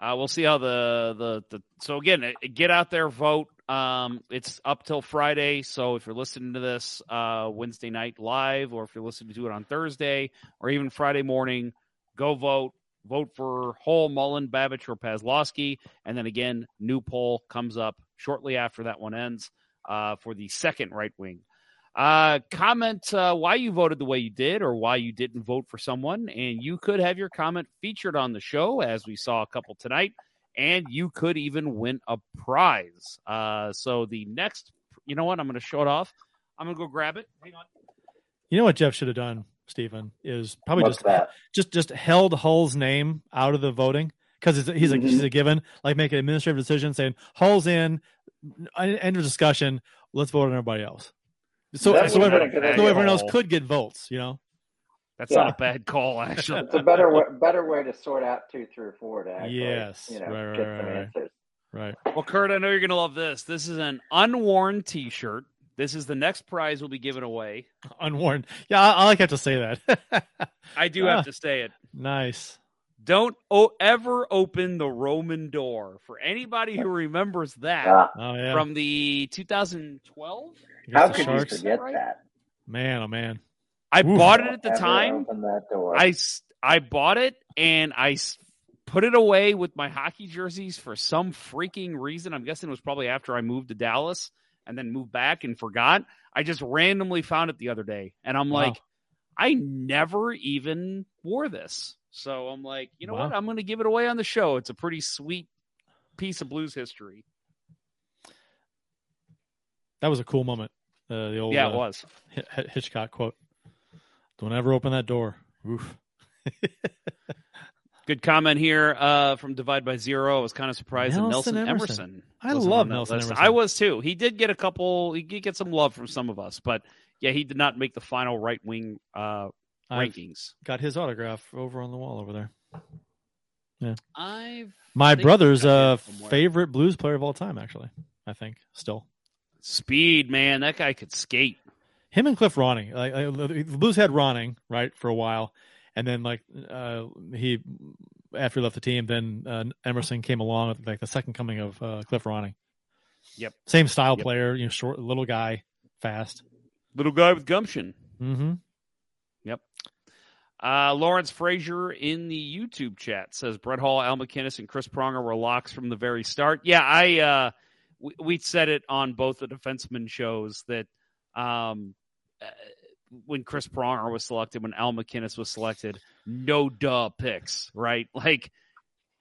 Uh, we'll see how the, the the so again, uh, get out there, vote. Um, it's up till Friday, so if you're listening to this uh, Wednesday night live, or if you're listening to it on Thursday, or even Friday morning, go vote. Vote for Hull, Mullen, Babych, or Paslawski, and then again, new poll comes up shortly after that one ends uh, for the second right wing. Uh, comment uh, why you voted the way you did or why you didn't vote for someone, and you could have your comment featured on the show, as we saw a couple tonight, and you could even win a prize. Uh, so the next, you know what? I'm going to show it off. I'm going to go grab it. Hang on. You know what Jeff should have done, Stephen, is probably What's just that? just just held Hull's name out of the voting because he's like Mhm. he's a given. Like make an administrative decision saying Hull's in, end of discussion. Let's vote on everybody else. So That so, everyone, been a good so everyone else could get votes. You know. That's Yeah. not a bad call, actually. It's a better way, better way to sort out two through four to actually, Yes. you know, Right, right, get right, some right. answers. Right. Well, Kurt, I know you're going to love this. This is an unworn T-shirt. This is the next prize we'll be giving away. Unworn. Yeah, I, I like have to say that. I do Ah. have to say it. nice. Don't o- ever open the Roman door. For anybody who remembers that Ah, Oh yeah. from the 2012, how the could Sharks. you forget right? that? Man, oh man. I Oof. bought it at the time. Open that door. I s- I bought it and I put it away with my hockey jerseys for some freaking reason. I'm guessing it was probably after I moved to Dallas and then moved back and forgot. I just randomly found it the other day and I'm Wow. like, I never even wore this. So I'm like, you know Wow. what? I'm going to give it away on the show. It's a pretty sweet piece of blues history. That was a cool moment. Uh, the old yeah, it uh, was. Hi- Hi- Hitchcock quote. Don't ever open that door. Oof. Good comment here uh, from Divide by Zero. I was kind of surprised Nelson that Nelson Emerson. Emerson. I love Nelson list. Emerson. I was too. He did get a couple. He did get some love from some of us, but yeah, he did not make the final right wing uh, rankings. got his autograph over on the wall over there. Yeah. I've My brother's uh, favorite blues player of all time, actually. I think still speed man. That guy could skate. him and Cliff Ronning. Like, like, the Blues had Ronning right for a while, and then like uh, he after he left the team, then uh, Emerson came along with like the second coming of uh, Cliff Ronning. Yep. Same style Yep. player, you know, short, little guy, fast. Little guy with gumption. Mm-hmm. Yep. Uh, Lawrence Frazier in the YouTube chat says Brett Hull, Al MacInnis, and Chris Pronger were locks from the very start. Yeah, I uh, we, we said it on both the defenseman shows that um, uh, when Chris Pronger was selected, when Al MacInnis was selected, no duh picks, right? Like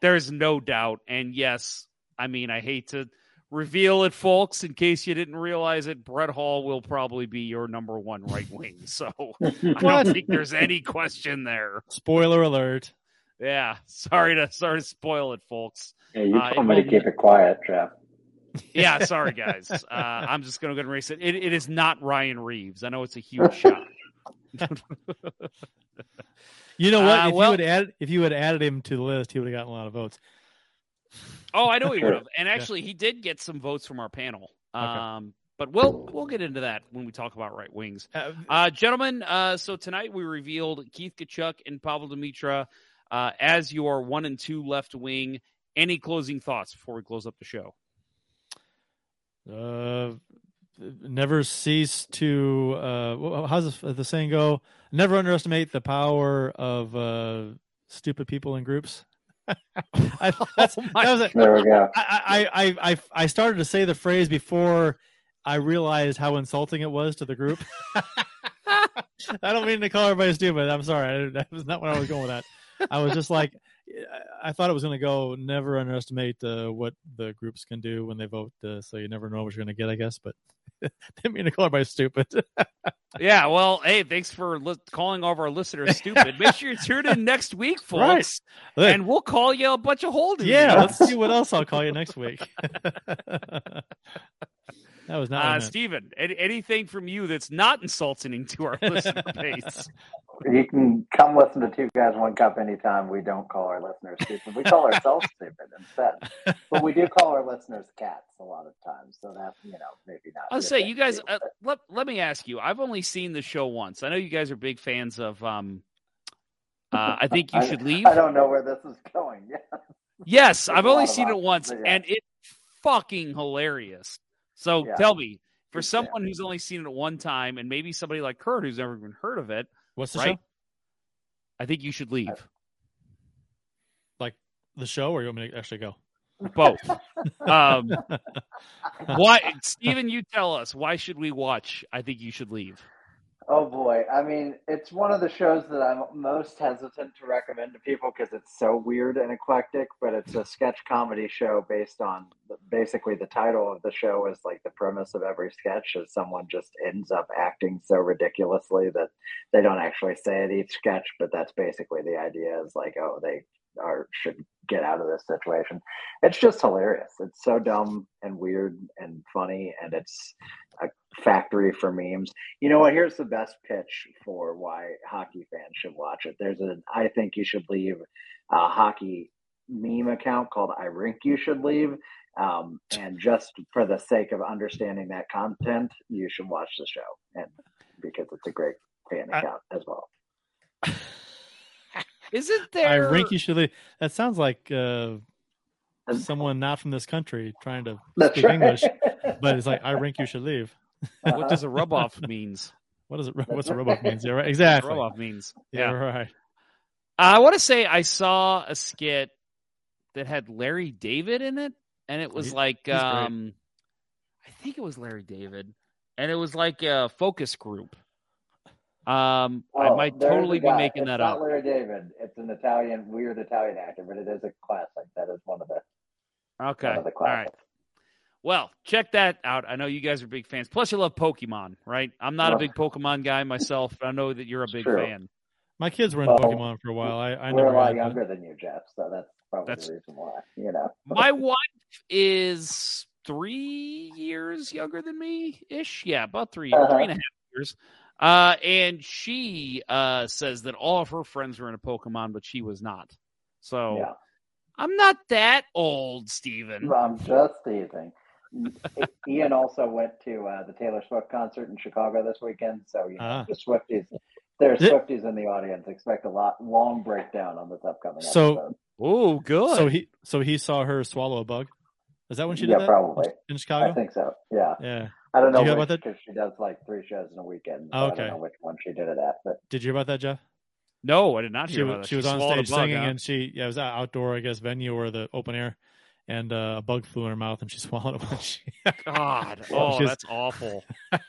there's no doubt. And yes, I mean I hate to reveal it, folks, in case you didn't realize it. Brett Hull will probably be your number one right wing. So I don't think there's any question there. Spoiler alert. Yeah, sorry to sorry to spoil it, folks. Yeah, you Uh, told me to keep it quiet, Jeff. Yeah, sorry guys. Uh, I'm just going to go and race it. it. It is not Ryan Reaves. I know it's a huge shot. You know what? Uh, if well- you had added if you had added him to the list, he would have gotten a lot of votes. Oh, I know he would have. And actually, he did get some votes from our panel. Um, but we'll we'll get into that when we talk about right wings. Uh, Uh, gentlemen, uh, so tonight we revealed Keith Tkachuk and Pavol Demitra uh, as your one and two left wing. Any closing thoughts before we close up the show? Uh, never cease to uh, wh- how's this, the saying go? Never underestimate the power of uh, stupid people in groups. I, that's, Oh that was a, There we go. I, I, I, I, I started to say the phrase before I realized how insulting it was to the group. I don't mean to call everybody stupid. I'm sorry. I, that was not what I was going with that. I was just like, I thought it was going to go. Never underestimate uh, what the groups can do when they vote. Uh, so you never know what you're going to get, I guess. But didn't mean to call everybody stupid. Yeah, well, hey, thanks for li- calling all of our listeners stupid. Make sure you tune in next week, folks, Look, and we'll call you a bunch of holders. yeah, let's see what else I'll call you next week. That was not. what Uh, meant. Stephen, any, anything from you that's not insulting to our listener base? You can come listen to Two Guys One Cup anytime. We don't call our listeners stupid. We call ourselves stupid instead. But we do call our listeners cats a lot of times. So that you know maybe not. I'll say, you guys, deal, uh, let, let me ask you. I've only seen the show once. I know you guys are big fans of. Um, uh, I think you I- should leave. I don't know where this is going. Yeah. Yes, There's I've only lot of seen it once, yeah. and it's fucking hilarious. So Yeah. tell me, for Big fan. someone who's only seen it one time, and maybe somebody like Kurt who's never even heard of it, What's the right? show? I think you should leave. Like the show, or you want me to actually go? Both. um, why, Stephen? you tell us why should we watch? I think you should leave. Oh boy. I mean, it's one of the shows that I'm most hesitant to recommend to people because it's so weird and eclectic, but it's a sketch comedy show based on basically the title of the show is like the premise of every sketch is someone just ends up acting so ridiculously that they don't actually say it each sketch, but that's basically the idea is like, oh, they are should get out of this situation. It's just hilarious. It's so dumb and weird and funny and it's a factory for memes. You know what? Here's the best pitch for why hockey fans should watch it. There's a I think you should leave a hockey meme account called I Rink You Should Leave. Um, and just for the sake of understanding that content, you should watch the show, and because it's a great fan I- account as well. Isn't there I there? rink you should leave. That sounds like uh, someone not from this country trying to That's speak right. English, but it's like I rink you should leave. What does a rub off means? What is it? What's a rub off means? Yeah, right. Exactly. Rub off means. Yeah, Yeah. right. I want to say I saw a skit that had Larry David in it, and it was He- like, um, I think it was Larry David, and it was like a focus group. Um, I Oh, might totally be guy. making it's that not up. Larry David. It's an Italian, weird Italian actor, but it is a classic. That is one of the Okay, one of the all right. Well, check that out. I know you guys are big fans. Plus, you love Pokemon, right? I'm not a big Pokemon guy myself. but I know that you're a big true. fan. My kids were into Well, Pokemon for a while. I, I We're a lot had, but- younger than you, Jeff, so that's probably That's- the reason why. You know, My wife is three years younger than me ish. Yeah, about 3 Uh-huh. three and a half years. Uh, and she uh, says that all of her friends were into Pokemon, but she was not. So yeah. I'm not that old, Steven. I'm just teasing. Ian also went to uh, the Taylor Swift concert in Chicago this weekend, so you know Ah. the Swifties. There's Th- Swifties in the audience. Expect a lot long breakdown on this upcoming So- episode. Oh, good. So he so he saw her swallow a bug. Is that when she did Yeah, that? probably. in Chicago. I think so. Yeah, Yeah. I don't know you hear which about that? because she does like three shows in a weekend. Oh, so I okay. don't know which one she did it at, but Did you hear about that, Jeff? no, I did not She hear was about that. she was on stage bug, singing, huh? and she yeah it was an outdoor I guess venue or the open air, and uh, a bug flew in her mouth and she swallowed it. When she, God, oh, She that's awful. I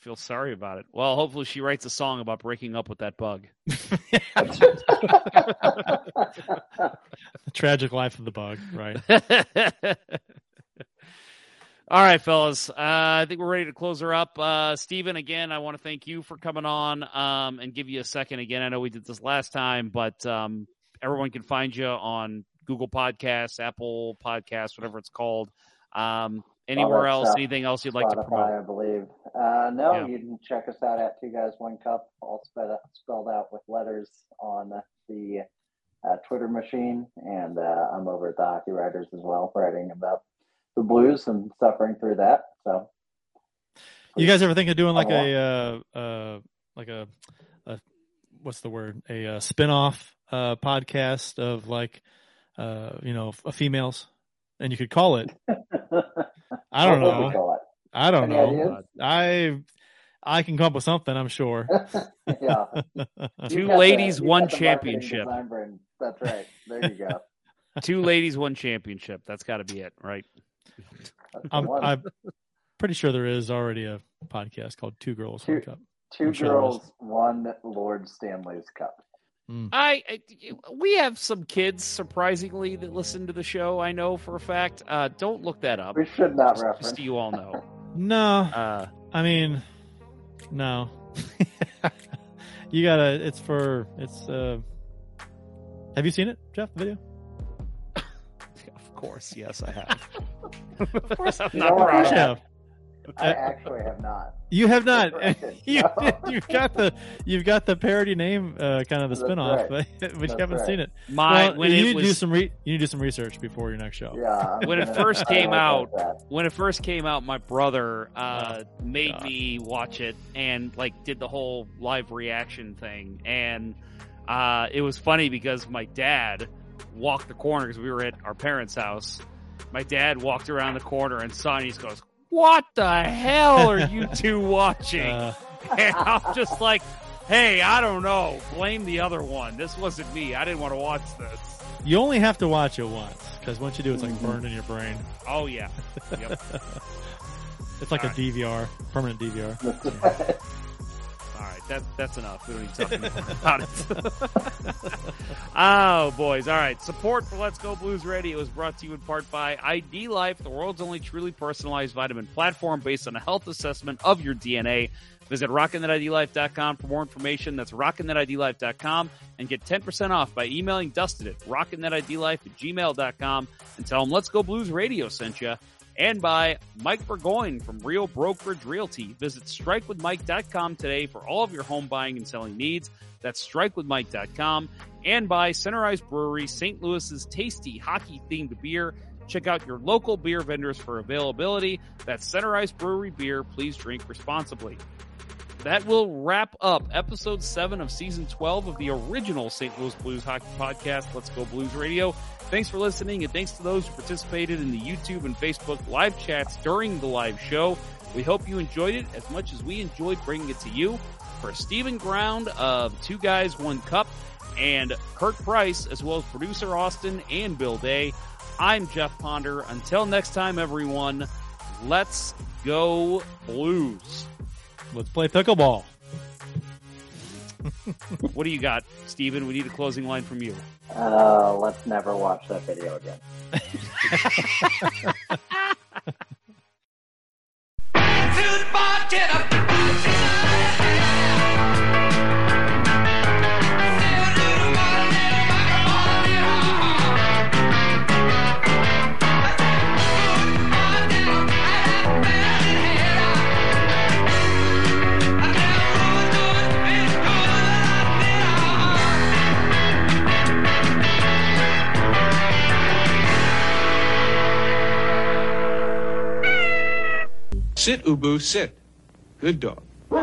feel sorry about it. Well, hopefully she writes a song about breaking up with that bug. the tragic life of the bug, right? All right, fellas. Uh, I think we're ready to close her up. Uh, Stephen, again, I want to thank you for coming on um, and give you a second again. I know we did this last time, but um, everyone can find you on Google Podcasts, Apple Podcasts, whatever it's called. Um, anywhere else? stuff. Anything else you'd like to promote? I believe. Uh, no, Yeah. you can check us out at Two Guys One Cup, all spelled out, spelled out with letters on the uh, Twitter machine, and uh, I'm over at the Hockey Writers as well, writing about the Blues and suffering through that. So, You guys ever think of doing like a uh, uh like a, a what's the word a, uh spin-off uh podcast of like uh you know f- females and you could call it I don't what would we know? I don't Any know I I can come up with something I'm sure yeah, Two You've the- ladies, one got the marketing championship. That's right. There you go. Two ladies, one championship. That's got to be it, right? That's the I'm. I'm pretty sure there is already a podcast called Two Girls One Two- Cup Two I'm sure girls, one Lord Stanley's Cup. I, I we have some kids surprisingly that listen to the show. I know for a fact. Uh, don't look that up. We should not Just, reference. just you all know. no Uh, I mean, no. you gotta. It's for. It's. uh Have you seen it, Jeff? The video? of course, yes, I have. Of course, I'm not know what? of course proud. you have. I actually have not. You have not. you, you've got the. You've got the parody name, uh, kind of the That's spin-off, right. but, but you haven't right. seen it. My well, when you it need to do some. Re- you need to do some research before your next show. Yeah. When it first came out, when it first came out, my brother uh, Oh, made God. me watch it and like did the whole live reaction thing, and uh, it was funny because my dad walked the corner because we were at our parents' house. My dad walked around the corner and saw and he goes, "What the hell are you two watching?" Uh, and I'm just like, "Hey, I don't know. Blame the other one. This wasn't me. I didn't want to watch this." you only have to watch it once because once you do, it's like Mm-hmm. burned in your brain. Oh yeah. Yep. It's like All a right. DVR, permanent DVR. That that's enough. We don't need to talk about it. oh, boys. All right. Support for Let's Go Blues Radio is brought to you in part by ID Life, the world's only truly personalized vitamin platform based on a health assessment of your DNA. Visit rockinthatidlife.com for more information. That's rockinthatidlife.com and get 10% off by emailing Dustin at rockinthatidlife at gmail.com and tell them Let's Go Blues Radio sent you and by Mike Burgoyne from Real Brokerage Realty. Visit strikewithmike.com today for all of your home buying and selling needs. That's strikewithmike.com. And by Center Ice Brewery, St. Louis's tasty hockey themed beer. Check out your local beer vendors for availability. That's Center Ice Brewery beer. Please drink responsibly. That will wrap up episode 7 of season 12 of the original St. Louis Blues Hockey Podcast, Let's Go Blues Radio. Thanks for listening and thanks to those who participated in the YouTube and Facebook live chats during the live show. We hope you enjoyed it as much as we enjoyed bringing it to you. For Stephen Ground of Two Guys, One Cup and Kurt Price, as well as producer Austin and Bill Day, I'm Jeff Ponder. Until next time, everyone, let's go Blues. Let's play pickleball. What do you got, Stephen? We need a closing line from you. Uh, let's never watch that video again. To Sit, Ubu, sit. Good dog. you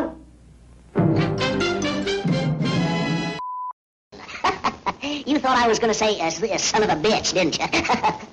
thought I was going to say, uh, son of a bitch, didn't you?